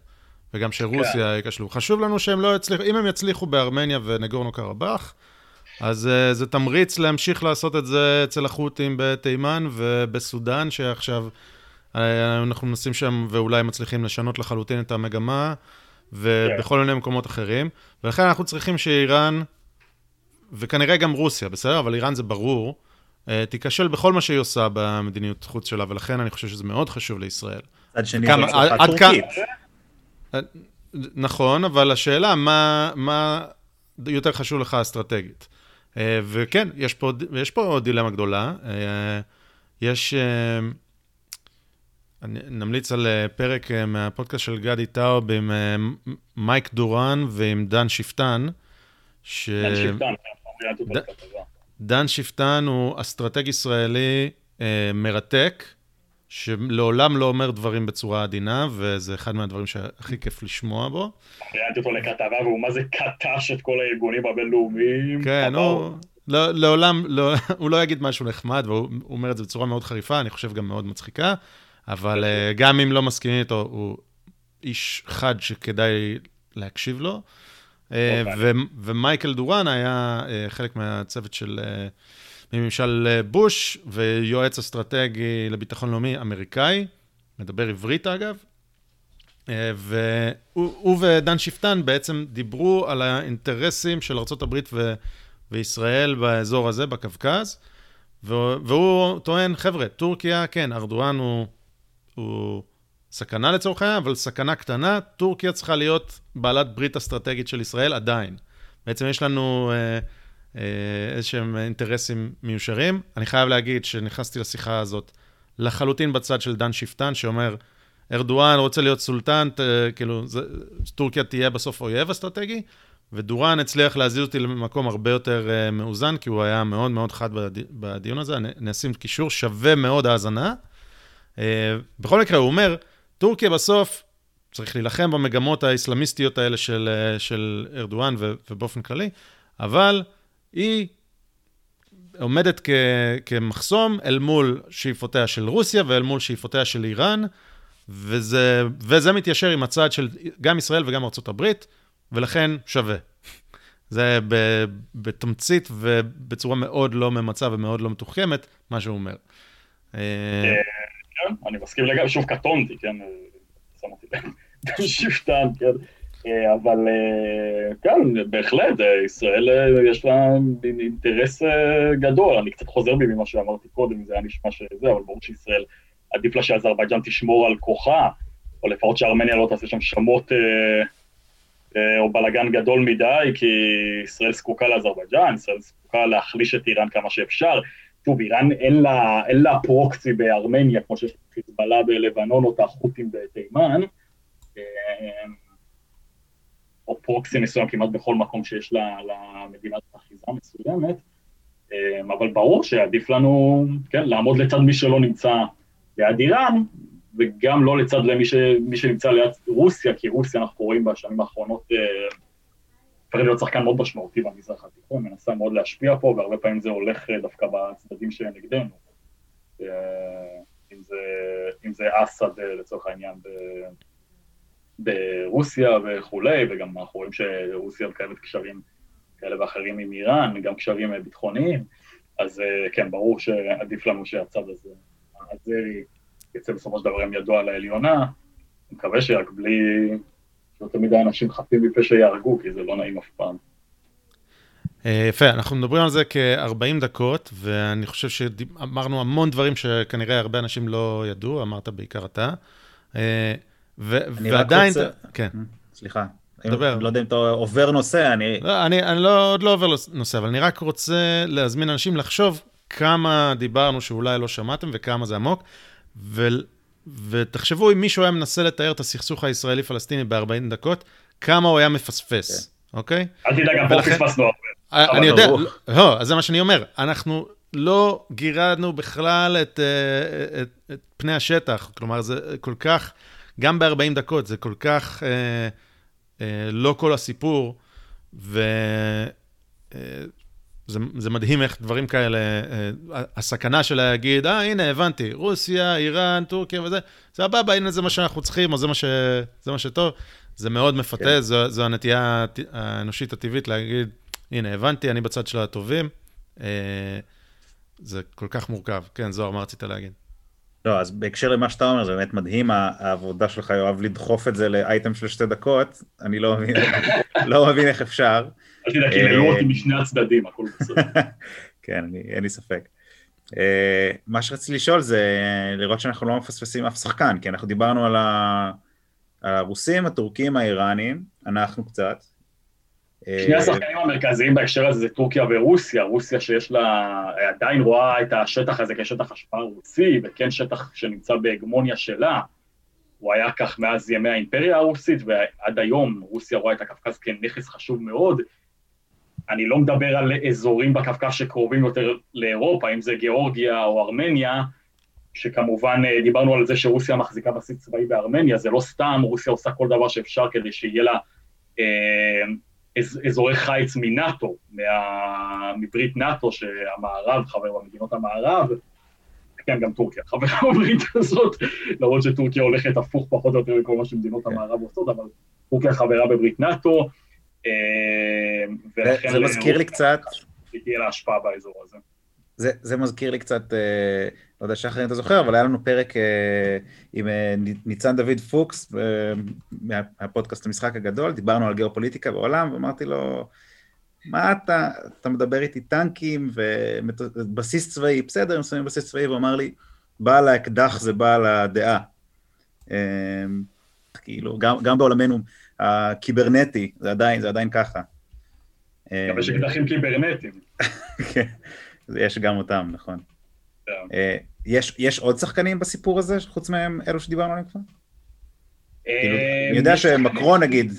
וגם שרוסיה כן. ייכשלו. חשוב לנו שהם לא יצליחו, אם הם יצליחו בארמניה ונגורנו קרבאח, אז uh, זה תמריץ להמשיך לעשות את זה אצל החות'ים בתימן ובסודאן, שעכשיו uh, אנחנו מנסים שם ואולי מצליחים לשנות לחלוטין את המגמה, ובכל כן. מיני מקומות אחרים. ולכן אנחנו צריכים שאיראן וכנראה גם רוסיה, בסדר? אבל איראן זה ברור, אה, תיכשל בכל מה שהיא עושה במדיניות חוץ שלה, ולכן אני חושב שזה מאוד חשוב לישראל. עד שני כמה, עד טורקית. אה, נכון, אבל השאלה, מה, מה יותר חשוב לך אסטרטגית? אה, וכן, יש פה, יש פה דילמה גדולה. יש... אני נמליץ על פרק מהפודקאסט של גדי טאוב עם מייק דורן ועם דן שפטן. ש... דן שפטן, כן. דן שפטן הוא אסטרטג ישראלי אה, מרתק, שלעולם לא אומר דברים בצורה עדינה, וזה אחד מהדברים שהכי כיף לשמוע בו. ראיינתי אותו לכתבה, והוא מה זה קטש את כל הארגונים הבינלאומיים. כן, הוא... לא, לעולם, לא, הוא לא יגיד משהו נחמד, והוא אומר את זה בצורה מאוד חריפה, אני חושב גם מאוד מצחיקה, אבל uh, גם אם לא מסכימים איתו, הוא איש חד שכדאי להקשיב לו. Uh, ו- ומייקל דורן היה uh, חלק מהצוות של... מממשל בוש ויועץ אסטרטגי לביטחון לאומי אמריקאי, מדבר עברית אגב, והוא ודן שפטן בעצם דיברו על האינטרסים של ארה"ב ו- וישראל באזור הזה, בקווקז, והוא טוען, חבר'ה, טורקיה, כן, ארדואן הוא, הוא סכנה לצורך העניין, אבל סכנה קטנה, טורקיה צריכה להיות בעלת ברית אסטרטגית של ישראל עדיין. בעצם יש לנו אה, אה, איזשהם אינטרסים מיושרים. אני חייב להגיד שנכנסתי לשיחה הזאת לחלוטין בצד של דן שפטן, שאומר, ארדואן רוצה להיות סולטן, כאילו, זה, טורקיה תהיה בסוף אויב אסטרטגי, ודורן הצליח להזיז אותי למקום הרבה יותר uh, מאוזן, כי הוא היה מאוד מאוד חד בדי, בדיון הזה, אני אשים קישור, שווה מאוד האזנה. Uh, בכל מקרה, הוא אומר, טורקיה בסוף צריך להילחם במגמות האסלאמיסטיות האלה של, uh, של ארדואן ו, ובאופן כללי, אבל היא עומדת כ, כמחסום אל מול שאיפותיה של רוסיה ואל מול שאיפותיה של איראן, וזה, וזה מתיישר עם הצד של גם ישראל וגם ארה"ב. ולכן שווה. זה בתמצית ובצורה מאוד לא ממצה ומאוד לא מתוחכמת, מה שהוא אומר. אה, כן, אני מסכים לגמרי, שוב קטונתי, כן, שם אותי בשבטן, כן, אה, אבל אה, כן, בהחלט, ישראל יש לה אינטרס גדול, אני קצת חוזר בי ממה שאמרתי קודם, זה היה נשמע שזה, אבל ברור שישראל, עדיף לה שאזרבייג'אן תשמור על כוחה, או לפחות שארמניה לא תעשה שם שמות אה, או בלאגן גדול מדי, כי ישראל זקוקה לאזרבייג'אן, ישראל זקוקה להחליש את איראן כמה שאפשר. שוב, איראן אין לה, אין לה פרוקסי בארמניה, כמו שיש חיזבאללה בלבנון או את החות'ים בתימן, אה, או פרוקסי מסוים כמעט בכל מקום שיש למדינת אחיזה מסוימת, אה, אבל ברור שעדיף לנו, כן, לעמוד לצד מי שלא נמצא ליד איראן, וגם לא לצד למי ש, מי שנמצא ליד רוסיה, כי רוסיה, אנחנו רואים בשנים האחרונות, הופכת אה, להיות שחקן מאוד משמעותי במזרח התיכון, מנסה מאוד להשפיע פה, והרבה פעמים זה הולך אה, דווקא בצדדים שנגדנו. אה, אם זה, אם זה אסד לצורך העניין ב, ברוסיה וכולי, וגם אנחנו רואים שרוסיה מקיימת קשרים כאלה ואחרים עם איראן, גם קשרים ביטחוניים, אז כן, ברור שעדיף לנו שהצד הזה, הזרי, יצא בסופו של דבר עם ידו על העליונה, אני מקווה שרק בלי, שלא תמיד האנשים חפים מפה שיהרגו, כי זה לא נעים אף פעם. אה, יפה, אנחנו מדברים על זה כ-40 דקות, ואני חושב שאמרנו המון דברים שכנראה הרבה אנשים לא ידעו, אמרת בעיקר אתה. אה, ועדיין... רוצה... כן. סליחה. דבר. לא יודע אם אתה עובר נושא, אני... לא, אני, אני לא, עוד לא עובר נושא, אבל אני רק רוצה להזמין אנשים לחשוב כמה דיברנו שאולי לא שמעתם וכמה זה עמוק. ו... ותחשבו אם מישהו היה מנסה לתאר את הסכסוך הישראלי-פלסטיני ב-40 דקות, כמה הוא היה מפספס, כן. אוקיי? אל תדאג, גם פה פספסנו הרבה. אה, אני יודע, לא, אז זה מה שאני אומר, אנחנו לא גירדנו בכלל את, אה, את, את פני השטח, כלומר, זה כל כך, גם ב-40 דקות, זה כל כך אה, אה, לא כל הסיפור, ו... זה, זה מדהים איך דברים כאלה, אה, הסכנה של להגיד, אה, הנה, הבנתי, רוסיה, איראן, טורקיה וזה, סבבה, הנה זה מה שאנחנו צריכים, או זה מה, ש, זה מה שטוב. זה מאוד מפתה, כן. זו, זו הנטייה האנושית הטבעית להגיד, הנה, הבנתי, אני בצד של הטובים. אה, זה כל כך מורכב. כן, זוהר, מה רצית להגיד? לא, אז בהקשר למה שאתה אומר, זה באמת מדהים העבודה שלך, יואב, לדחוף את זה לאייטם של שתי דקות, אני לא מבין, לא מבין איך אפשר. אל תדאג, קיללו אותי משני הצדדים, הכל בסדר. כן, אין לי ספק. אה, מה שרציתי לשאול זה לראות שאנחנו לא מפספסים אף שחקן, כי אנחנו דיברנו על הרוסים, הטורקים, האיראנים, אנחנו קצת. שני השחקנים המרכזיים בהקשר הזה זה טורקיה ורוסיה, רוסיה שיש לה, עדיין רואה את השטח הזה כשטח השפעה רוסי, וכן שטח שנמצא בהגמוניה שלה. הוא היה כך מאז ימי האימפריה הרוסית, ועד היום רוסיה רואה את הקווקז כנכס חשוב מאוד, אני לא מדבר על אזורים בקווקז שקרובים יותר לאירופה, אם זה גיאורגיה או ארמניה, שכמובן דיברנו על זה שרוסיה מחזיקה בסיס צבאי בארמניה, זה לא סתם, רוסיה עושה כל דבר שאפשר כדי שיהיה לה אזורי חיץ מנאטו, מה... מברית נאטו, שהמערב חבר במדינות המערב, כן, גם טורקיה חברה בברית הזאת, למרות שטורקיה הולכת הפוך פחות או יותר מכל מה שמדינות כן. המערב עושות, אבל טורקיה חברה בברית נאטו, אה, ולכן... זה מזכיר לי קצת... תהיה לה השפעה באזור הזה. זה, זה מזכיר לי קצת, אה, לא יודע שחר אם אתה זוכר, אבל היה לנו פרק אה, עם אה, ניצן דוד פוקס, אה, מהפודקאסט המשחק הגדול, דיברנו על גיאופוליטיקה בעולם, ואמרתי לו, מה אתה, אתה מדבר איתי טנקים ובסיס צבאי, בסדר, הם שמים בסיס צבאי, והוא אמר לי, בעל האקדח זה בעל הדעה. אה, כאילו, גם, גם בעולמנו הקיברנטי, זה עדיין, זה עדיין ככה. גם יש אקדחים קיברנטיים. כן. יש גם אותם, נכון. כן. אה, יש, יש עוד שחקנים בסיפור הזה, חוץ מהם אלו שדיברנו עליהם כבר? כאילו, אה, אני יודע שמקרון נגיד...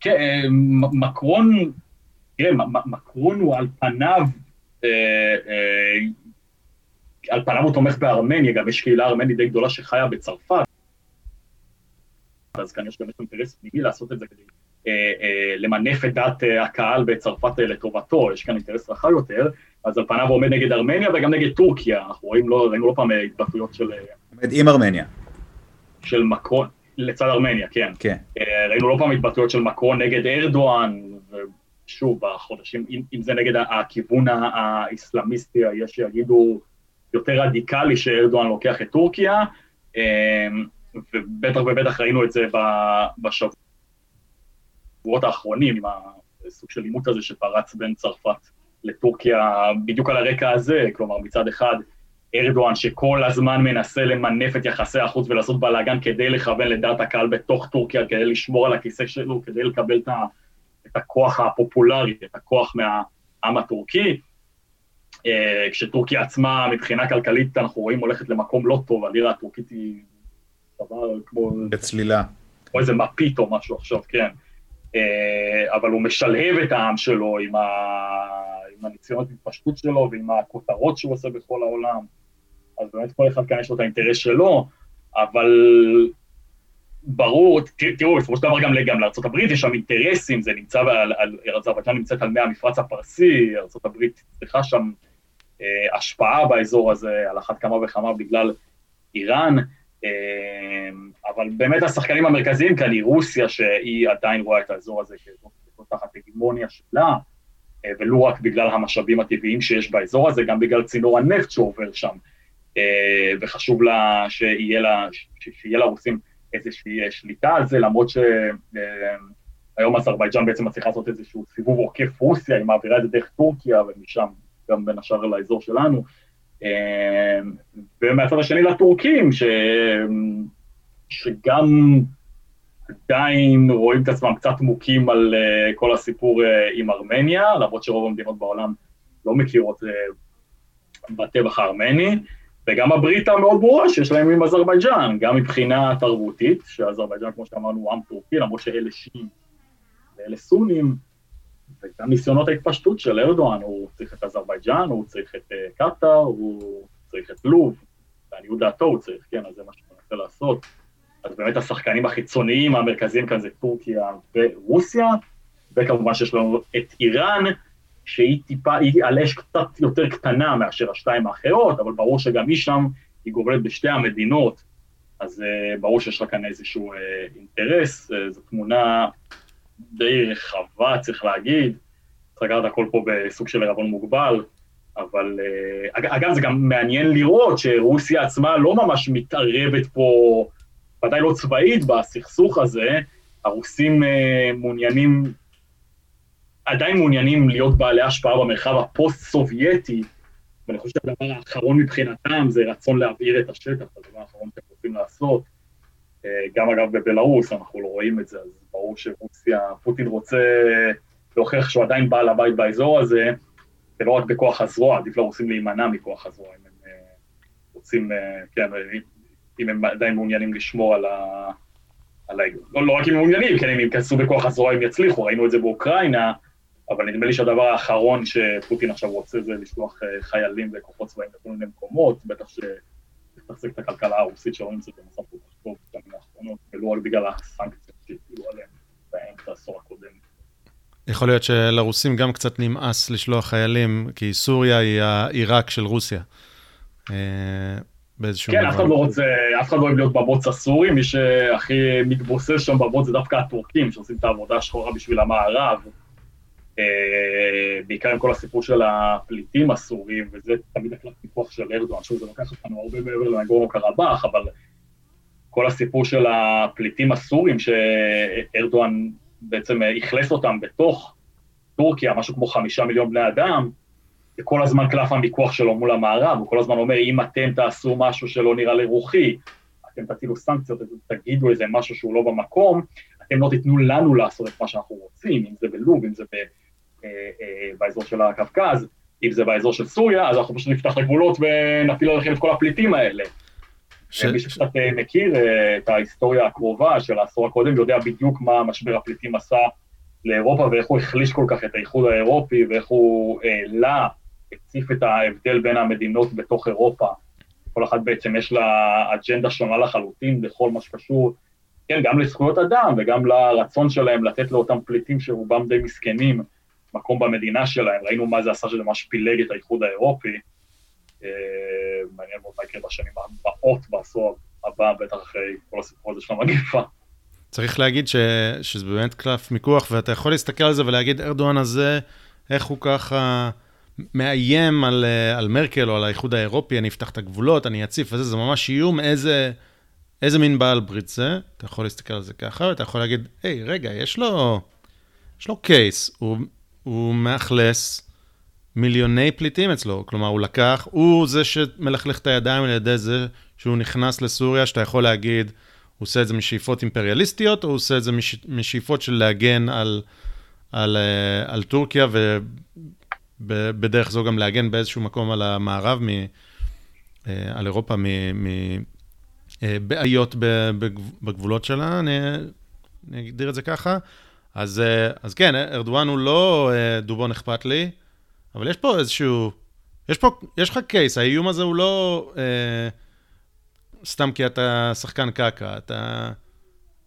כן, אה, מקרון, תראה, מקרון הוא על פניו, על פניו הוא תומך בארמניה, גם יש קהילה ארמנית די גדולה שחיה בצרפת, אז כאן יש גם אינטרס פנימי לעשות את זה כדי למנף את דעת הקהל בצרפת לטובתו, יש כאן אינטרס רחב יותר, אז על פניו הוא עומד נגד ארמניה וגם נגד טורקיה, אנחנו רואים לא, ראינו לא פעם התבטאויות של... עומד עם ארמניה. של מקרון, לצד ארמניה, כן. כן. אה, ראינו לא פעם התבטאויות של מקרון נגד ארדואן, ושוב, בחודשים, אם, אם זה נגד הכיוון האסלאמיסטי, יש שיגידו יותר רדיקלי שארדואן לוקח את טורקיה, אה, ובטח ובטח ראינו את זה בשבועות האחרונים, עם הסוג של עימות הזה שפרץ בין צרפת לטורקיה בדיוק על הרקע הזה, כלומר מצד אחד ארדואן שכל הזמן מנסה למנף את יחסי החוץ ולעשות בלאגן כדי לכוון לדעת הקהל בתוך טורקיה, כדי לשמור על הכיסא שלו, כדי לקבל את, הכוח הפופולרי, את הכוח מהעם הטורקי. אה, כשטורקיה עצמה מבחינה כלכלית אנחנו רואים הולכת למקום לא טוב, הלירה הטורקית היא כמו... בצלילה. כמו איזה מפית או משהו עכשיו, כן. אה, אבל הוא משלהב את העם שלו עם, ה... עם הניסיונות התפשטות שלו ועם הכותרות שהוא עושה בכל העולם. אז באמת כל אחד כאן יש לו את האינטרס שלו, אבל ברור, תראו, בסופו של דבר גם, גם לארה"ב יש שם אינטרסים, זה נמצא, ארה"ב נמצאת על מי המפרץ הפרסי, ארה"ב צריכה שם אה, השפעה באזור הזה, על אחת כמה וכמה בגלל איראן, אבל באמת השחקנים המרכזיים כאן היא רוסיה, שהיא עדיין רואה את האזור הזה תחת הגמוניה שלה, אה, ולא רק בגלל המשאבים הטבעיים שיש באזור הזה, גם בגלל צינור הנפט שעובר שם, אה, וחשוב לה שיהיה, לה, שיהיה לרוסים איזושהי אה, שליטה על זה, למרות שהיום אזרבייג'אן בעצם מצליחה לעשות איזשהו סיבוב עוקף רוסיה, היא מעבירה את זה דרך טורקיה, ומשם גם בין השאר לאזור שלנו. ומהצד השני לטורקים, ש... שגם עדיין רואים את עצמם קצת מוכים על uh, כל הסיפור uh, עם ארמניה, למרות שרוב המדינות בעולם לא מכירות uh, בטבח הארמני, וגם הברית המאוד ברורה שיש להם עם אזרבייג'אן, גם מבחינה תרבותית, שאזרבייג'אן, כמו שאמרנו, הוא עם טורקי, למרות שאלה שיעים ואלה סונים, וגם ניסיונות ההתפשטות של ארדואן, הוא צריך את אזרבייג'אן, הוא צריך את uh, קטאר, הוא צריך את לוב, לעניות דעתו הוא צריך, כן, אז זה מה שהוא מנסה לעשות. אז באמת השחקנים החיצוניים המרכזיים כאן זה טורקיה ורוסיה, וכמובן שיש לנו את איראן, שהיא טיפה, היא על אש קצת יותר קטנה מאשר השתיים האחרות, אבל ברור שגם היא שם, היא גובלת בשתי המדינות, אז uh, ברור שיש לה כאן איזשהו uh, אינטרס, זו תמונה די רחבה, צריך להגיד, לקחת הכל פה בסוג של ערבון מוגבל, אבל uh, אגב, זה גם מעניין לראות שרוסיה עצמה לא ממש מתערבת פה ודאי לא צבאית בסכסוך הזה, הרוסים אה, מעוניינים, עדיין מעוניינים להיות בעלי השפעה במרחב הפוסט-סובייטי, ואני חושב שהדבר האחרון מבחינתם זה רצון להבעיר את השטח, הדבר האחרון שהם רוצים לעשות. אה, גם אגב בבלארוס, אנחנו לא רואים את זה, אז ברור שרוסיה, פוטין רוצה להוכיח שהוא עדיין בעל הבית באזור הזה, ולא רק בכוח הזרוע, עדיף לרוסים להימנע מכוח הזרוע, אם הם אה, רוצים, כן, אם הם עדיין מעוניינים לשמור על ה... על ה... לא, לא רק אם הם מעוניינים, כן, אם הם ייכנסו בכוח הזרוע הם יצליחו, ראינו את זה באוקראינה, אבל נדמה לי שהדבר האחרון שפוטין עכשיו רוצה זה לשלוח אה, חיילים וכוחות צבאיים לכל מיני מקומות, בטח לתחזק את הכלכלה הרוסית שלא נמצאת במצב כל כך טוב בשנים האחרונות, ולא רק בגלל הסנקציות שהפעילו עליהם באמצע העשור הקודם. יכול להיות שלרוסים גם קצת נמאס לשלוח חיילים, כי סוריה היא העיראק של רוסיה. אה, באיזשהו... כן, אף אחד לא רוצה, אף אחד לא אוהב להיות בבוץ הסורי, מי שהכי מתבוסס שם בבוץ זה דווקא הטורקים, שעושים את העבודה השחורה בשביל המערב. אה, בעיקר עם כל הסיפור של הפליטים הסורים, וזה תמיד הקלט פיקוח של ארדואן, שוב, זה לוקח אותנו הרבה מעבר לנגורנו קרבאח, אבל כל הסיפור של הפליטים הסורים, שארדואן בעצם אכלס אותם בתוך טורקיה, משהו כמו חמישה מיליון בני אדם, כל הזמן קלף המיקוח שלו מול המערב, הוא כל הזמן אומר, אם אתם תעשו משהו שלא נראה לרוחי, אתם תטילו סנקציות, תגידו איזה משהו שהוא לא במקום, אתם לא תיתנו לנו לעשות את מה שאנחנו רוצים, אם זה בלוב, אם זה ב, אה, אה, באזור של הקווקז, אם זה באזור של סוריה, אז אנחנו פשוט נפתח את הגבולות ונפיל עליכם את כל הפליטים האלה. ש... מי שקצת אה, מכיר אה, את ההיסטוריה הקרובה של העשור הקודם, יודע בדיוק מה משבר הפליטים עשה לאירופה ואיך הוא החליש כל כך את האיחוד האירופי ואיך הוא העלה, הציף את ההבדל בין המדינות בתוך אירופה. כל אחת בעצם יש לה אג'נדה שונה לחלוטין בכל מה שקשור, כן, גם לזכויות אדם וגם לרצון שלהם לתת לאותם פליטים שרובם די מסכנים מקום במדינה שלהם. ראינו מה זה עשה שזה ממש פילג את האיחוד האירופי. אה, מעניין מאוד מה יקרה בשנים הבאות, בעשור הבא, בטח אחרי כל הסיפור הזה של המגיפה. צריך להגיד ש, שזה באמת קלף מיקוח, ואתה יכול להסתכל על זה ולהגיד, ארדואן הזה, איך הוא ככה מאיים על, אה, על מרקל או על האיחוד האירופי, אני אפתח את הגבולות, אני אציף וזה, זה ממש איום, איזה, איזה מין בעל ברית זה. אתה יכול להסתכל על זה ככה, ואתה יכול להגיד, היי, רגע, יש לו, יש לו קייס, הוא, הוא מאכלס מיליוני פליטים אצלו. כלומר, הוא לקח, הוא זה שמלכלך את הידיים על ידי זה שהוא נכנס לסוריה, שאתה יכול להגיד, הוא עושה את זה משאיפות אימפריאליסטיות, או הוא עושה את זה מש, משאיפות של להגן על, על, אה, על טורקיה, ובדרך זו גם להגן באיזשהו מקום על המערב, מ, אה, על אירופה, מבעיות אה, בגבולות שלה, אני, אני אגדיר את זה ככה. אז, אז כן, ארדואן הוא לא דובון אכפת לי, אבל יש פה איזשהו, יש פה, יש לך קייס, האיום הזה הוא לא אה, סתם כי אתה שחקן קקע, אתה...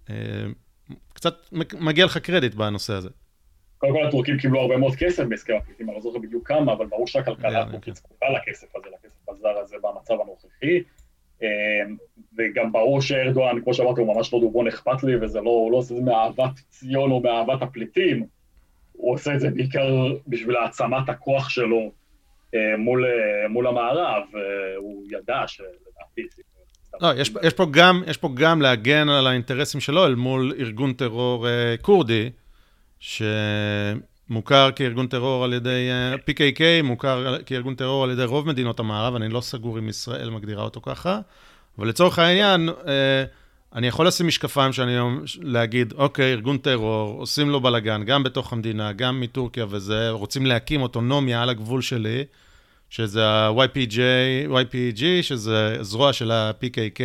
אה, קצת מגיע לך קרדיט בנושא הזה. קודם כל הטורקים קיבלו הרבה מאוד כסף בהסכם הפליטים, אני לא זוכר בדיוק כמה, אבל ברור שהכלכלה הטורקית זקוקה לכסף הזה, לכסף הזר הזה במצב הנוכחי. אה, וגם ברור שארדואן, כמו שאמרתי, הוא ממש לא דובון אכפת לי, וזה לא, לא עושה את זה מאהבת ציון או מאהבת הפליטים. הוא עושה את זה בעיקר בשביל העצמת הכוח שלו אה, מול, אה, מול המערב, הוא ידע שלדעתי... לא, יש, יש, פה גם, יש פה גם להגן על האינטרסים שלו אל מול ארגון טרור uh, כורדי, שמוכר כארגון טרור על ידי, uh, PKK, מוכר כארגון טרור על ידי רוב מדינות המערב, אני לא סגור אם ישראל מגדירה אותו ככה, אבל לצורך העניין, uh, אני יכול לשים משקפיים שאני להגיד, אוקיי, ארגון טרור, עושים לו בלאגן, גם בתוך המדינה, גם מטורקיה וזה, רוצים להקים אוטונומיה על הגבול שלי, שזה ה-YPG, YPG, שזה זרוע של ה-PKK,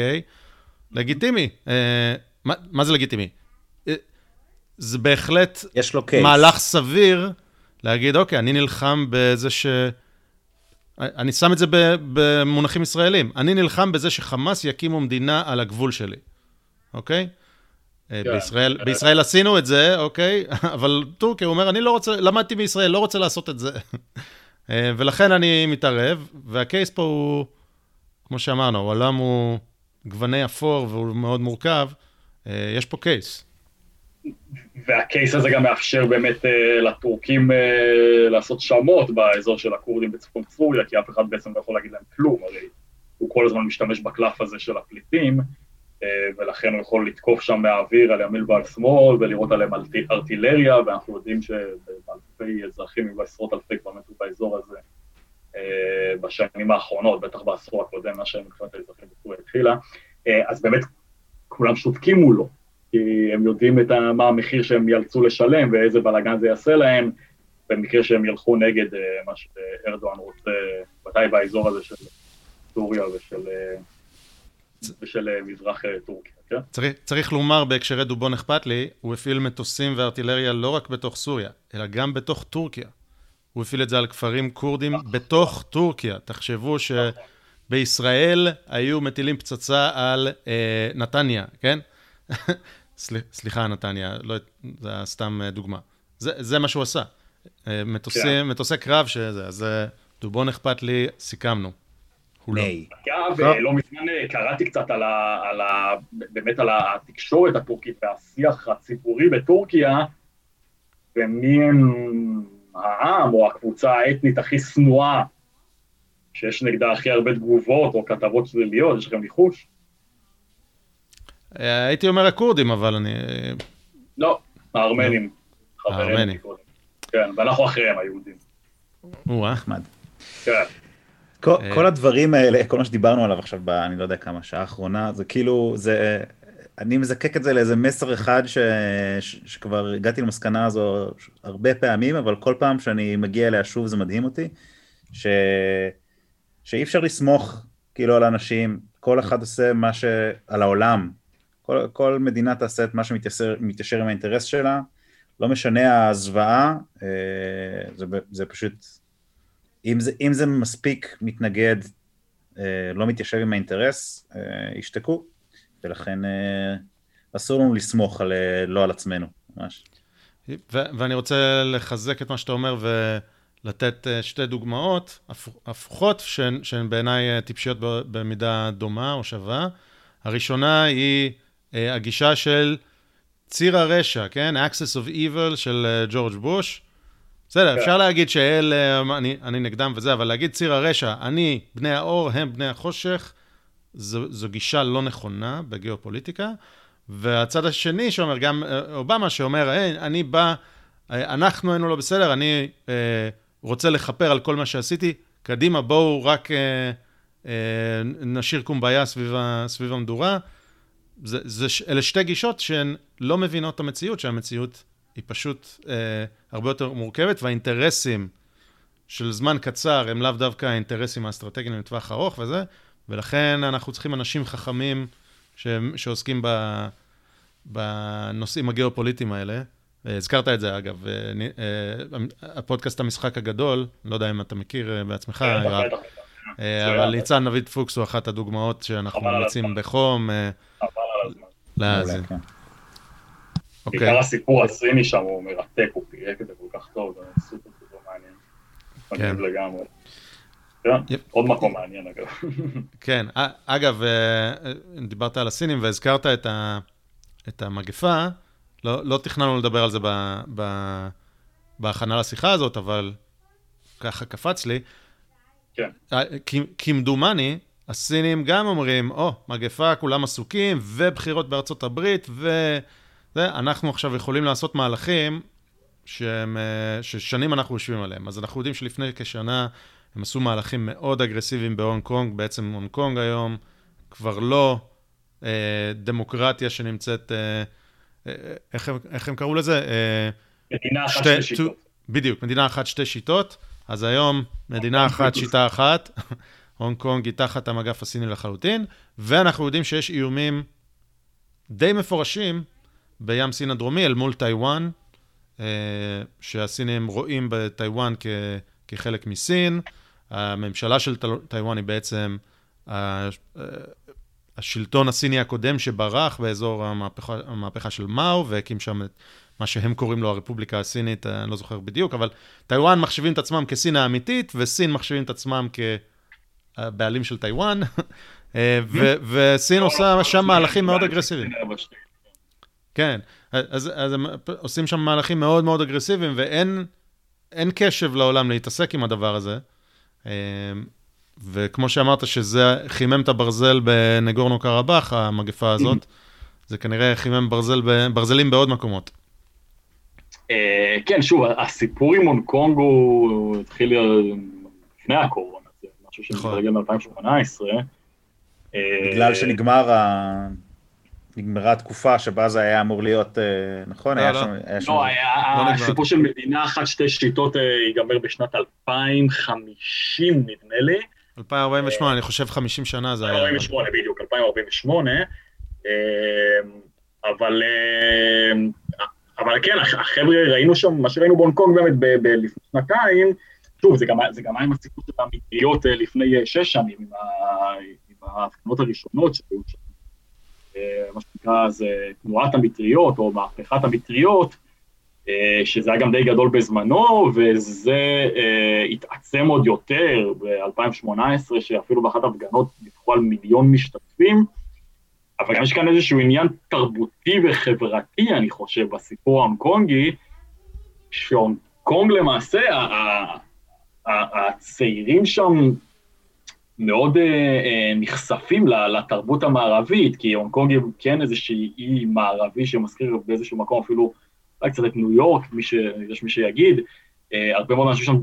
לגיטימי. אה, מה, מה זה לגיטימי? אה, זה בהחלט יש לו קייס. מהלך סביר להגיד, אוקיי, אני נלחם בזה ש... אני שם את זה במונחים ישראלים. אני נלחם בזה שחמאס יקימו מדינה על הגבול שלי. אוקיי? אה, כן. בישראל, בישראל עשינו את זה, אוקיי? אבל טורקיה, הוא אומר, אני לא רוצה, למדתי מישראל, לא רוצה לעשות את זה. אה, ולכן אני מתערב, והקייס פה הוא, כמו שאמרנו, העולם הוא גווני אפור והוא מאוד מורכב, אה, יש פה קייס. והקייס הזה גם מאפשר באמת לטורקים לעשות שמות באזור של הכורדים בצפון סוריה, כי אף אחד בעצם לא יכול להגיד להם כלום, הרי הוא כל הזמן משתמש בקלף הזה של הפליטים. אה, ולכן הוא יכול לתקוף שם מהאוויר על ימין ועל שמאל ולירות עליהם ארטילריה, ואנחנו יודעים שבאלפי אזרחים, אם לא עשרות אלפי כבר מתו באזור הזה אה, בשנים האחרונות, בטח בעשור הקודם, מה שמלחמת האזרחים בסוריה התחילה, אה, אז באמת כולם שותקים מולו, כי הם יודעים את מה המחיר שהם יאלצו לשלם ואיזה בלאגן זה יעשה להם, במקרה שהם ילכו נגד מה שארדואן רוצה, ודאי באזור הזה של סוריה ושל... ושל אה, מזרח אה, טורקיה, כן? צריך, צריך לומר בהקשרי דובון אכפת לי, הוא הפעיל מטוסים וארטילריה לא רק בתוך סוריה, אלא גם בתוך טורקיה. הוא הפעיל את זה על כפרים כורדים בתוך טורקיה. תחשבו בישראל היו מטילים פצצה על אה, נתניה, כן? סל, סליחה, נתניה, לא, זה היה סתם אה, דוגמה. זה, זה מה שהוא עשה. מטוסים, כן. מטוסי קרב שזה, אז דובון אכפת לי, סיכמנו. הוא לא. אגב, לא. לא מזמן קראתי קצת על ה, על ה... באמת על התקשורת הטורקית והשיח הציבורי בטורקיה, ומי הם העם או הקבוצה האתנית הכי שנואה, שיש נגדה הכי הרבה תגובות או כתבות שליליות, יש לכם ניחוש? הייתי אומר הכורדים, אבל אני... לא, הארמנים. הארמנים. כן, ואנחנו אחריהם, היהודים. או אחמד. כן. כל, אה. כל הדברים האלה, כל מה שדיברנו עליו עכשיו, ב, אני לא יודע כמה, שעה האחרונה, זה כאילו, זה, אני מזקק את זה לאיזה מסר אחד ש, ש, שכבר הגעתי למסקנה הזו הרבה פעמים, אבל כל פעם שאני מגיע אליה שוב זה מדהים אותי, ש, שאי אפשר לסמוך כאילו על אנשים, כל אחד עושה מה ש... על העולם, כל, כל מדינה תעשה את מה שמתיישר עם האינטרס שלה, לא משנה הזוועה, אה, זה, זה פשוט אם זה, אם זה מספיק מתנגד, אה, לא מתיישב עם האינטרס, אה, ישתקו, ולכן אה, אסור לנו לסמוך על, לא על עצמנו, ממש. ו- ואני רוצה לחזק את מה שאתה אומר ולתת שתי דוגמאות הפוכות, שהן, שהן בעיניי טיפשיות במידה דומה או שווה. הראשונה היא הגישה של ציר הרשע, כן? Access of Evil של ג'ורג' בוש. בסדר, כן. אפשר להגיד שאלה, אני, אני נגדם וזה, אבל להגיד ציר הרשע, אני בני האור, הם בני החושך, זו, זו גישה לא נכונה בגיאופוליטיקה. והצד השני שאומר, גם אה, אובמה שאומר, היי, אני בא, אה, אנחנו היינו לא בסדר, אני אה, רוצה לכפר על כל מה שעשיתי, קדימה, בואו רק אה, אה, נשאיר קומביה סביב, סביב המדורה. זה, זה, אלה שתי גישות שהן לא מבינות את המציאות, שהמציאות היא פשוט אה, הרבה יותר מורכבת, והאינטרסים של זמן קצר הם לאו דווקא האינטרסים האסטרטגיים לטווח ארוך וזה, ולכן אנחנו צריכים אנשים חכמים ש, שעוסקים ב, בנושאים הגיאופוליטיים האלה. אה, הזכרת את זה, אגב, אה, אה, הפודקאסט המשחק הגדול, לא יודע אם אתה מכיר בעצמך, כן, אבל ניצן נביד פוקס הוא אחת הדוגמאות שאנחנו ממליצים בחום. להאזין. אוקיי. בעיקר הסיפור הסיני שם הוא מרתק, הוא פירק את זה כל כך טוב, זה סופר סופר מעניין. כן. מגניב לגמרי. כן, עוד מקום מעניין אגב. כן, אגב, אה, דיברת על הסינים והזכרת את, ה, את המגפה, לא, לא תכננו לדבר על זה ב, ב, בהכנה לשיחה הזאת, אבל ככה קפץ לי. כן. אה, כמדומני, הסינים גם אומרים, או, oh, מגפה, כולם עסוקים, ובחירות בארצות הברית, ו... זה, אנחנו עכשיו יכולים לעשות מהלכים שהם, אה, ששנים אנחנו יושבים עליהם. אז אנחנו יודעים שלפני כשנה הם עשו מהלכים מאוד אגרסיביים בהונג קונג, בעצם הונג קונג היום כבר לא אה, דמוקרטיה שנמצאת, אה, אה, איך, הם, איך הם קראו לזה? אה, מדינה אחת שתי, שתי שיטות. בדיוק, מדינה אחת שתי שיטות. אז היום מדינה אחת, שיטה אחת, הונג קונג היא תחת המגף הסיני לחלוטין, ואנחנו יודעים שיש איומים די מפורשים בים סין הדרומי אל מול טיוואן, אה, שהסינים רואים בטיוואן כחלק מסין. הממשלה של טיוואן היא בעצם אה, השלטון הסיני הקודם שברח באזור המהפכה, המהפכה של מאו, והקים שם את מה שהם קוראים לו הרפובליקה הסינית, אני לא זוכר בדיוק, אבל טיוואן מחשיבים את עצמם כסין האמיתית, וסין מחשיבים את עצמם כבעלים של טיוואן, אה, וסין עושה שם מהלכים מאוד אגרסיביים. כן, אז, אז הם עושים שם מהלכים מאוד מאוד אגרסיביים, ואין קשב לעולם להתעסק עם הדבר הזה. אמ, וכמו שאמרת, שזה חימם את הברזל בנגורנו קרבאח, המגפה הזאת, זה כנראה חימם ברזל, ברזלים בעוד מקומות. אה, כן, שוב, הסיפור עם הונג קונג הוא התחיל לפני הקורונה, זה משהו שמתרגל מ-2018. בגלל שנגמר ה... נגמרה התקופה שבה זה היה אמור להיות, אה, נכון? לא, לא. לא, לא הסיפור של מדינה אחת, שתי שיטות אה, ייגמר בשנת 2050, נדמה לי. 2048, אני חושב 50 שנה זה היה. 2048, בדיוק, 2048. אה, אבל, אבל כן, החבר'ה, ראינו שם, מה שראינו בהונג קונג באמת לפני שנתיים, שוב, זה גם, זה גם היה עם הסיפור של המטריות לפני שש שנים, עם, ההפגנות הראשונות שהיו שם. מה שנקרא, זה תנועת המטריות, או מהפכת המטריות, שזה היה גם די גדול בזמנו, וזה התעצם עוד יותר ב-2018, שאפילו באחת ההפגנות דיווחו על מיליון משתתפים. אבל גם יש כאן איזשהו עניין תרבותי וחברתי, אני חושב, בסיפור ההונג קונגי, שהונג קונג למעשה, הצעירים שם מאוד uh, uh, נחשפים לתרבות המערבית, כי הונג קונג היא כן איזושהי אי מערבי שמזכיר באיזשהו מקום אפילו אולי קצת את ניו יורק, מי ש... יש מי שיגיד, uh, הרבה מאוד אנשים שם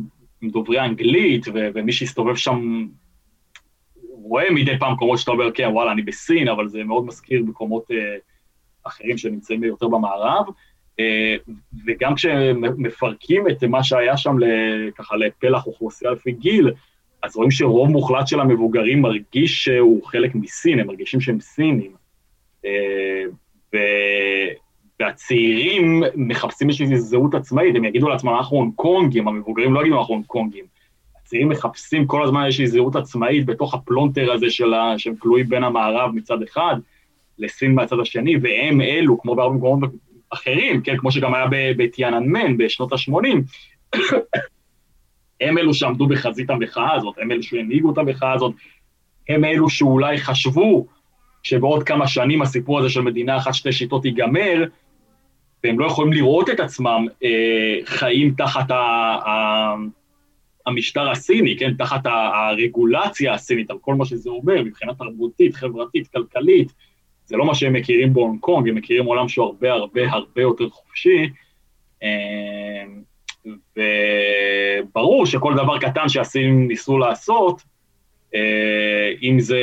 דוברי אנגלית, ו... ומי שהסתובב שם רואה מדי פעם מקומות שאתה אומר, כן, וואלה, אני בסין, אבל זה מאוד מזכיר מקומות uh, אחרים שנמצאים יותר במערב. אה, וגם כשמפרקים את מה שהיה שם ככה לפלח אוכלוסייה לפי גיל, אז רואים שרוב מוחלט של המבוגרים מרגיש שהוא חלק מסין, הם מרגישים שהם סינים. אה, ו... והצעירים מחפשים איזושהי זהות עצמאית, הם יגידו לעצמם, אנחנו הונג קונגים, המבוגרים לא יגידו, אנחנו הונג קונגים. הצעירים מחפשים כל הזמן איזושהי זהות עצמאית בתוך הפלונטר הזה של ה... שהם כלואים בין המערב מצד אחד לסין מהצד השני, והם אלו, כמו בהרבה מקומות אחרים, כן, כמו שגם היה בטיאננמן בשנות ה-80, הם אלו שעמדו בחזית המחאה הזאת, הם אלו שהנהיגו את המחאה הזאת, הם אלו שאולי חשבו שבעוד כמה שנים הסיפור הזה של מדינה אחת שתי שיטות ייגמר, והם לא יכולים לראות את עצמם אה, חיים תחת ה... ה המשטר הסיני, כן, תחת הרגולציה הסינית, על כל מה שזה אומר, מבחינה תרבותית, חברתית, כלכלית, זה לא מה שהם מכירים בהונג קונג, הם מכירים עולם שהוא הרבה הרבה הרבה יותר חופשי, אמ, וברור שכל דבר קטן שהסינים ניסו לעשות, אה, אם זה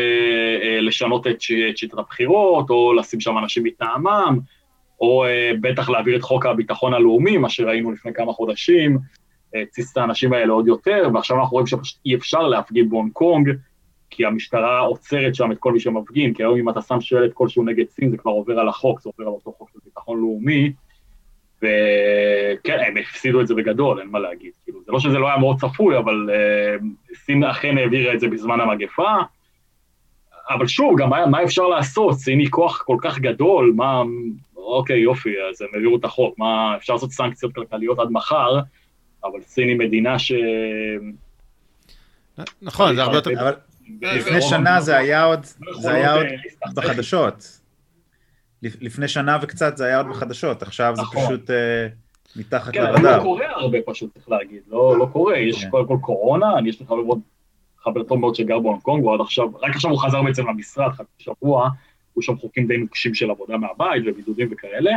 אה, לשנות את שיטת הבחירות, או לשים שם אנשים מטעמם, או אה, בטח להעביר את חוק הביטחון הלאומי, מה שראינו לפני כמה חודשים, התסיס את האנשים האלה עוד יותר, ועכשיו אנחנו רואים שפשוט אי אפשר להפגין בהונג קונג, כי המשטרה עוצרת שם את כל מי שמפגין, כי היום אם אתה שם שלט כלשהו נגד סין, זה כבר עובר על החוק, זה עובר על אותו חוק של ביטחון לאומי, וכן, הם הפסידו את זה בגדול, אין מה להגיד. כאילו, זה לא שזה לא היה מאוד צפוי, אבל uh, סין אכן העבירה את זה בזמן המגפה. אבל שוב, גם מה, מה אפשר לעשות? סין היא כוח כל כך גדול, מה... אוקיי, יופי, אז הם העבירו את החוק, מה... אפשר לעשות סנקציות כלכליות עד מחר, אבל סין היא מדינה ש... נכון, זה הרבה יותר... אבל לפני שנה זה היה עוד, זה היה עוד בחדשות. לפני שנה וקצת זה היה עוד בחדשות, עכשיו זה נכון. פשוט אה, מתחת לרדאר. כן, לא קורה הרבה פשוט, צריך להגיד, לא, לא קורה, יש כן. קודם כל קורונה, אני יש חבר מאוד, חבר טוב מאוד שגר בהונג קונג, ועד עכשיו, רק עכשיו הוא חזר בעצם למשרד, חצי שבוע, היו שם חוקים די נוקשים של עבודה מהבית ובידודים וכאלה,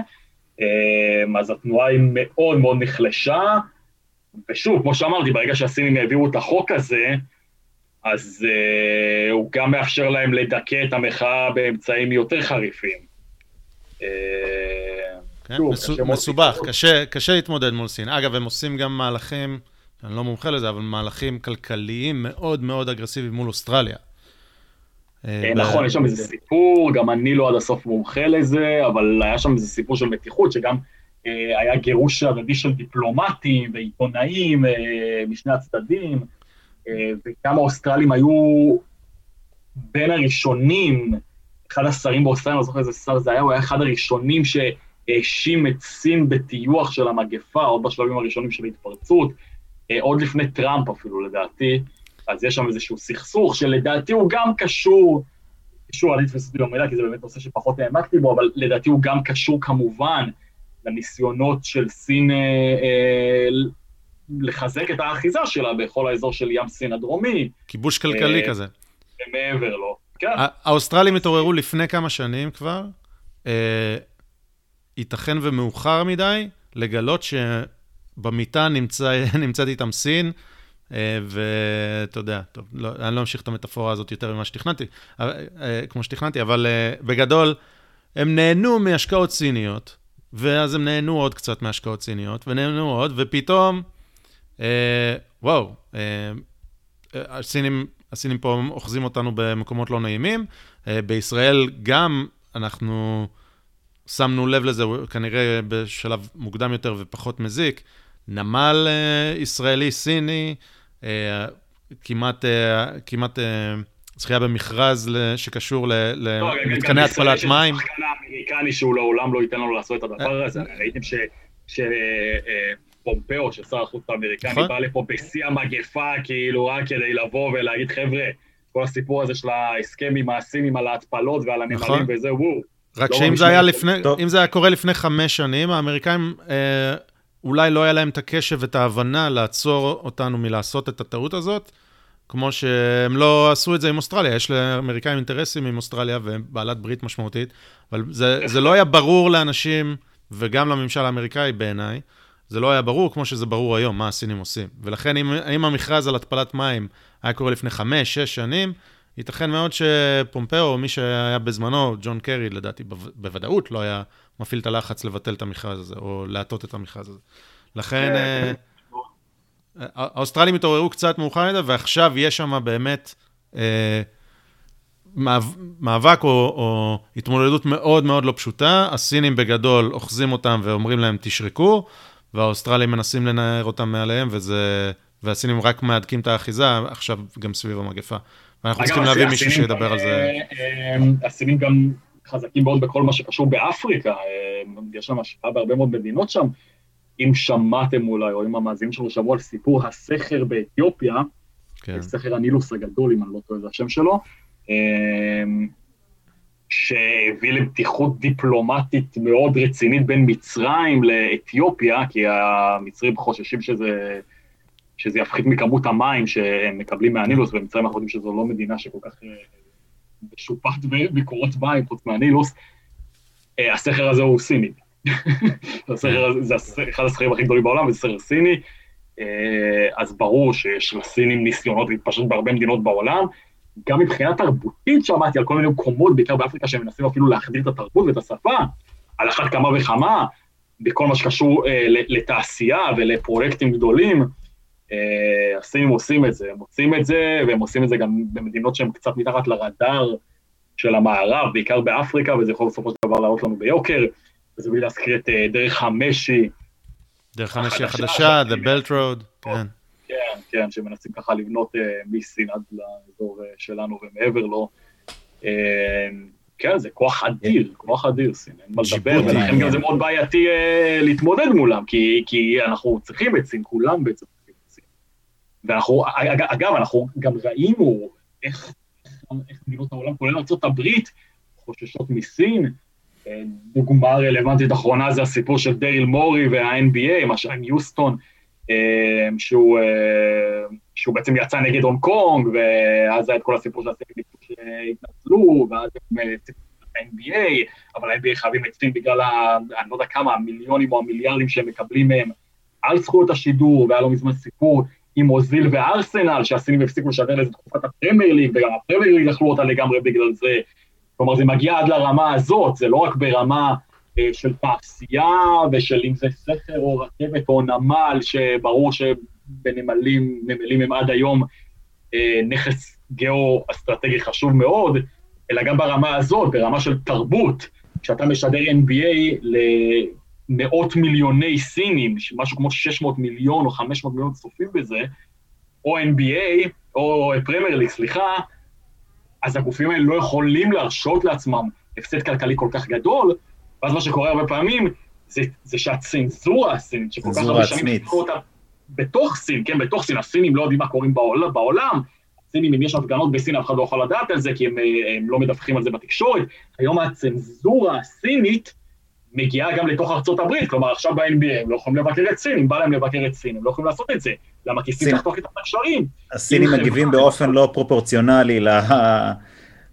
אה, אז התנועה היא מאוד מאוד נחלשה, ושוב, כמו שאמרתי, ברגע שהסינים העבירו את החוק הזה, אז uh, הוא גם מאפשר להם לדכא את המחאה באמצעים יותר חריפים. Uh, כן, שוב, מסו, מסובך, קשה, קשה להתמודד מול סין. אגב, הם עושים גם מהלכים, אני לא מומחה לזה, אבל מהלכים כלכליים מאוד מאוד אגרסיביים מול אוסטרליה. אה, נכון, יש שם איזה סיפור, גם אני לא עד הסוף מומחה לזה, אבל היה שם איזה סיפור של מתיחות, שגם אה, היה גירוש הדדי של דיפלומטים ועיתונאים אה, משני הצדדים, אה, וכמה אוסטרלים היו בין הראשונים, אחד השרים באוסטרליה, אני לא זוכר איזה שר זה היה, הוא היה אחד הראשונים שהאשים את סין בטיוח של המגפה, עוד בשלבים הראשונים של ההתפרצות, עוד לפני טראמפ אפילו, לדעתי. אז יש שם איזשהו סכסוך שלדעתי הוא גם קשור, קשור, אני אתפס אותי במילה, כי זה באמת נושא שפחות העמקתי בו, אבל לדעתי הוא גם קשור כמובן לניסיונות של סין אה, אה, לחזק את האחיזה שלה בכל האזור של ים סין הדרומי. כיבוש כלכלי אה, כזה. ומעבר לו. כן. האוסטרלים התעוררו לפני כמה שנים כבר. אה, ייתכן ומאוחר מדי לגלות שבמיטה נמצא, נמצאת איתם סין, אה, ואתה יודע, טוב, לא, אני לא אמשיך את המטאפורה הזאת יותר ממה שתכננתי, אה, אה, כמו שתכננתי, אבל בגדול, הם נהנו מהשקעות סיניות, ואז הם נהנו עוד קצת מהשקעות סיניות, ונהנו עוד, ופתאום, אה, וואו, אה, הסינים, הסינים פה אוחזים אותנו במקומות לא נעימים. אה, בישראל גם אנחנו שמנו לב לזה, כנראה בשלב מוקדם יותר ופחות מזיק. נמל אה, ישראלי-סיני, אה, כמעט, כמעט זכייה במכרז שקשור למתקני לא, התפלת מים. השחקן האמריקני שהוא לעולם לא ייתן לנו לעשות את הדבר הזה, ראיתם שפומפאו, ששר החוץ האמריקני, נכון. בא לפה בשיא המגפה, כאילו, רק כדי לבוא ולהגיד, חבר'ה, כל הסיפור הזה של ההסכם עם הסינים על ההתפלות ועל הנמלים נכון. וזה, וואו. רק לא שאם זה היה לפני, אם זה היה קורה לפני חמש שנים, האמריקאים אה, אולי לא היה להם את הקשב ואת ההבנה לעצור אותנו מלעשות את הטעות הזאת, כמו שהם לא עשו את זה עם אוסטרליה. יש לאמריקאים אינטרסים עם אוסטרליה והם בעלת ברית משמעותית, אבל זה, זה לא היה ברור לאנשים, וגם לממשל האמריקאי בעיניי, זה לא היה ברור כמו שזה ברור היום, מה הסינים עושים. ולכן אם, אם המכרז על התפלת מים היה קורה לפני חמש, שש שנים, ייתכן מאוד שפומפאו, או מי שהיה בזמנו, ג'ון קרי, לדעתי, בוודאות לא היה מפעיל את הלחץ לבטל את המכרז הזה, או להטות את המכרז הזה. לכן, כן. אה, האוסטרלים התעוררו קצת מאוחר מדי, ועכשיו יש שם באמת אה, מאבק או, או התמודדות מאוד מאוד לא פשוטה. הסינים בגדול אוחזים אותם ואומרים להם, תשרקו, והאוסטרלים מנסים לנער אותם מעליהם, וזה... והסינים רק מהדקים את האחיזה, עכשיו גם סביב המגפה. ואנחנו צריכים להביא מישהו שידבר על זה. אה, אה, הסינים גם חזקים מאוד בכל מה שקשור באפריקה, אה, יש להם השפעה בהרבה מאוד מדינות שם. אם שמעתם אולי, או אם המאזינים שלנו שמעו על סיפור הסכר באתיופיה, כן. סכר הנילוס הגדול, אם אני לא טועה, זה השם שלו, שהביא לפתיחות דיפלומטית מאוד רצינית בין מצרים לאתיופיה, כי המצרים חוששים שזה... שזה יפחית מכמות המים שהם מקבלים מהנילוס, ומצרים אנחנו יודעים שזו לא מדינה שכל כך אה, משופעת בקורות מים חוץ מהנילוס, אה, הסכר הזה הוא סיני. הסכר הזה, זה אחד הסכרים הכי גדולים בעולם, וזה סכר סיני, אה, אז ברור שיש לסינים ניסיונות להתפשט בהרבה מדינות בעולם. גם מבחינה תרבותית שמעתי על כל מיני מקומות, בעיקר באפריקה, שהם מנסים אפילו להחדיר את התרבות ואת השפה, על אחת כמה וכמה, בכל מה שקשור לתעשייה ולפרויקטים גדולים. אה, הסינים עושים את זה, הם עושים את זה, והם עושים את זה גם במדינות שהן קצת מתחת לרדאר של המערב, בעיקר באפריקה, וזה יכול בסופו של דבר לעלות לנו ביוקר, וזה בלי להזכיר את אה, דרך המשי. דרך המשי החדשה, The Belt Road, כן. כן, כן, שמנסים ככה לבנות uh, מסין עד לאזור uh, שלנו ומעבר לו. Uh, כן, זה כוח אדיר, כוח אדיר סין, אין מה לדבר, ולכן גם זה מאוד בעייתי uh, להתמודד מולם, כי, כי אנחנו צריכים את סין, כולם בעצם ואנחנו, אגב, אנחנו גם ראינו איך, מדינות העולם, כולל ארה"ב, חוששות מסין. אה, דוגמה רלוונטית אחרונה זה הסיפור של דייל מורי וה-NBA, מה שהיה עם יוסטון, אה, שהוא, אה, שהוא בעצם יצא נגד הונג קונג, ואז היה את כל הסיפור של הסגל שהתנצלו, ואז הם ה-NBA, אבל ה-NBA חייבים סין בגלל, ה, אני לא יודע כמה, המיליונים או המיליארדים שהם מקבלים מהם על זכויות השידור, והיה לא מזמן סיפור עם אוזיל וארסנל, שהסינים הפסיקו לשדר לזה תקופת הפרמייר ליג, וגם הפרמייר ליג אכלו אותה לגמרי בגלל זה. כלומר, זה מגיע עד לרמה הזאת, זה לא רק ברמה אה, של תעשייה, ושל אם זה סכר או רכבת או נמל, שברור שבנמלים, נמלים הם עד היום אה, נכס גיאו-אסטרטגי חשוב מאוד, אלא גם ברמה הזאת, ברמה של תרבות, כשאתה משדר NBA מאות מיליוני סינים, משהו כמו 600 מיליון או 500 מיליון צופים בזה, או NBA, או פרמייר ליג, סליחה, אז הגופים האלה לא יכולים להרשות לעצמם הפסד כלכלי כל כך גדול, ואז מה שקורה הרבה פעמים, זה, זה שהצנזורה הסינית, שכל כך הרבה שנים סיפרו אותה בתוך סין, כן, בתוך סין, הסינים לא יודעים מה קורה בעולם, בעולם, הסינים, אם יש הפגנות בסין, אף אחד לא יכול לדעת על זה, כי הם, הם לא מדווחים על זה בתקשורת. היום הצנזורה הסינית, מגיעה גם לתוך ארצות הברית, כלומר עכשיו ב-NBA הם לא יכולים לבקר את סין, אם בא להם לבקר את סין, הם לא יכולים לעשות את זה, למה כי סין תחתוך את הקשרים. הסינים מגיבים באופן לא פרופורציונלי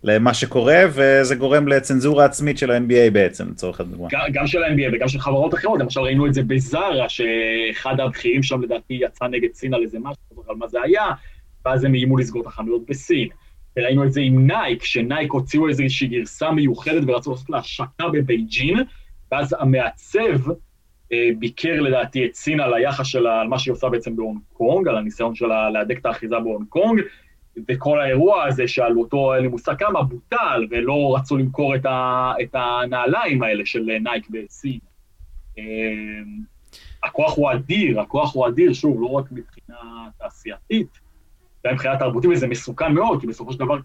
למה שקורה, וזה גורם לצנזורה עצמית של ה-NBA בעצם, לצורך הדוגמה. גם של ה-NBA וגם של חברות אחרות, למשל ראינו את זה בזארה, שאחד הבכירים שם לדעתי יצא נגד סין על איזה משהו, על מה זה היה, ואז הם איימו לסגור את החנויות בסין. וראינו את זה עם נייק, שנייק הוציאו איזושהי גרסה מיוחדת ורצו לעשות לה השקה בבייג'ין, ואז המעצב אה, ביקר לדעתי את סין על היחס שלה, על מה שהיא עושה בעצם בהונג קונג, על הניסיון שלה להדק את האחיזה בהונג קונג, וכל האירוע הזה שעל אותו, אין לי מושג כמה, בוטל, ולא רצו למכור את, ה, את הנעליים האלה של נייק בסין. אה, הכוח הוא אדיר, הכוח הוא אדיר, שוב, לא רק מבחינה תעשייתית, גם מבחינה תרבותית, וזה מסוכן מאוד, כי בסופו של דבר,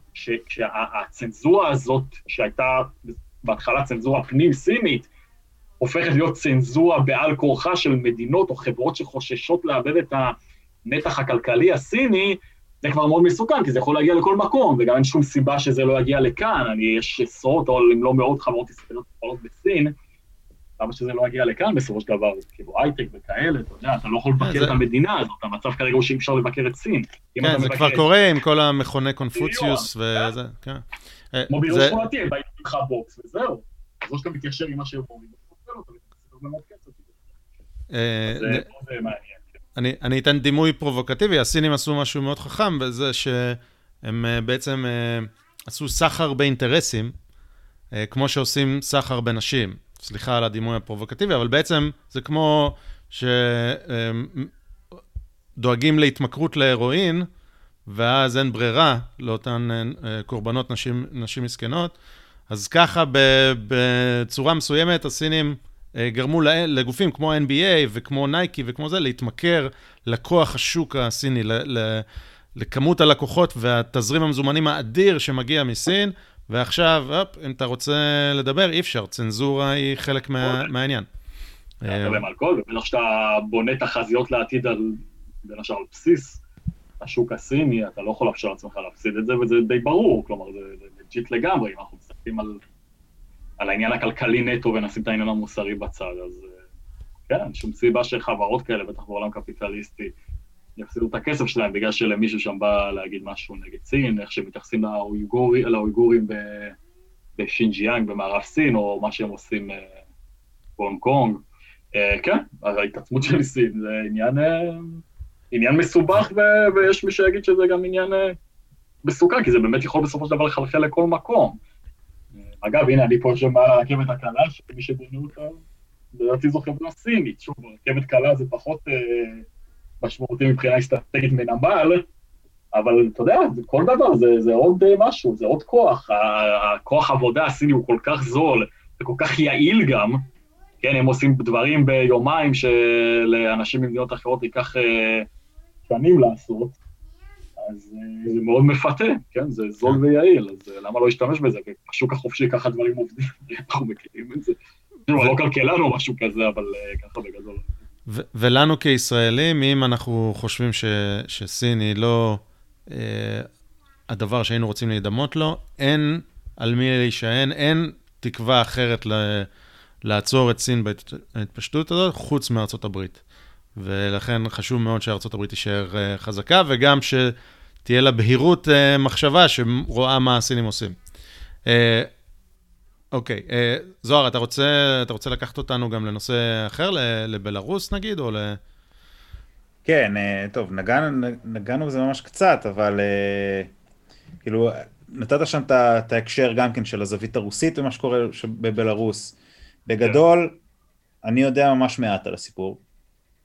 כשהצנזורה הזאת, שהייתה בהתחלה צנזורה פנים-סינית, הופכת להיות צנזורה בעל כורחה של מדינות או חברות שחוששות לאבד את הנתח הכלכלי הסיני, זה כבר מאוד מסוכן, כי זה יכול להגיע לכל מקום, וגם אין שום סיבה שזה לא יגיע לכאן. אני, יש עשרות, או אם לא מאות חברות ישראליות שפועלות בסין, למה שזה לא יגיע לכאן בסופו של דבר? כאילו הייטק וכאלה, אתה יודע, אתה לא יכול לבקר את המדינה הזאת, המצב כרגע הוא שאי אפשר לבקר את סין. כן, זה כבר קורה עם כל המכוני קונפוציוס וזה, כן. כמו בריון שכונתי, הם באים לך בוקס וזהו. אז או שאתה מתיישר עם מה שהם אומרים, אני, אני אתן דימוי פרובוקטיבי, הסינים עשו משהו מאוד חכם בזה שהם בעצם עשו סחר באינטרסים, כמו שעושים סחר בנשים. סליחה על הדימוי הפרובוקטיבי, אבל בעצם זה כמו שדואגים להתמכרות להרואין, ואז אין ברירה לאותן קורבנות נשים, נשים מסכנות. אז ככה בצורה מסוימת הסינים גרמו לגופים כמו NBA וכמו נייקי וכמו זה להתמכר לכוח השוק הסיני, לכמות הלקוחות והתזרים המזומנים האדיר שמגיע מסין, ועכשיו, אופ, אם אתה רוצה לדבר, אי אפשר, צנזורה היא חלק מהעניין. אתה מדבר על כל, ובטח שאתה בונה תחזיות לעתיד על, בין השאר על בסיס השוק הסיני, אתה לא יכול לאפשר לעצמך להפסיד את זה, וזה די ברור, כלומר, זה legit לגמרי, אם אנחנו מסתכלים על, על העניין הכלכלי נטו ונשים את העניין המוסרי בצד, אז כן, שום סיבה שחברות כאלה, בטח בעולם קפיטליסטי, יפסידו את הכסף שלהם בגלל שלמישהו שם בא להגיד משהו נגד סין, איך שמתייחסים לאויגורי, לאויגורים בשינג'יאנג במערב סין, או מה שהם עושים בהונג קונג. כן, ההתעצמות של סין זה עניין, עניין מסובך, ויש מי שיגיד שזה גם עניין מסוכן, כי זה באמת יכול בסופו של דבר לחלחל לכל מקום. אגב, הנה, אני פה יושב מעל הרכבת הקלה, שמי שבונה אותה, לדעתי זו חברה סינית. שוב, רכבת קלה זה פחות... משמעותי מבחינה אסטרטגית מנמל, אבל אתה יודע, כל דבר זה, זה עוד משהו, זה עוד כוח. הכוח העבודה הסיני הוא כל כך זול וכל כך יעיל גם, כן, הם עושים דברים ביומיים שלאנשים במדינות אחרות ייקח שנים לעשות, אז זה מאוד מפתה, כן, זה זול ויעיל, אז למה לא להשתמש בזה? בשוק החופשי ככה דברים עובדים, אנחנו מכירים את זה. לא כלכלן או משהו כזה, אבל ככה בגדול. ולנו כישראלים, אם אנחנו חושבים ש- שסין היא לא אה, הדבר שהיינו רוצים להידמות לו, אין על מי להישען, אין תקווה אחרת ל- לעצור את סין בהתפשטות הזאת, חוץ מארצות הברית. ולכן חשוב מאוד שארצות הברית תישאר אה, חזקה, וגם שתהיה לה בהירות אה, מחשבה שרואה מה הסינים עושים. אה, אוקיי, אה, זוהר, אתה רוצה, אתה רוצה לקחת אותנו גם לנושא אחר, לבלארוס נגיד, או ל... כן, אה, טוב, נגענו, נגענו בזה ממש קצת, אבל אה, כאילו, נתת שם את ההקשר גם כן של הזווית הרוסית ומה שקורה בבלארוס. בגדול, אני יודע ממש מעט על הסיפור.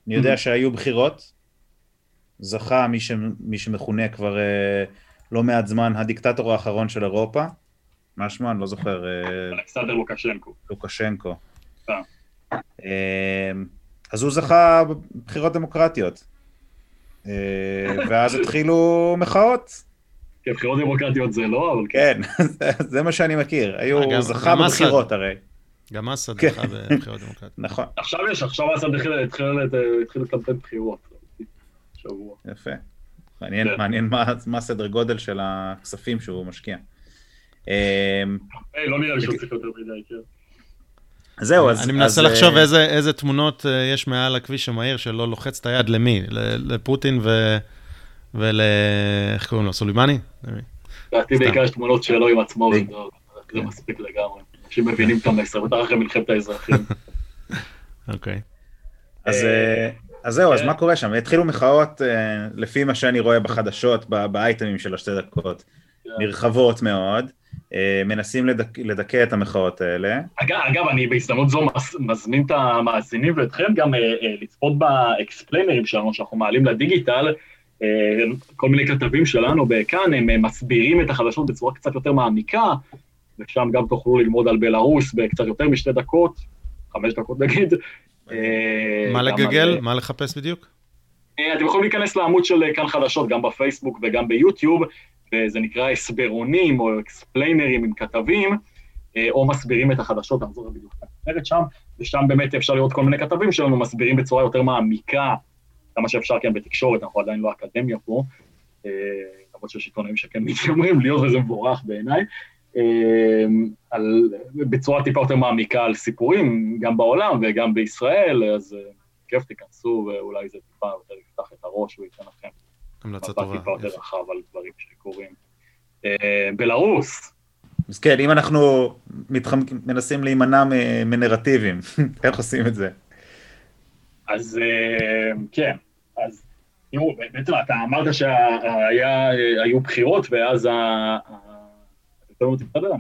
אני יודע שהיו בחירות, זכה מי, ש, מי שמכונה כבר לא מעט זמן הדיקטטור האחרון של אירופה. מה שמו? אני לא זוכר. אלכסנדר לוקשנקו. לוקשנקו. אז הוא זכה בבחירות דמוקרטיות. ואז התחילו מחאות. כן, בחירות דמוקרטיות זה לא, אבל כן. זה מה שאני מכיר. הוא זכה בבחירות הרי. גם אסד זכה בבחירות דמוקרטיות. נכון. עכשיו יש, עכשיו אסד התחיל לקמפיין בחירות. שבוע. יפה. מעניין מה הסדר גודל של הכספים שהוא משקיע. לא נראה לי שצריך יותר מדי, כן. זהו, אז... אני מנסה לחשוב איזה תמונות יש מעל הכביש המהיר שלא לוחץ את היד למי? לפוטין ול... איך קוראים לו? סולימני? לדעתי בעיקר יש תמונות שלו עם עצמו, זה מספיק לגמרי. אנשים מבינים את המסר, בטח אחרי מלחמת האזרחים. אוקיי. אז זהו, אז מה קורה שם? התחילו מחאות, לפי מה שאני רואה בחדשות, באייטמים של השתי דקות, נרחבות מאוד. מנסים לדכ... לדכא את המחאות האלה. אגב, אגב, אני בהזדמנות זו מזמין את המאזינים ואתכם גם לצפות באקספליינרים שלנו, שאנחנו מעלים לדיגיטל, כל מיני כתבים שלנו בכאן, הם מסבירים את החדשות בצורה קצת יותר מעמיקה, ושם גם תוכלו ללמוד על בלארוס בקצת יותר משתי דקות, חמש דקות נגיד. מה לגגל? מה לחפש בדיוק? אתם יכולים להיכנס לעמוד של כאן חדשות, גם בפייסבוק וגם ביוטיוב, וזה נקרא הסברונים או אקספליינרים עם כתבים, או מסבירים את החדשות, אני זוכר בדיוק את הכותרת שם, ושם באמת אפשר לראות כל מיני כתבים שלנו מסבירים בצורה יותר מעמיקה, כמה שאפשר כן בתקשורת, אנחנו עדיין לא אקדמיה פה, למרות שיש עיתונאים שכן מתיימרים להיות, וזה מבורך בעיניי, על, בצורה טיפה יותר מעמיקה על סיפורים, גם בעולם וגם בישראל, אז כיף תיכנסו, ואולי זה טיפה יותר יפתח את הראש וייתן לכם המלצה טובה. טיפה יותר רחב על דברים שקורים. בלרוס. אז כן, אם אנחנו מתחמ... מנסים להימנע מנרטיבים, איך עושים את זה? אז כן, אז תראו, בעצם אתה אמרת שהיו בחירות ואז ה...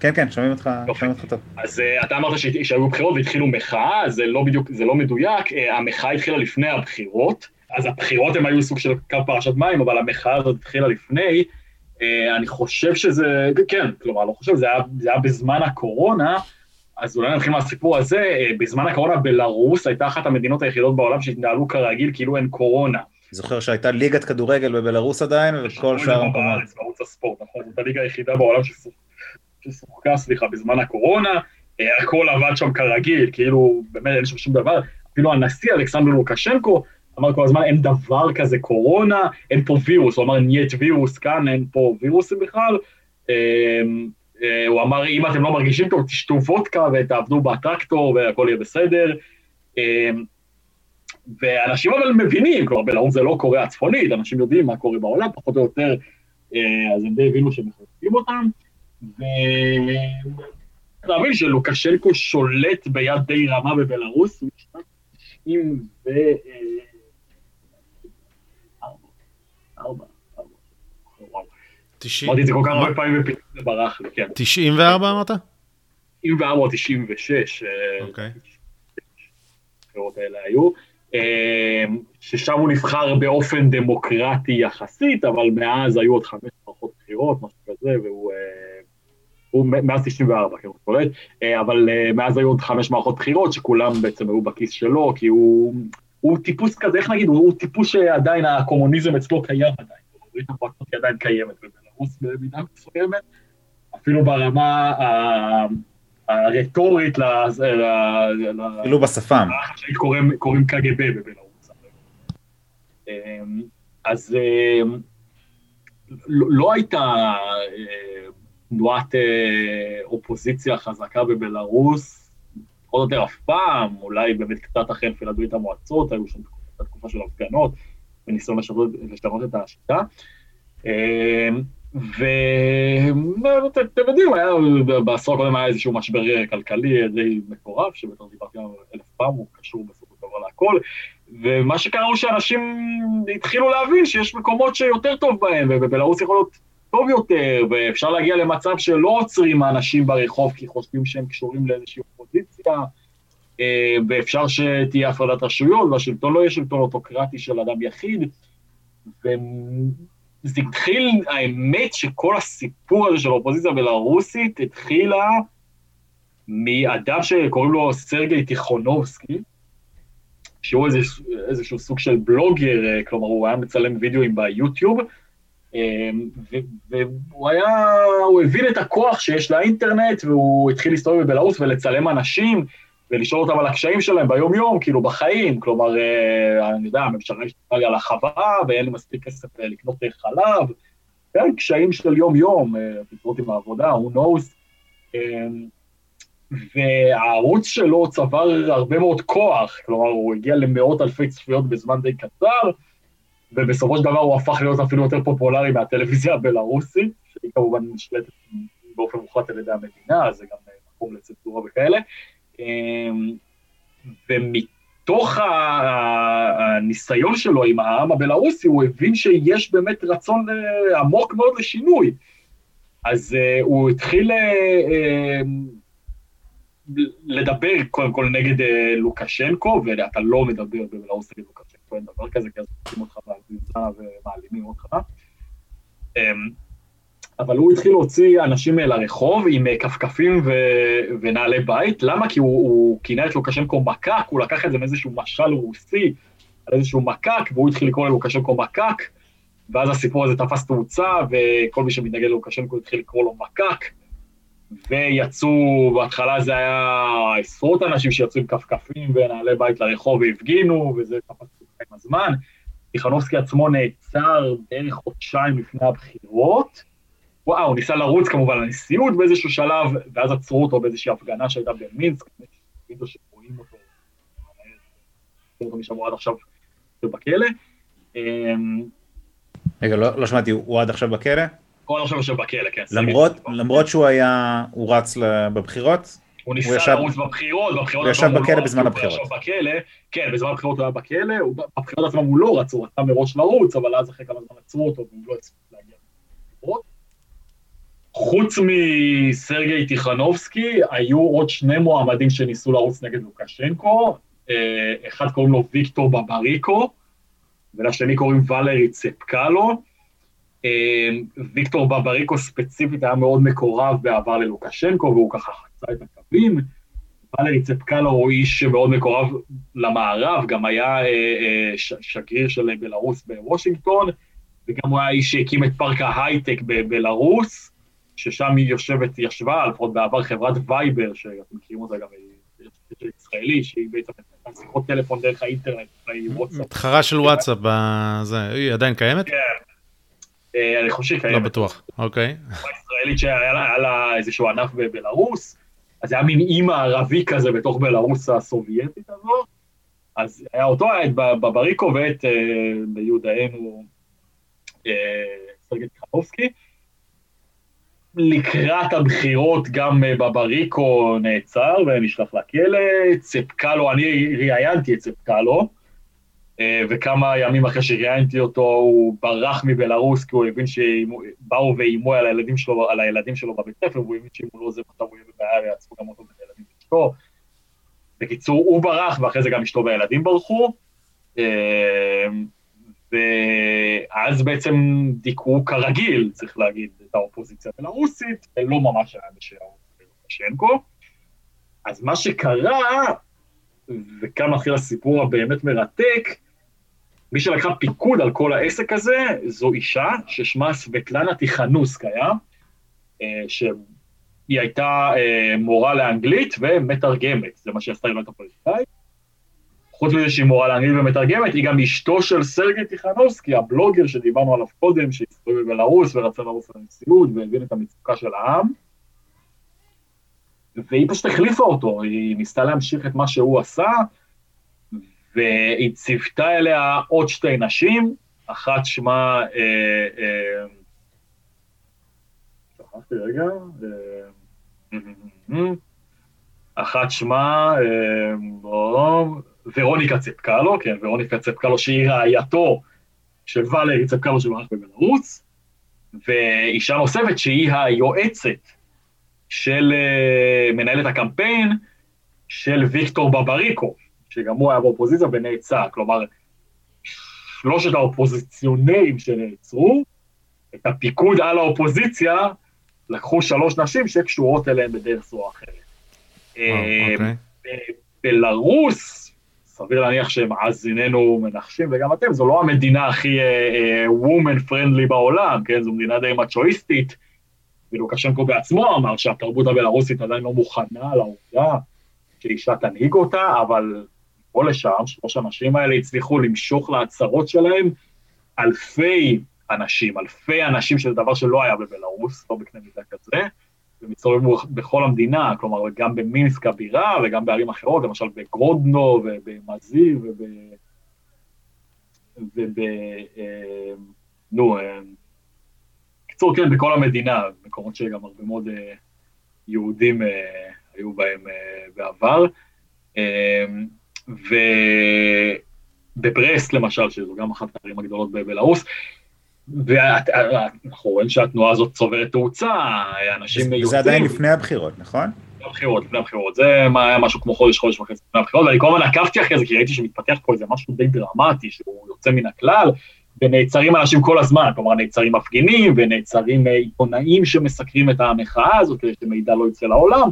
כן, כן, שומעים אותך, שומעים אותך טוב. אז אתה אמרת שהיו בחירות והתחילו מחאה, זה לא בדיוק, זה לא מדויק, המחאה התחילה לפני הבחירות, אז הבחירות הם היו סוג של קו פרשת מים, אבל המחאה הזאת התחילה לפני. אני חושב שזה, כן, כלומר, לא חושב, זה היה, זה היה בזמן הקורונה, אז אולי נתחיל מהסיפור הזה, בזמן הקורונה בלרוס הייתה אחת המדינות היחידות בעולם שהתנהלו כרגיל, כאילו אין קורונה. זוכר שהייתה ליגת כדורגל בבלרוס עדיין, וכל שאר המקומות. בערוץ הספורט, נכון, זאת הליגה היחידה בעולם ששיחקה, סליחה, בזמן הקורונה, הכל עבד שם כרגיל, כאילו, באמת אין שם שום דבר, אפילו הנשיא אלכסנדר לוקשנקו אמר כל הזמן, אין דבר כזה קורונה, אין פה וירוס, הוא אמר, נייט וירוס כאן, אין פה וירוסים בכלל. הוא אמר, אם אתם לא מרגישים טוב, תשתו וודקה ותעבדו בטרקטור והכל יהיה בסדר. ואנשים אבל מבינים, כלומר בלרוס זה לא קוריאה הצפונית, אנשים יודעים מה קורה בעולם, פחות או יותר, אז הם די הבינו שמחלקים אותם, ולהבין שלוקשנקו שולט ביד די רמה בבלרוס, משנת 90 ו... וואו. אמרתי את זה כל כך הרבה פעמים ופתאום זה ברח לי, כן. 94 אמרת? 94 או 96. אוקיי. הבחירות האלה היו. ששם הוא נבחר באופן דמוקרטי יחסית, אבל מאז היו עוד חמש מערכות בחירות, משהו כזה, והוא... הוא מאז 94, כן, הוא קולט, אבל מאז היו עוד חמש מערכות בחירות שכולם בעצם היו בכיס שלו, כי הוא, הוא טיפוס כזה, איך נגיד, הוא טיפוס שעדיין הקומוניזם אצלו קיים עדיין, ברית המועצות עדיין קיימת בבלרוס במידה מסוימת, אפילו ברמה הרטורית, אפילו בשפם. קוראים קג"ב בבלרוס. אז לא הייתה תנועת אופוזיציה חזקה בבלרוס, פחות או יותר אף פעם, אולי באמת קצת אחרי נפילת ברית המועצות, היו שם תקופה של הפגנות, וניסיון לשנות את השיטה. ואתם יודעים, בעשור הקודם היה איזשהו משבר כלכלי די מקורב, שבטח דיברתי עליו אלף פעם, הוא קשור בסופו של דבר להכל, ומה שקרה הוא שאנשים התחילו להבין שיש מקומות שיותר טוב בהם, ובבלרוס יכול להיות טוב יותר, ואפשר להגיע למצב שלא עוצרים האנשים ברחוב כי חושבים שהם קשורים לאיזושהי אופוזיציה, ואפשר שתהיה הפרדת רשויות, והשלטון לא יהיה שלטון אוטוקרטי של אדם יחיד, זה התחיל, האמת שכל הסיפור הזה של האופוזיציה הבלארוסית התחילה מאדם שקוראים לו סרגי טיכונובסקי, שהוא איזה, איזשהו סוג של בלוגר, כלומר הוא היה מצלם וידאוים ביוטיוב, והוא היה, הוא הבין את הכוח שיש לאינטרנט, והוא התחיל להסתובב בבלארוס ולצלם אנשים, ולשאול אותם על הקשיים שלהם ביום-יום, כאילו בחיים, כלומר, אני יודע, הממשלה השתתפה לי על החווה, ואין לי מספיק כסף לקנות חלב, כן, קשיים של יום-יום, פתרות עם העבודה, who knows. והערוץ שלו צבר הרבה מאוד כוח, כלומר, הוא הגיע למאות אלפי צפיות בזמן די קצר, ובסופו של דבר הוא הפך להיות אפילו יותר פופולרי מהטלוויזיה הבלארוסית, שהיא כמובן נשלטת באופן מוחלט על ידי המדינה, זה גם מקום לצנזורה וכאלה. ומתוך הניסיון שלו עם העם הבלארוסי, הוא הבין שיש באמת רצון עמוק מאוד לשינוי. אז הוא התחיל לדבר קודם כל נגד לוקשנקו, ואתה לא מדבר בבלארוס נגד לוקשנקו, אין דבר כזה, כי אז עושים אותך בהגביזה ומעלימים אותך. אבל הוא התחיל להוציא אנשים לרחוב עם אה, כפכפים ו- ונעלי בית. למה? כי הוא, הוא כינה את לוקשנקו מקק, הוא לקח את זה מאיזשהו משל רוסי על איזשהו מקק, והוא התחיל לקרוא ללוקשנקו מקק, ואז הסיפור הזה תפס תאוצה, וכל מי שמתנגד ללוקשנקו התחיל לקרוא לו מקק. ויצאו, בהתחלה זה היה עשרות אנשים שיצאו עם כפכפים ונעלי בית לרחוב והפגינו, וזה תפס עם הזמן. טיכנובסקי עצמו נעצר בערך חודשיים לפני הבחירות. וואו, הוא ניסה לרוץ כמובן לנשיאות באיזשהו שלב, ואז עצרו אותו באיזושהי הפגנה שהייתה במינסק, וידאו שרואים אותו, אותו משם עד עכשיו בכלא. אמ, רגע, לא, לא שמעתי, הוא עד עכשיו בכלא? הוא עד עכשיו יושב בכלא, כן. למרות, למרות שהוא היה, הוא רץ בבחירות? הוא ניסה ישב... לרוץ בבחירות, בבחירות הוא ישב בכלא בזמן הבחירות. הוא ישב בכלא, כן, בזמן הבחירות הוא היה בכלא, בבחירות עצמם הוא לא רץ, הוא רצה מראש לרוץ, אבל אז אחרי כמה זמן עצרו אותו והוא לא הספיק להגיע לבחירות. חוץ מסרגי טיכנובסקי, היו עוד שני מועמדים שניסו לרוץ נגד לוקשנקו, אה, אחד קוראים לו ויקטור בבריקו, ולשני קוראים ולרי צפקלו. אה, ויקטור בבריקו ספציפית היה מאוד מקורב בעבר ללוקשנקו, והוא ככה חצה את הקווים. ולרי צפקלו הוא איש מאוד מקורב למערב, גם היה אה, שגריר של בלרוס בוושינגטון, וגם הוא היה איש שהקים את פארק ההייטק בבלרוס. ששם היא יושבת, ישבה, לפחות בעבר חברת Viber, שאתם מכירים אותה גם, היא ישראלית, שהיא בעצם שיחות טלפון דרך האינטרנט. מתחרה של וואטסאפ, היא עדיין קיימת? כן. אה, אני חושב שהיא קיימת. לא בטוח, אוקיי. ישראלית שהיה לה איזשהו ענף בבלארוס, אז היה מין אי מערבי כזה בתוך בלארוס הסובייטית הזו, אז היה אותו היה את בבריקו ואת אה, ביודענו אה, סרגי טיכנובסקי. לקראת הבחירות גם אה, בבריקו נעצר ונשלח לכלא, צפקלו, אני ראיינתי את צפקלו, אה, וכמה ימים אחרי שראיינתי אותו הוא ברח מבלארוס כי הוא הבין שבאו ואיימו על הילדים שלו, על הילדים שלו בבית ספר, והוא הבין שאם הוא לא עוזב אותם הוא יהיה בבעיה ויעצרו גם אותו בילדים ואשתו. בקיצור, הוא ברח ואחרי זה גם אשתו והילדים ברחו. ואז בעצם דיכאו כרגיל, צריך להגיד, את האופוזיציה הבלארוסית, ולא ממש היה בשער לוקשנקו. אז מה שקרה, וכאן מתחיל הסיפור הבאמת מרתק, מי שלקחה פיקוד על כל העסק הזה, זו אישה ששמה סבטלנה טיכנוסקיה, אה, שהיא הייתה אה, מורה לאנגלית ומתרגמת, זה מה שעשתה, היא לא הייתה. חוץ מזה שהיא מורה לאנגלית ומתרגמת, היא גם אשתו של סרגי טיכנובסקי, הבלוגר שדיברנו עליו קודם, שהסתובב בבלארוס ורצה לרוס לנשיאות והבין את המצוקה של העם. והיא פשוט החליפה אותו, היא ניסתה להמשיך את מה שהוא עשה, והיא ציוותה אליה עוד שתי נשים, אחת שמה... אה, אה, שכחתי רגע, אה, אחת שמה, ורוניקה צפקלו, כן, ורוניקה צפקלו שהיא רעייתו של ואלרי צפקלו שמערך בבלרוס, ואישה נוספת שהיא היועצת של uh, מנהלת הקמפיין של ויקטור בבריקו, שגם הוא היה באופוזיציה ונעצר, כלומר, שלושת האופוזיציונרים שנעצרו, את הפיקוד על האופוזיציה, לקחו שלוש נשים שקשורות אליהם בדרך זו או אחרת. Oh, okay. בלרוס, סביר להניח שמאזיננו מנחשים, וגם אתם, זו לא המדינה הכי וומן uh, פרנדלי בעולם, כן? זו מדינה די מצ'ואיסטית, ולוקשנקו בעצמו אמר שהתרבות הבלארוסית עדיין לא מוכנה לעובדה שאישה תנהיג אותה, אבל פה לשם, שלוש האנשים האלה הצליחו למשוך להצהרות שלהם אלפי אנשים, אלפי אנשים, שזה דבר שלא היה בבלארוס, לא בקנה מידה כזה, ומסתובבים בכל המדינה, כלומר, גם במינסק הבירה וגם בערים אחרות, למשל בגרודנו ובמזיר וב... וב... אה, נו, אה, קיצור, כן, בכל המדינה, מקומות שגם הרבה מאוד אה, יהודים היו בהם בעבר. ובברסט למשל, שזו גם אחת הערים הגדולות בבלארוס, ואנחנו רואים שהתנועה הזאת צוברת תאוצה, אנשים יוצאים... זה עדיין לפני הבחירות, נכון? לפני הבחירות, לפני הבחירות. זה היה משהו כמו חודש, חודש וחצי לפני הבחירות, ואני כל הזמן עקבתי אחרי זה, כי ראיתי שמתפתח פה איזה משהו די דרמטי, שהוא יוצא מן הכלל, ונעצרים אנשים כל הזמן, כלומר נעצרים מפגינים ונעצרים אה, עיתונאים שמסקרים את המחאה הזאת כדי שמידע לא יצא לעולם.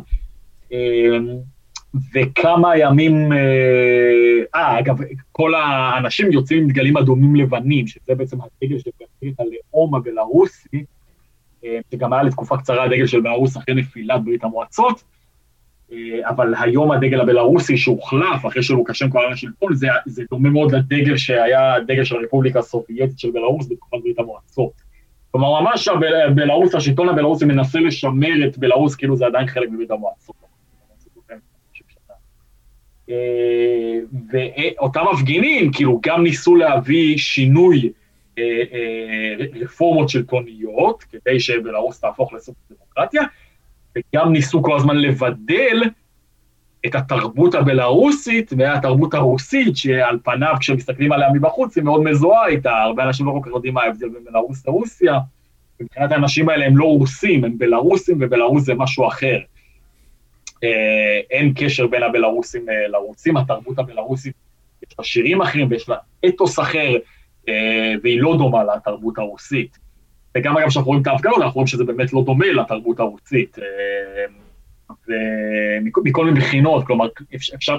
וכמה ימים, אה, אגב, כל האנשים יוצאים עם דגלים אדומים לבנים, שזה בעצם הדגל של הלאום הבלארוסי, שגם היה לתקופה קצרה הדגל של בלארוס אחרי נפילת ברית המועצות, אה, אבל היום הדגל הבלארוסי שהוחלף אחרי שלוקשנקו עלה לשלטון, זה, זה דומה מאוד לדגל שהיה הדגל של הרפובליקה הסובייטית של בלארוס בתקופת ברית המועצות. כלומר, ממש הבלארוס, השלטון הבלארוסי מנסה לשמר את בלארוס כאילו זה עדיין חלק מברית המועצות. אה, ואותם מפגינים כאילו גם ניסו להביא שינוי אה, רפורמות שלטוניות, כדי שבלארוס תהפוך לסוג דמוקרטיה, וגם ניסו כל הזמן לבדל את התרבות הבלארוסית והתרבות הרוסית, שעל פניו, כשמסתכלים עליה מבחוץ, היא מאוד מזוהה איתה, הרבה אנשים לא כל כך יודעים מה ההבדל בין בלארוס לרוסיה, ומבחינת האנשים האלה הם לא רוסים, הם בלארוסים, ובלארוס זה משהו אחר. אה, אין קשר בין הבלארוסים אה, לרוסים, התרבות הבלארוסית, יש לה שירים אחרים ויש לה אתוס אחר, אה, והיא לא דומה לתרבות הרוסית. וגם אגב, כשאנחנו רואים את ההפגנות, אנחנו רואים שזה באמת לא דומה לתרבות הרוסית. ומכל מיני בחינות, כלומר, אפשר,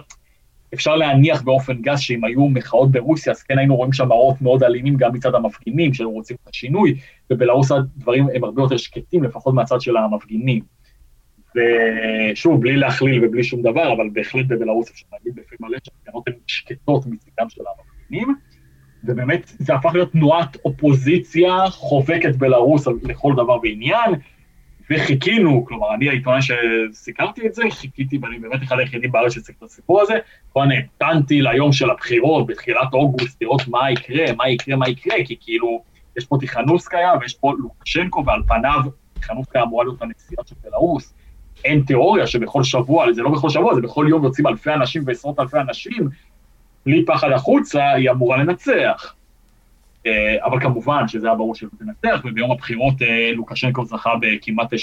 אפשר להניח באופן גס שאם היו מחאות ברוסיה, אז כן היינו רואים שם מראות מאוד אלימים גם מצד המפגינים, שהיו רוצים את השינוי, ובלרוס הדברים הם הרבה יותר שקטים, לפחות מהצד של המפגינים. ושוב, בלי להכליל ובלי שום דבר, אבל בהחלט בבלרוס אפשר להגיד בפה מלא שההפגנות הן שקטות מצדם של המפגינים. ובאמת זה הפך להיות תנועת אופוזיציה חובקת בלרוס לכל דבר ועניין, וחיכינו, כלומר, אני העיתונאי שסיקרתי את זה, חיכיתי, ואני באמת אחד היחידים בארץ שסיקר את הסיפור הזה, כבר נהנתנתי ליום של הבחירות בתחילת אוגוסט, לראות מה יקרה, מה יקרה, מה יקרה, כי כאילו, יש פה טיכנוסקיה ויש פה לוקשנקו, ועל פניו טיכנוסקיה אמורה להיות הנשיאה של בלרוס. אין תיאוריה שבכל שבוע, זה לא בכל שבוע, זה בכל יום יוצאים אלפי אנשים ועשרות אלפי אנשים בלי פחד החוצה, היא אמורה לנצח. אה, אבל כמובן שזה היה ברור שלא תנצח, וביום הבחירות אה, לוקשנקו זכה בכמעט 80%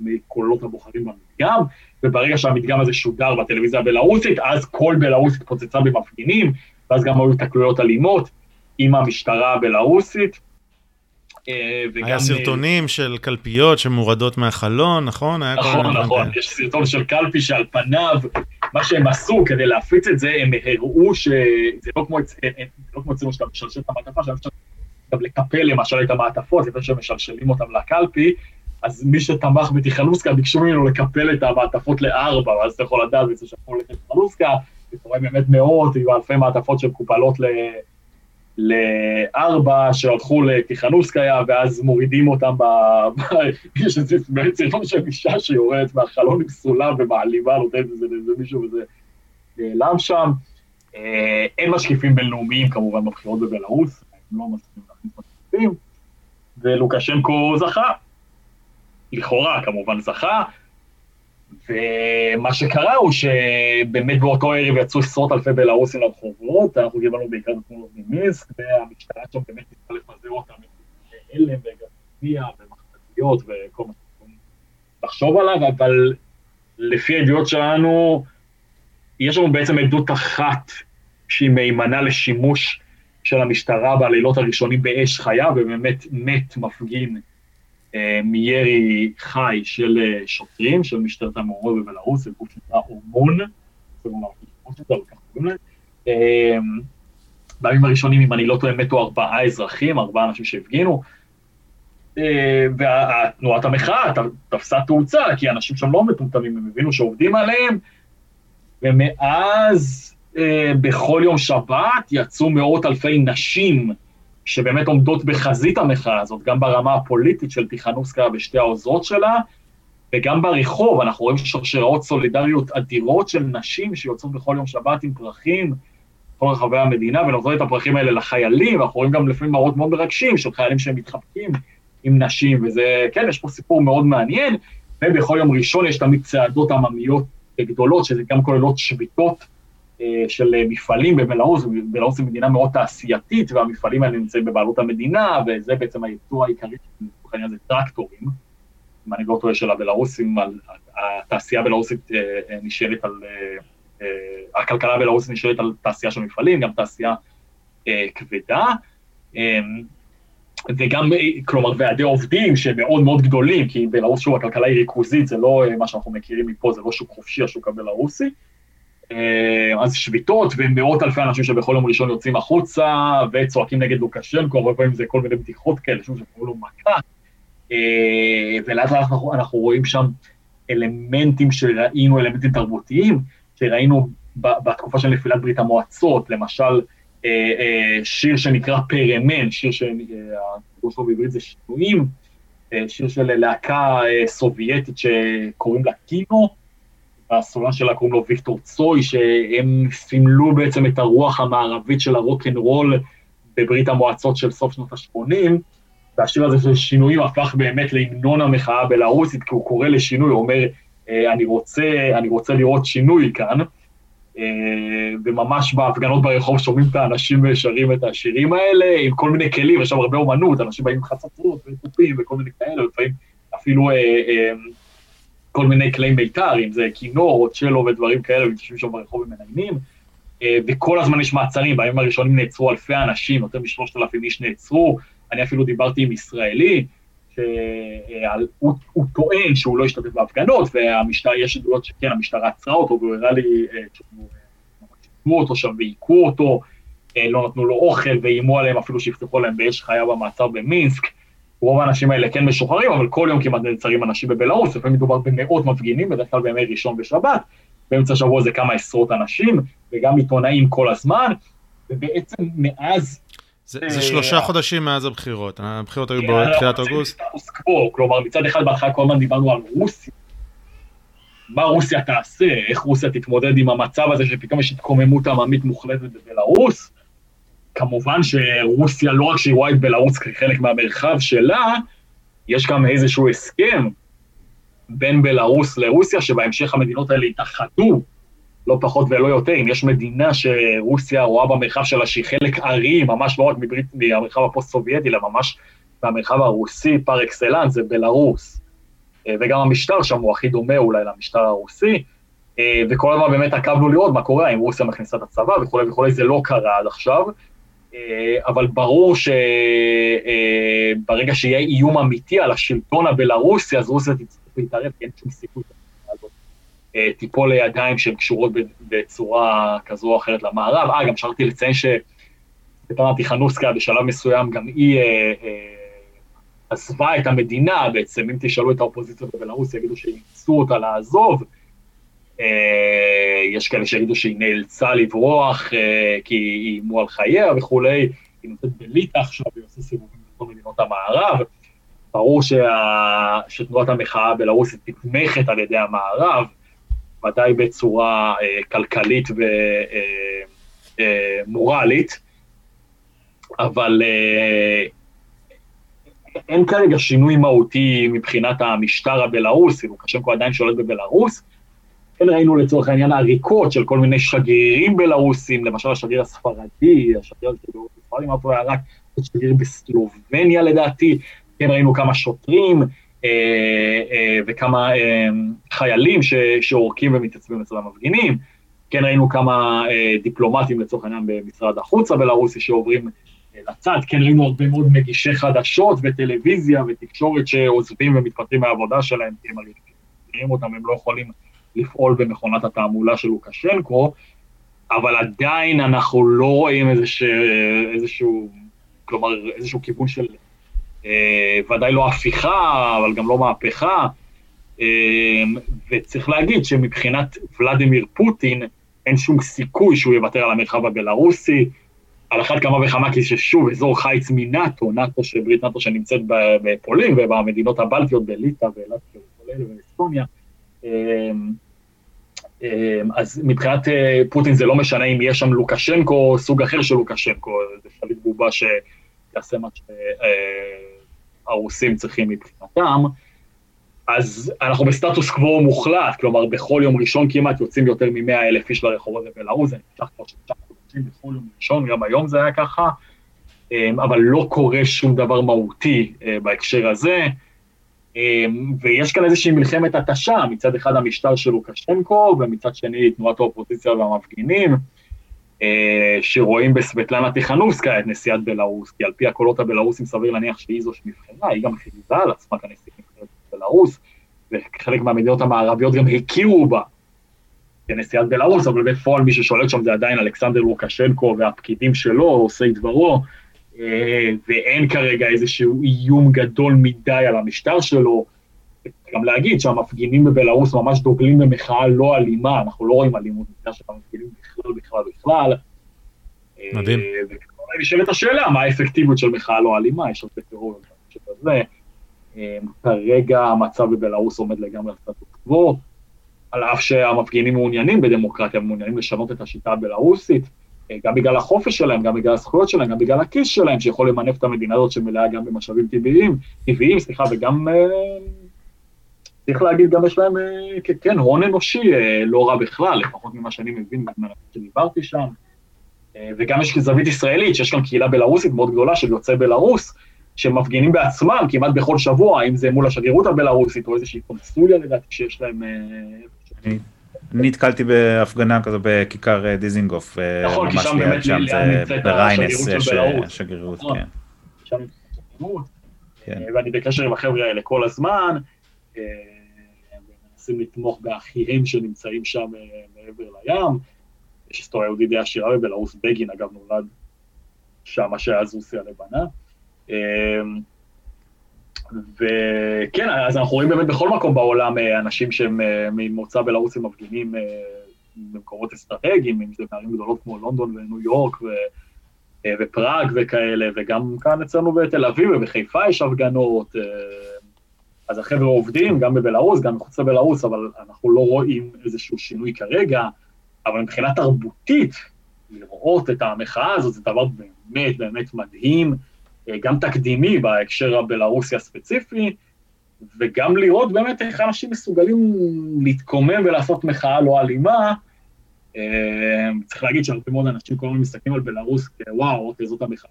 מקולות הבוחרים במדגם, וברגע שהמדגם הזה שודר בטלוויזיה הבלארוסית, אז כל בלארוס התפוצצה במפגינים, ואז גם היו התקלויות אלימות עם המשטרה הבלארוסית. אה, וגם... היה סרטונים של קלפיות שמורדות מהחלון, נכון? נכון, נכון, יש סרטון של קלפי שעל פניו מה שהם עשו כדי להפיץ את זה, הם הראו שזה לא כמו לא אצלנו שאתה משלשל את המעטפה, שאתה גם לקפל למשל את המעטפות לפני שהם משלשלים אותם לקלפי, אז מי שתמך בתיכנוסקה ביקשו ממנו לקפל את המעטפות לארבע, ואז אתה יכול לדעת בעצם שאתה יכול לתיכנוסקה, אתה רואה באמת מאות, יהיו אלפי מעטפות שמקופלות ל... לארבע שהלכו לתיכנוסקיה, ואז מורידים אותם ב... יש איזה סרטון של אישה שיורדת מהחלון עם סולם ומעלימה, נותנת את זה לאיזה מישהו וזה נעלם שם. אה, אין משקיפים בינלאומיים כמובן בבחירות בבלארוס, הם לא מסכימים להכניס משקיפים, ולוקשנקו זכה. לכאורה כמובן זכה, ומה שקרה הוא שבאמת באותו ערב יצאו עשרות אלפי בלארוסים לרחובות, אנחנו קיבלנו בעיקר תמונות ממינסק, והמשטרה שם באמת ניסתה לפזר אותם הלם וגרפיה ומחתתיות וכל מה שאנחנו לחשוב עליו, אבל לפי העדויות שלנו, יש לנו בעצם עדות אחת שהיא מהימנה לשימוש של המשטרה בלילות הראשונים באש חיה, ובאמת מת מפגין מירי חי של אה, שוטרים, של משטרת המעורב בבלארוס, זה גוף שנקרא אורמון, אה, בימים הראשונים, אם אני לא טועה, מתו ארבעה אזרחים, ארבעה אנשים שהפגינו, ותנועת המחאה תפסה תאוצה, כי אנשים שם לא מטומטמים, הם הבינו שעובדים עליהם, ומאז בכל יום שבת יצאו מאות אלפי נשים שבאמת עומדות בחזית המחאה הזאת, גם ברמה הפוליטית של טיכנוסקה ושתי העוזרות שלה, וגם ברחוב, אנחנו רואים שרשראות סולידריות אדירות של נשים שיוצאות בכל יום שבת עם פרחים בכל רחבי המדינה, ונותנות את הפרחים האלה לחיילים, ואנחנו רואים גם לפעמים מראות מאוד מרגשים של חיילים שהם מתחבקים עם נשים, וזה, כן, יש פה סיפור מאוד מעניין, ובכל יום ראשון יש תמיד צעדות עממיות גדולות, שזה גם כוללות שביתות של מפעלים במלארוס, בלארוס זו מדינה מאוד תעשייתית, והמפעלים האלה נמצאים בבעלות המדינה, וזה בעצם הייצוא העיקרי, לצורך העניין זה טרקטורים, אם אני לא טועה של הבלארוסים, התעשייה הבלארוסית אה, אה, נשאלת על, הכלכלה הבלארוסית נשאלת על תעשייה של מפעלים, גם תעשייה כבדה, וגם, כלומר, ועדי עובדים שהם מאוד גדולים, כי בלרוס שוב הכלכלה היא ריכוזית, זה לא מה שאנחנו מכירים מפה, זה לא שוק חופשי, השוק הבלרוסי. אז שביתות ומאות אלפי אנשים שבכל יום ראשון יוצאים החוצה וצועקים נגד לוקשנקו, הרבה פעמים זה כל מיני בדיחות כאלה, שוב שקוראים לו מכה. ולאט לאט אנחנו, אנחנו רואים שם אלמנטים שראינו, אלמנטים תרבותיים, שראינו בתקופה של נפילת ברית המועצות, למשל, אה, אה, שיר שנקרא פרמן, שיר שהפירוש שלו בעברית זה שינויים, אה, שיר של להקה סובייטית שקוראים לה קינו, הסולן שלה קוראים לו ויקטור צוי, שהם סימלו בעצם את הרוח המערבית של הרוקנרול בברית המועצות של סוף שנות ה-80, והשיר הזה של שינויים הפך באמת להמנון המחאה הבלארוסית, כי הוא קורא לשינוי, הוא אומר, אני רוצה, אני רוצה לראות שינוי כאן. אה, וממש בהפגנות ברחוב שומעים את האנשים שרים את השירים האלה, עם כל מיני כלים, יש שם הרבה אומנות, אנשים באים עם חצצרות ותופים וכל מיני כאלה, ולפעמים אפילו אה, אה, כל מיני כלי מיתר, אם זה כינור או צ'לו ודברים כאלה, ויושבים שם ברחוב ומנגנים, אה, וכל הזמן יש מעצרים, בימים הראשונים נעצרו אלפי אנשים, יותר משלושת אלפים איש נעצרו, אני אפילו דיברתי עם ישראלי, שהוא הוא טוען שהוא לא השתתף בהפגנות, והמשטרה, יש עדויות שכן, המשטרה עצרה אותו, והוא הראה לי אה, שהוא אותו שם והיכו אותו, אה, לא נתנו לו אוכל, ואיימו עליהם אפילו שיפתחו להם באש חיה במעצר במינסק. רוב האנשים האלה כן משוחררים, אבל כל יום כמעט נעצרים אנשים בבלארוס, לפעמים מדובר במאות מפגינים, בדרך כלל בימי ראשון ושבת, באמצע השבוע זה כמה עשרות אנשים, וגם עיתונאים כל הזמן, ובעצם מאז זה, זה שלושה חודשים מאז הבחירות, הבחירות היו כן, בתחילת אוגוסט. כלומר, מצד אחד בהתחלה כל הזמן דיברנו על רוסיה. מה רוסיה תעשה, איך רוסיה תתמודד עם המצב הזה שפתאום יש התקוממות עממית מוחלטת בבלארוס. כמובן שרוסיה, לא רק שהיא רואה את בלארוס כחלק מהמרחב שלה, יש גם איזשהו הסכם בין בלארוס לרוסיה, שבהמשך המדינות האלה יתאחדו לא פחות ולא יותר, אם יש מדינה שרוסיה רואה במרחב שלה שהיא חלק ארי, ממש לא רק מברית, מהמרחב הפוסט-סובייטי, אלא ממש מהמרחב הרוסי פר אקסלנס, זה בלארוס. אה, וגם המשטר שם הוא הכי דומה אולי למשטר הרוסי, אה, וכל הזמן באמת עקבנו לראות מה קורה, אם רוסיה מכניסה את הצבא וכולי וכולי, זה לא קרה עד עכשיו, אבל ברור שברגע שיהיה איום אמיתי על השלטון הבלארוסי, אז רוסיה תצטרך להתערב, כי אין שום סיכוי אה, תיפול לידיים שהן קשורות בצורה כזו או אחרת למערב. אה, גם שכחתי לציין שסטפנה טיכנוסקה בשלב מסוים גם היא אה, אה, עזבה את המדינה בעצם, אם תשאלו את האופוזיציה בבלארוס, יגידו שאימצו אותה לעזוב. אה, יש כאלה שיגידו שהיא נאלצה לברוח אה, כי היא איימו על חייה וכולי, היא נותנת בליטא עכשיו, היא עושה סיבובים בכל מדינות המערב. ברור שה... שתנועת המחאה הבלארוסית נתמכת על ידי המערב, ודאי בצורה אה, כלכלית ומורלית, אה, אה, אבל אה, אין כרגע שינוי מהותי מבחינת המשטר הבלארוסי, לוקשנקו עדיין שולט בבלארוס. כן ראינו לצורך העניין עריקות של כל מיני שגרירים בלארוסים, למשל השגריר הספרדי, השגריר הספרדי, מה פה היה רק שגריר בסלובניה לדעתי, כן ראינו כמה שוטרים, אה, אה, וכמה אה, חיילים שעורקים ומתייצבים אצל המפגינים. כן ראינו כמה דיפלומטים לצורך העניין במשרד החוץ הבלארוסי שעוברים לצד, כן ראינו הרבה מאוד מגישי חדשות וטלוויזיה ותקשורת שעוזבים ומתפטרים מהעבודה שלהם, כי הם מרגישים אותם, הם לא יכולים לפעול במכונת התעמולה של לוקשנקו, אבל עדיין אנחנו לא רואים איזשה, איזשהו, כלומר, איזשהו כיוון של אה, ודאי לא הפיכה, אבל גם לא מהפכה. אה, וצריך להגיד שמבחינת ולדימיר פוטין, אין שום סיכוי שהוא יוותר על המרחב הבלארוסי. על אחת כמה וכמה, כי ששוב, אזור חיץ מנאטו, נאטו, ברית נאטו שנמצאת בפולין ובמדינות הבלטיות, בליטא ולטביה ואסטוניה. אה, אז מבחינת פוטין זה לא משנה אם יש שם לוקשנקו או סוג אחר של לוקשנקו, זה שליט בובה שיעשה מה ש... הרוסים צריכים מבחינתם, אז אנחנו בסטטוס קוו מוחלט, כלומר בכל יום ראשון כמעט יוצאים יותר מ-100 אלף איש לרחובות בבלארוס, זה נמשך כבר שלושה חודשים בכל יום ראשון, גם היום זה היה ככה, אמ, אבל לא קורה שום דבר מהותי אה, בהקשר הזה, אמ, ויש כאן איזושהי מלחמת התשה, מצד אחד המשטר של לוקשנקו, ומצד שני תנועת האופוזיציה והמפגינים, אה, שרואים בסבטלנה טיכנוסקה את נשיאת בלארוס, כי על פי הקולות הבלארוסים סביר להניח שהיא זו שנבחרה, היא גם הכריזה על עצמה כנשיאת נבחרת בלארוס, וחלק מהמדינות המערביות גם הכירו בה כנשיאת בלארוס, אבל בפועל מי ששולט שם זה עדיין אלכסנדר לוקשנקו והפקידים שלו, עושי דברו, ואין כרגע איזשהו איום גדול מדי על המשטר שלו. גם להגיד שהמפגינים בבלארוס ממש דוגלים במחאה לא אלימה, אנחנו לא רואים אלימות בגלל שהמפגינים בכלל בכלל בכלל. מדהים. אה, וכמובן נשאלת השאלה, מה האפקטיביות של מחאה לא אלימה, יש הרבה טרור שבזה. אה, כרגע המצב בבלארוס עומד לגמרי על סטטוס קוו, על אף שהמפגינים מעוניינים בדמוקרטיה, מעוניינים לשנות את השיטה הבלארוסית, אה, גם בגלל החופש שלהם, גם בגלל הזכויות שלהם, גם בגלל הכיס שלהם, שיכול למנף את המדינה הזאת שמלאה גם במשאבים טבעיים, טבעיים, סליחה, וגם, אה, צריך להגיד, גם יש להם, אה, כן, הון אנושי אה, לא רע בכלל, לפחות ממה שאני מבין שדיברתי שם. וגם יש זווית ישראלית, שיש כאן קהילה בלארוסית מאוד גדולה של יוצאי בלארוס, שמפגינים בעצמם כמעט בכל שבוע, אם זה מול השגרירות הבלארוסית או איזושהי קונסוליה לדעתי שיש להם... נתקלתי בהפגנה כזו בכיכר אה, דיזינגוף, אה, נכון, ממש שם ליד שם, זה בריינס, אה, נכון. כן. שם נמצאת השגרירות. כן. ואני בקשר עם החבר'ה האלה כל הזמן, ומנסים לתמוך באחיהם שנמצאים שם מעבר לים. יש היסטוריה יהודית די עשירה בבלארוס, בגין אגב נולד שם, מה שהיה הלבנה. אה, וכן, אז אנחנו רואים באמת בכל מקום בעולם אה, אנשים שהם אה, ממוצא בלרוסים מפגינים אה, במקומות אסטרטגיים, אם זה בערים גדולות כמו לונדון וניו יורק ו... אה, ופראג וכאלה, וגם כאן אצלנו בתל אביב ובחיפה יש הפגנות. אה, אז החבר'ה עובדים גם בבלארוס, גם מחוץ לבלארוס, אבל אנחנו לא רואים איזשהו שינוי כרגע. אבל מבחינה תרבותית, לראות את המחאה הזאת זה דבר באמת באמת מדהים, אה, גם תקדימי בהקשר הבלארוסי הספציפי, וגם לראות באמת איך אנשים מסוגלים להתקומם ולעשות מחאה לא אלימה. אה, צריך להגיד שהרבה מאוד אנשים כל הזמן מסתכלים על בלארוס כוואו, אוקיי, זאת המחאה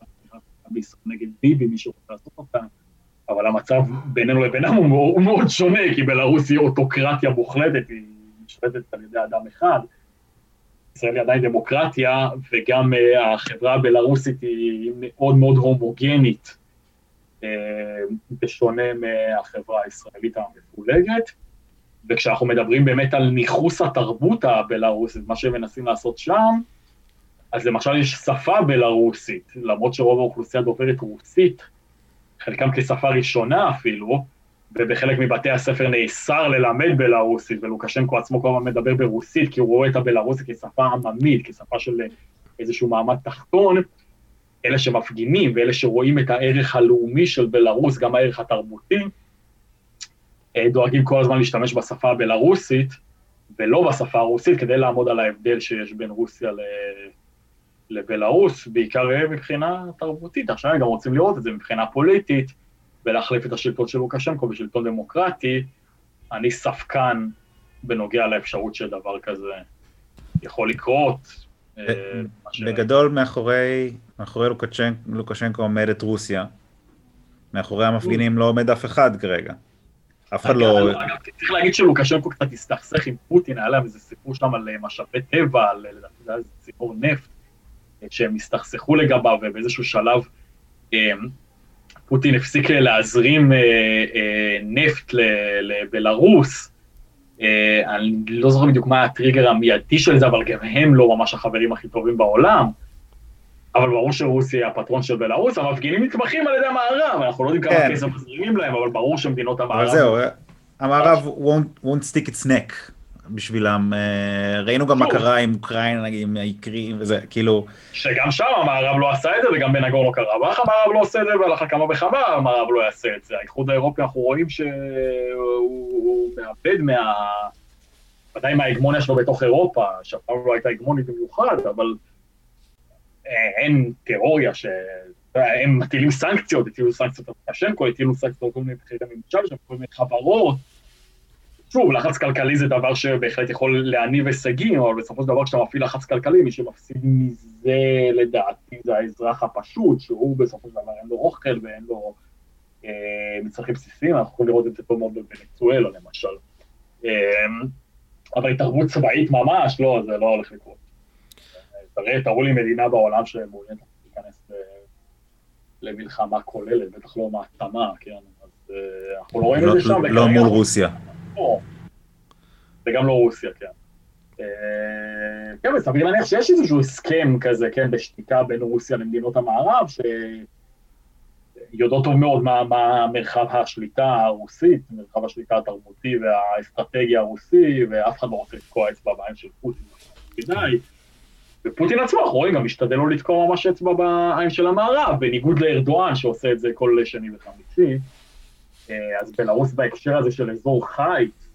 נגד ביבי, מישהו רוצה לעשות אותה, אבל המצב בינינו לבינם הוא מאוד, מאוד שונה, כי בלארוס היא אוטוקרטיה מוחלטת, היא נשלטת על ידי אדם אחד. ישראל היא עדיין דמוקרטיה, וגם uh, החברה הבלארוסית היא מאוד מאוד הומוגנית, uh, בשונה מהחברה הישראלית המפולגת. וכשאנחנו מדברים באמת על ניכוס התרבות הבלארוסית, מה שהם מנסים לעשות שם, אז למשל יש שפה בלארוסית, למרות שרוב האוכלוסייה דוברת רוסית, חלקם כשפה ראשונה אפילו, ובחלק מבתי הספר נאסר ללמד בלארוסית, ולוקשנקו עצמו כל הזמן מדבר ברוסית, כי הוא רואה את הבלארוסית כשפה עממית, כשפה של איזשהו מעמד תחתון. אלה שמפגינים ואלה שרואים את הערך הלאומי של בלארוס, גם הערך התרבותי, דואגים כל הזמן להשתמש בשפה הבלארוסית, ולא בשפה הרוסית, כדי לעמוד על ההבדל שיש בין רוסיה ל... לבלארוס, בעיקר מבחינה תרבותית. עכשיו הם גם רוצים לראות את זה מבחינה פוליטית, ולהחליף את השלטון של לוקשנקו בשלטון דמוקרטי. אני ספקן בנוגע לאפשרות שדבר כזה יכול לקרות. בגדול מאחורי, מאחורי לוקשנקו, לוקשנקו עומדת רוסיה. מאחורי המפגינים לא עומד אף אחד כרגע. אף אחד לא... אגב, צריך להגיד שלוקשנקו קצת הסתכסך עם פוטין, היה להם איזה סיפור שם על משאבי טבע, על לדעתי ציפור נפט, שהם הסתכסכו לגביו, ובאיזשהו שלב פוטין הפסיק להזרים נפט לבלארוס. אני לא זוכר בדיוק מה הטריגר המיידי של זה, אבל גם הם לא ממש החברים הכי טובים בעולם. אבל ברור שרוסיה היא הפטרון של בלארוס, המפגינים נתמכים על ידי המערב, אנחנו לא יודעים כמה כן. כסף מזרימים להם, אבל ברור שמדינות המערב... זהו, המערב won't, won't stick its neck בשבילם. אה, ראינו גם מה קרה עם אוקראינה, נגיד, עם האיקרים וזה, כאילו... שגם שם המערב לא עשה את זה, וגם בנגורנו קרבאח המערב לא עושה את זה, ועל אחת כמה וכמה המערב לא יעשה את זה. האיחוד האירופי, אנחנו רואים שהוא מאבד מה... ודאי מההגמוניה שלו בתוך אירופה, שאף פעם לא הייתה הגמונית במיוחד, אבל אין תיאוריה ש... הם מטילים סנקציות, הטילו סנקציות על לוקשנקו, הטילו סנקציות על כל מיני בכירי ממשל, כל מיני חברות. שוב, לחץ כלכלי זה דבר שבהחלט יכול להניב הישגים, אבל בסופו של דבר כשאתה מפעיל לחץ כלכלי, מי שמפסיד מזה לדעתי זה האזרח הפשוט, שהוא בסופו של דבר אין לו אוכל ואין לו אה, מצרכים בסיסיים, אנחנו יכולים לראות את זה טוב מאוד בוונצואלה למשל. אה, אבל התערבות צבאית ממש, לא, זה לא הולך לקרות. תראה, תראו לי מדינה בעולם שמעוניינת להיכנס למלחמה כוללת, בטח לא מעצמה, כן, אז אנחנו לא רואים את זה שם. לא מול רוסיה. וגם לא רוסיה, כן. כן, וסביר להניח שיש איזשהו הסכם כזה, כן, בשתיקה בין רוסיה למדינות המערב, שיודעות טוב מאוד מה, מרחב השליטה הרוסית, מרחב השליטה התרבותי והאסטרטגיה הרוסי, ואף אחד לא רוצה לתקוע אצבע בעין של פוטין, כדאי. ופוטין עצמו, אנחנו רואים, גם משתדל לא לתקוע ממש אצבע בעין של המערב, בניגוד לארדואן שעושה את זה כל שני וחמישי. אז בלרוס בהקשר הזה של אזור חיץ,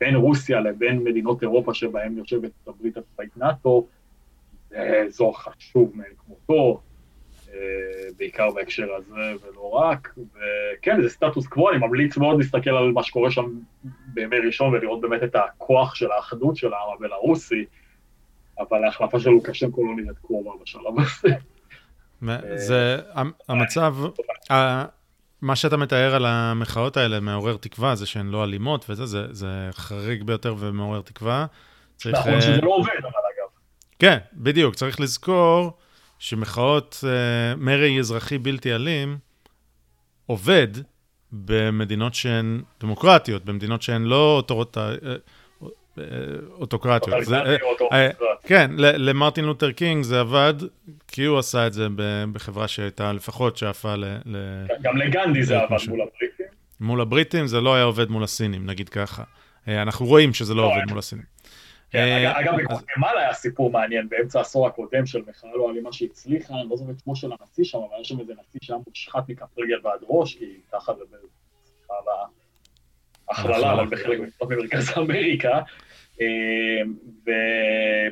בין רוסיה לבין מדינות אירופה שבהן יושבת הברית הצבאית נאט"ו, זה אזור חשוב מאין כמותו, אה, בעיקר בהקשר הזה ולא רק, וכן, זה סטטוס קוו, אני ממליץ מאוד להסתכל על מה שקורה שם בימי ראשון ולראות באמת את הכוח של האחדות של העם הבלארוסי, אבל ההחלפה של לוקשנקו לא נראית קרובה בשלב הזה. זה המצב, מה שאתה מתאר על המחאות האלה מעורר תקווה, זה שהן לא אלימות וזה, זה, זה חריג ביותר ומעורר תקווה. נכון שזה לא עובד, אבל אגב. כן, בדיוק. צריך לזכור שמחאות, uh, מרי אזרחי בלתי אלים, עובד במדינות שהן דמוקרטיות, במדינות שהן לא אוטורות... אוטוקרטיות. כן, למרטין לותר קינג זה עבד, כי הוא עשה את זה בחברה שהייתה לפחות שאפה ל... גם לגנדי זה עבד מול הבריטים. מול הבריטים זה לא היה עובד מול הסינים, נגיד ככה. אנחנו רואים שזה לא עובד מול הסינים. אגב, בגואטמלה היה סיפור מעניין באמצע העשור הקודם של מחאה לא אלימה שהצליחה, אני לא זוכר את שמו של הנשיא שם, אבל היה שם איזה נשיא שהיה מושחת מכף רגל ועד ראש, כי ככה זה הכללה, אבל בחלק ממרכז אמריקה, אה,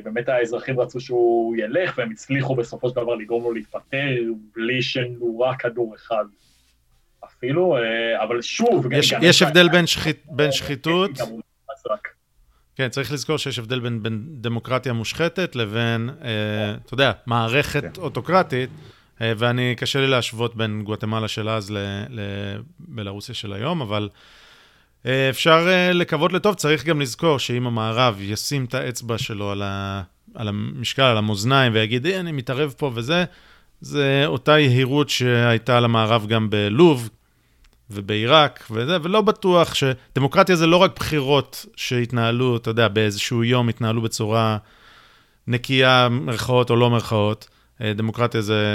ובאמת האזרחים רצו שהוא ילך, והם הצליחו בסופו של דבר לגרום לו להתפטר, בלי שנורה כדור אחד. אפילו, אה, אבל שוב... יש, יש הבדל בין, שחית, בין שחיתות... כן, צריך לזכור שיש הבדל בין, בין דמוקרטיה מושחתת לבין, אה, אתה יודע, מערכת כן. אוטוקרטית, אה, ואני, קשה לי להשוות בין גואטמלה של אז לבלרוסיה של היום, אבל אפשר אה, לקוות לטוב, צריך גם לזכור שאם המערב ישים את האצבע שלו על, ה, על המשקל, על המאזניים, ויגיד, אה, אני מתערב פה וזה, זה אותה יהירות שהייתה למערב גם בלוב ובעיראק וזה, ולא בטוח ש... דמוקרטיה זה לא רק בחירות שהתנהלו, אתה יודע, באיזשהו יום התנהלו בצורה נקייה, מרכאות או לא מרכאות. דמוקרטיה זה...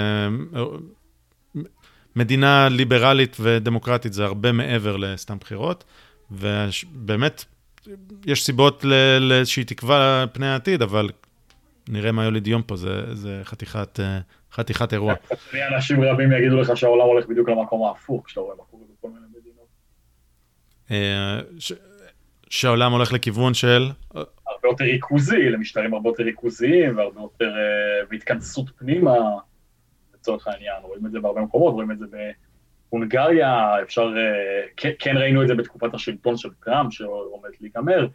מדינה ליברלית ודמוקרטית זה הרבה מעבר לסתם בחירות. ובאמת, יש סיבות לאיזושהי תקווה פני העתיד, אבל נראה מה יוליד יום פה, זה, זה חתיכת, אה, חתיכת אירוע. אנשים רבים יגידו לך שהעולם הולך בדיוק למקום ההפוך, כשאתה רואה מה קורה בכל מיני מדינות. אה, שהעולם הולך לכיוון של... הרבה יותר ריכוזי, למשטרים הרבה יותר ריכוזיים, והרבה יותר... אה, פנימה, לצורך העניין. רואים את זה בהרבה מקומות, רואים את זה ב... הונגריה, אפשר, כן, כן ראינו את זה בתקופת השלטון של טראמפ שעומד להיגמר,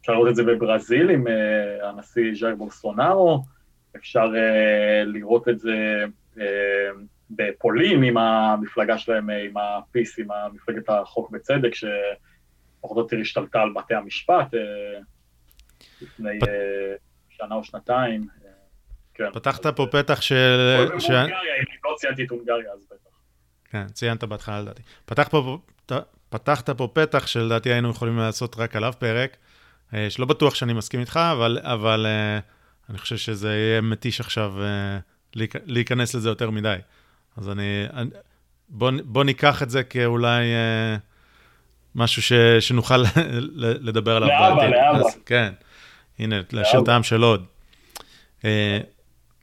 אפשר לראות את זה בברזיל עם אה, הנשיא ז'איר בולסונארו, אפשר אה, לראות את זה בפולין עם המפלגה שלהם, עם הפיס, עם מפלגת החוק וצדק, שפחות או יותר השתלטה על בתי המשפט לפני שנה או שנתיים. כן. פתחת פה פתח של... הונגריה, אם לא ציינתי את הונגריה, אז בטח. כן, ציינת בהתחלה לדעתי. פתח פה, פתחת פה פתח שלדעתי היינו יכולים לעשות רק עליו פרק, אה, שלא בטוח שאני מסכים איתך, אבל, אבל אה, אני חושב שזה יהיה מתיש עכשיו אה, להיכנס לזה יותר מדי. אז אני, אני בוא, בוא ניקח את זה כאולי משהו ש, שנוכל לדבר עליו בעתיד. לאבא, לאבא. כן, הנה, להשאיר טעם של עוד.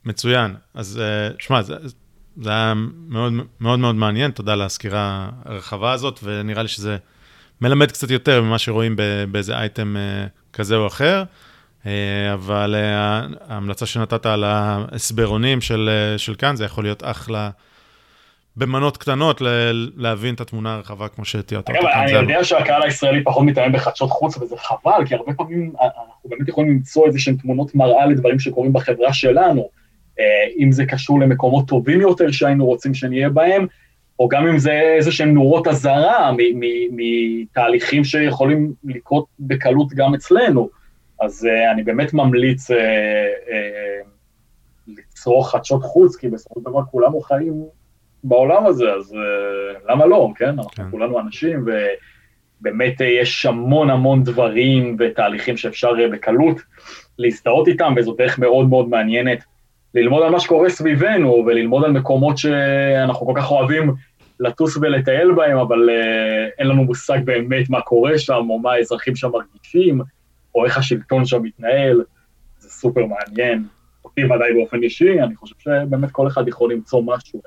מצוין. אז שמע, זה היה מאוד מאוד מאוד מעניין, תודה על הסקירה הרחבה הזאת, ונראה לי שזה מלמד קצת יותר ממה שרואים באיזה אייטם אה, כזה או אחר. אה, אבל אה, ההמלצה שנתת על ההסברונים של, של כאן, זה יכול להיות אחלה במנות קטנות להבין את התמונה הרחבה כמו שתיארת אותה. אני יודע שהקהל הישראלי פחות מתאמן בחדשות חוץ, וזה חבל, כי הרבה פעמים אנחנו באמת יכולים למצוא איזה שהן תמונות מראה לדברים שקורים בחברה שלנו. אה, אם זה קשור למקומות טובים יותר שהיינו רוצים שנהיה בהם, או גם אם זה איזה שהם נורות אזהרה מתהליכים שיכולים לקרות בקלות גם אצלנו. אז uh, אני באמת ממליץ uh, uh, לצרוך חדשות חוץ, כי בסופו של דבר כולנו חיים בעולם הזה, אז uh, למה לא, כן? אנחנו כן. כולנו אנשים, ובאמת uh, יש המון המון דברים ותהליכים שאפשר uh, בקלות להזדהות איתם, וזו דרך מאוד מאוד מעניינת ללמוד על מה שקורה סביבנו, וללמוד על מקומות שאנחנו כל כך אוהבים לטוס ולטייל בהם, אבל uh, אין לנו מושג באמת מה קורה שם, או מה האזרחים שם מרגישים, או איך השלטון שם מתנהל, זה סופר מעניין. אותי ודאי באופן אישי, אני חושב שבאמת כל אחד יכול למצוא משהו.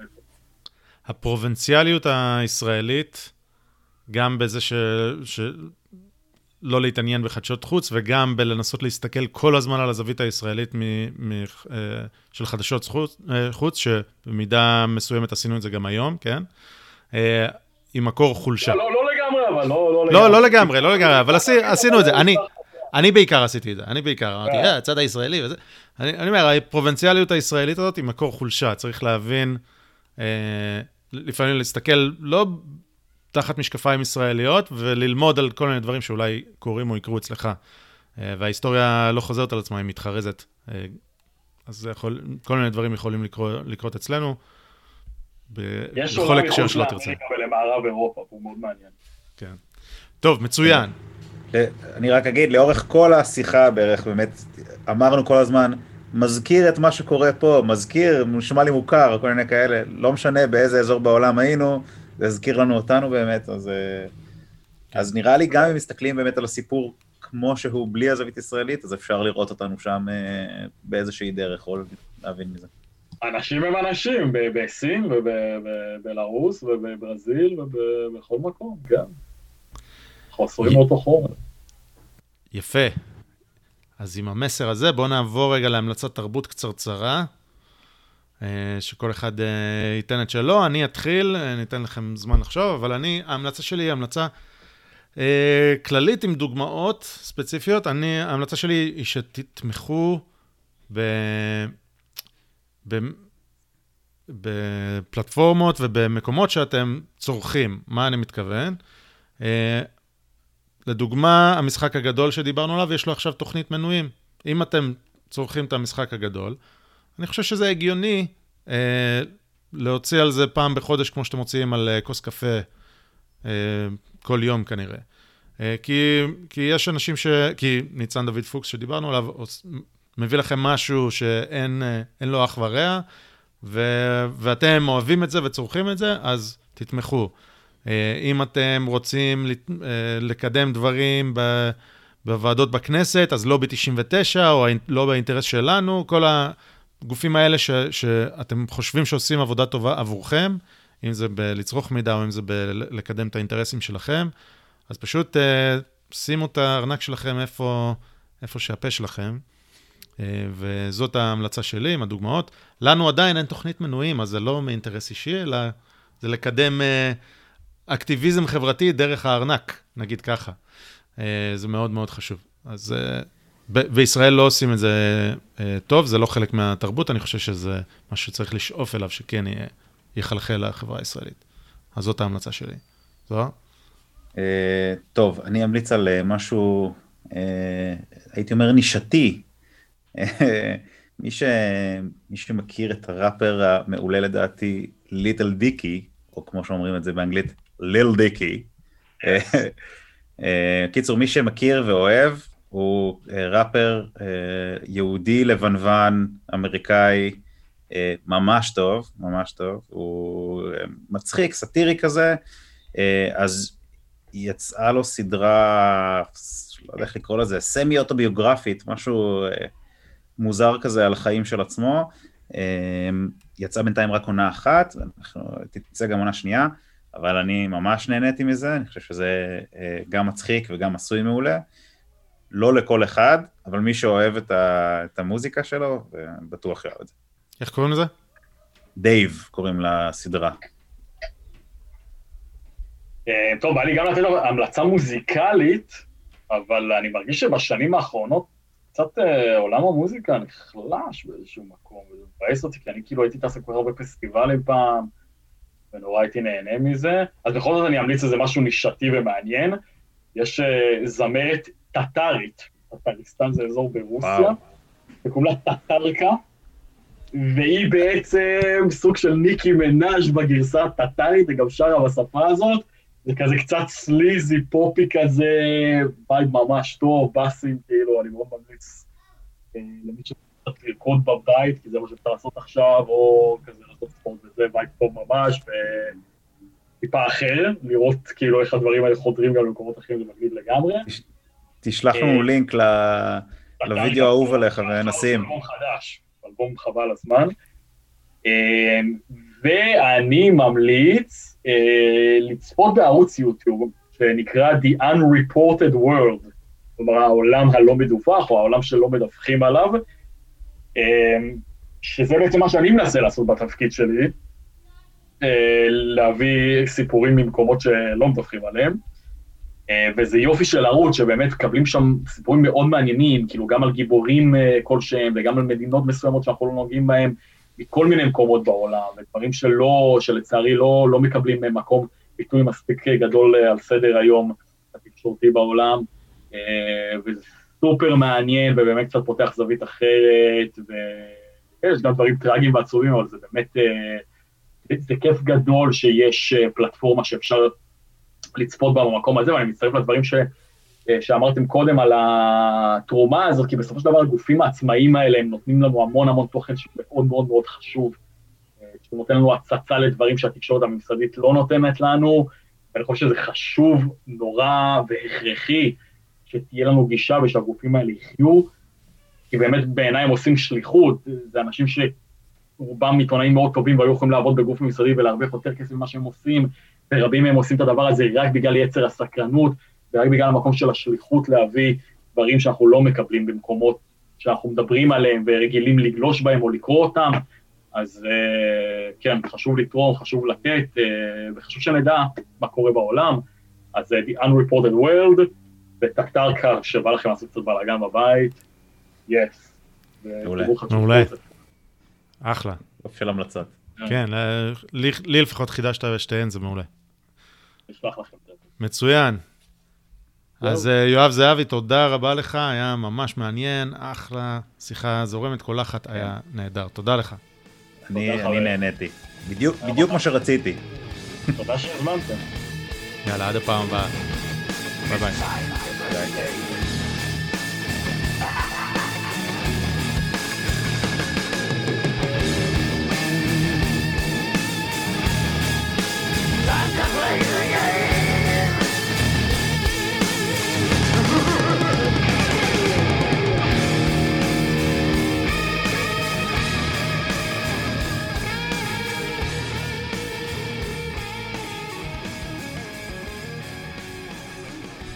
הפרובינציאליות הישראלית, גם בזה ש... ש... לא להתעניין בחדשות חוץ, וגם בלנסות להסתכל כל הזמן על הזווית הישראלית מ... מ... אה, של חדשות חוץ, אה, חוץ, שבמידה מסוימת עשינו את זה גם היום, כן? אה, עם מקור חולשה. לא, לא לגמרי, אבל לא... לא, לא לגמרי, לא לגמרי, אבל עשינו את זה. אני... אני בעיקר עשיתי את זה, אני בעיקר אמרתי, אה, הצד הישראלי וזה. אני, אני אומר, הפרובינציאליות הישראלית הזאת היא מקור חולשה, צריך להבין, אה, לפעמים להסתכל לא תחת משקפיים ישראליות, וללמוד על כל מיני דברים שאולי קורים או יקרו אצלך. אה, וההיסטוריה לא חוזרת על עצמה, היא מתחרזת. אה, אז יכול, כל מיני דברים יכולים לקרות, לקרות אצלנו, בכל הקשר שלא תרצה. יש עולם ולמערב אירופה, הוא מאוד מעניין. כן. טוב, מצוין. אני רק אגיד, לאורך כל השיחה בערך, באמת, אמרנו כל הזמן, מזכיר את מה שקורה פה, מזכיר, נשמע לי מוכר, כל מיני כאלה, לא משנה באיזה אזור בעולם היינו, זה הזכיר לנו אותנו באמת, אז, אה, אז נראה לי גם אם מסתכלים באמת על הסיפור כמו שהוא בלי הזווית ישראלית, אז אפשר לראות אותנו שם אה, באיזושהי דרך, או להבין מזה. אנשים הם אנשים, בסין ובבלארוס ובברזיל ובכל מקום, גם. חוסרים אותו חומר. יפה. אז עם המסר הזה, בואו נעבור רגע להמלצת תרבות קצרצרה, שכל אחד אה, ייתן את שלו. אני אתחיל, אה, ניתן לכם זמן לחשוב, אבל אני, ההמלצה שלי היא המלצה כללית עם דוגמאות ספציפיות. אני, ההמלצה שלי היא שתתמכו ב... ב... בפלטפורמות ובמקומות שאתם צורכים. מה אני מתכוון? לדוגמה, המשחק הגדול שדיברנו עליו, יש לו עכשיו תוכנית מנויים. אם אתם צורכים את המשחק הגדול, אני חושב שזה הגיוני אה, להוציא על זה פעם בחודש, כמו שאתם מוציאים על אה, כוס קפה אה, כל יום כנראה. אה, כי, כי יש אנשים ש... כי ניצן דוד פוקס שדיברנו עליו, מביא לכם משהו שאין אה, לו אח ורע, ו, ואתם אוהבים את זה וצורכים את זה, אז תתמכו. אה, אם אתם רוצים אה, לקדם דברים בוועדות בכנסת, אז לא ב-99 או לא באינטרס שלנו, כל הגופים האלה ש, שאתם חושבים שעושים עבודה טובה עבורכם, אם זה בלצרוך מידע או אם זה בלקדם את האינטרסים שלכם, אז פשוט אה, שימו את הארנק שלכם איפה, איפה שהפה שלכם. וזאת ההמלצה שלי עם הדוגמאות. לנו עדיין אין תוכנית מנויים, אז זה לא מאינטרס אישי, אלא זה לקדם אקטיביזם חברתי דרך הארנק, נגיד ככה. אה, זה מאוד מאוד חשוב. אז אה, בישראל לא עושים את זה אה, טוב, זה לא חלק מהתרבות, אני חושב שזה משהו שצריך לשאוף אליו, שכן יחלחל לחברה הישראלית. אז זאת ההמלצה שלי. זוהר? טוב, אני אמליץ על משהו, הייתי אומר נישתי. מי, ש... מי שמכיר את הראפר המעולה לדעתי, ליטל דיקי, או כמו שאומרים את זה באנגלית, ליל דיקי. אה, אה, קיצור, מי שמכיר ואוהב, הוא אה, ראפר יהודי לבנוון, אמריקאי, ממש טוב, ממש טוב, הוא מצחיק, סאטירי כזה, אז יצאה לו סדרה, לא יודע איך לקרוא לזה, סמי אוטוביוגרפית, משהו מוזר כזה על החיים של עצמו. יצאה בינתיים רק עונה אחת, תצא גם עונה שנייה. אבל אני ממש נהניתי מזה, אני חושב שזה גם מצחיק וגם עשוי מעולה. לא לכל אחד, אבל מי שאוהב את, ה, את המוזיקה שלו, בטוח יאהב את זה. איך קוראים לזה? דייב קוראים לסדרה. אה, טוב, בא לי גם לתת המלצה מוזיקלית, אבל אני מרגיש שבשנים האחרונות קצת אה, עולם המוזיקה נחלש באיזשהו מקום, וזה מבאס אותי, כי אני כאילו הייתי טס כל כך הרבה פסטיבלים פעם, ונורא הייתי נהנה מזה. אז בכל זאת אני אמליץ איזה משהו נישתי ומעניין. יש uh, זמרת טטרית, טטריסטן זה אזור ברוסיה, וקוראים לה טטרקה, והיא בעצם סוג של ניקי מנאז' בגרסה הטטארית, היא גם שרה בשפה הזאת. זה כזה קצת סליזי, פופי כזה, בית ממש טוב, באסים, כאילו, אני מאוד ממליץ אה, למי שצריך לרקוד בבית, כי זה מה שאפשר לעשות עכשיו, או כזה לעשות ספורט וזה, בית טוב ממש, וטיפה אחר, לראות כאילו איך הדברים האלה חודרים גם למקומות אחרים, זה מגניב לגמרי. תשלח לנו אה, לינק לוידאו האהוב עליך ונשים. אלבום חדש, אלבום חבל הזמן. אה, ואני ממליץ אה, לצפות בערוץ יוטיוב שנקרא The Unreported World, כלומר העולם הלא מדווח או העולם שלא מדווחים עליו, שזה בעצם מה שאני מנסה לעשות בתפקיד שלי, להביא סיפורים ממקומות שלא מדווחים עליהם. אה, וזה יופי של ערוץ, שבאמת מקבלים שם סיפורים מאוד מעניינים, כאילו גם על גיבורים אה, כלשהם וגם על מדינות מסוימות שאנחנו לא נוגעים בהם, מכל מיני מקומות בעולם, ודברים שלא, שלצערי לא, לא מקבלים מקום ביטוי מספיק גדול אה, על סדר היום התקשורתי בעולם, וזה סופר מעניין ובאמת קצת פותח זווית אחרת, ויש גם דברים טראגיים ועצובים, אבל זה באמת, זה כיף גדול שיש פלטפורמה שאפשר לצפות בה במקום הזה, ואני מצטרף לדברים ש, אה, שאמרתם קודם על התרומה הזאת, כי בסופו של דבר הגופים העצמאיים האלה, הם נותנים לנו המון המון תוכן שמאוד מאוד מאוד חשוב, אה, שהוא נותן לנו הצצה לדברים שהתקשורת הממסדית לא נותנת לנו, ואני חושב שזה חשוב נורא והכרחי שתהיה לנו גישה ושהגופים האלה יחיו, כי באמת בעיניי הם עושים שליחות, זה אנשים שרובם עיתונאים מאוד טובים והיו יכולים לעבוד בגוף ממסדי ולהרוויח יותר כסף ממה שהם עושים, ורבים מהם עושים את הדבר הזה רק בגלל יצר הסקרנות, ורק בגלל המקום של השליחות להביא דברים שאנחנו לא מקבלים במקומות שאנחנו מדברים עליהם ורגילים לגלוש בהם או לקרוא אותם, אז uh, כן, חשוב לתרום, חשוב לתת, uh, וחשוב שנדע מה קורה בעולם. אז uh, The Unreported World, וטקטר קר, שבא לכם לעשות קצת בלאגן בבית, יס. מעולה. אחלה. של המלצות. כן, לי, לי לפחות חידשת בשתיהן, זה מעולה. נשלח לכם. מצוין. אז אה, יואב זהבי, תודה רבה לך, היה ממש מעניין, אחלה, שיחה זורמת, קולחת, היה נהדר. תודה לך. אני נהניתי. בדיוק מה שרציתי. תודה שהזמנתם. יאללה, עד הפעם הבאה. ביי ביי.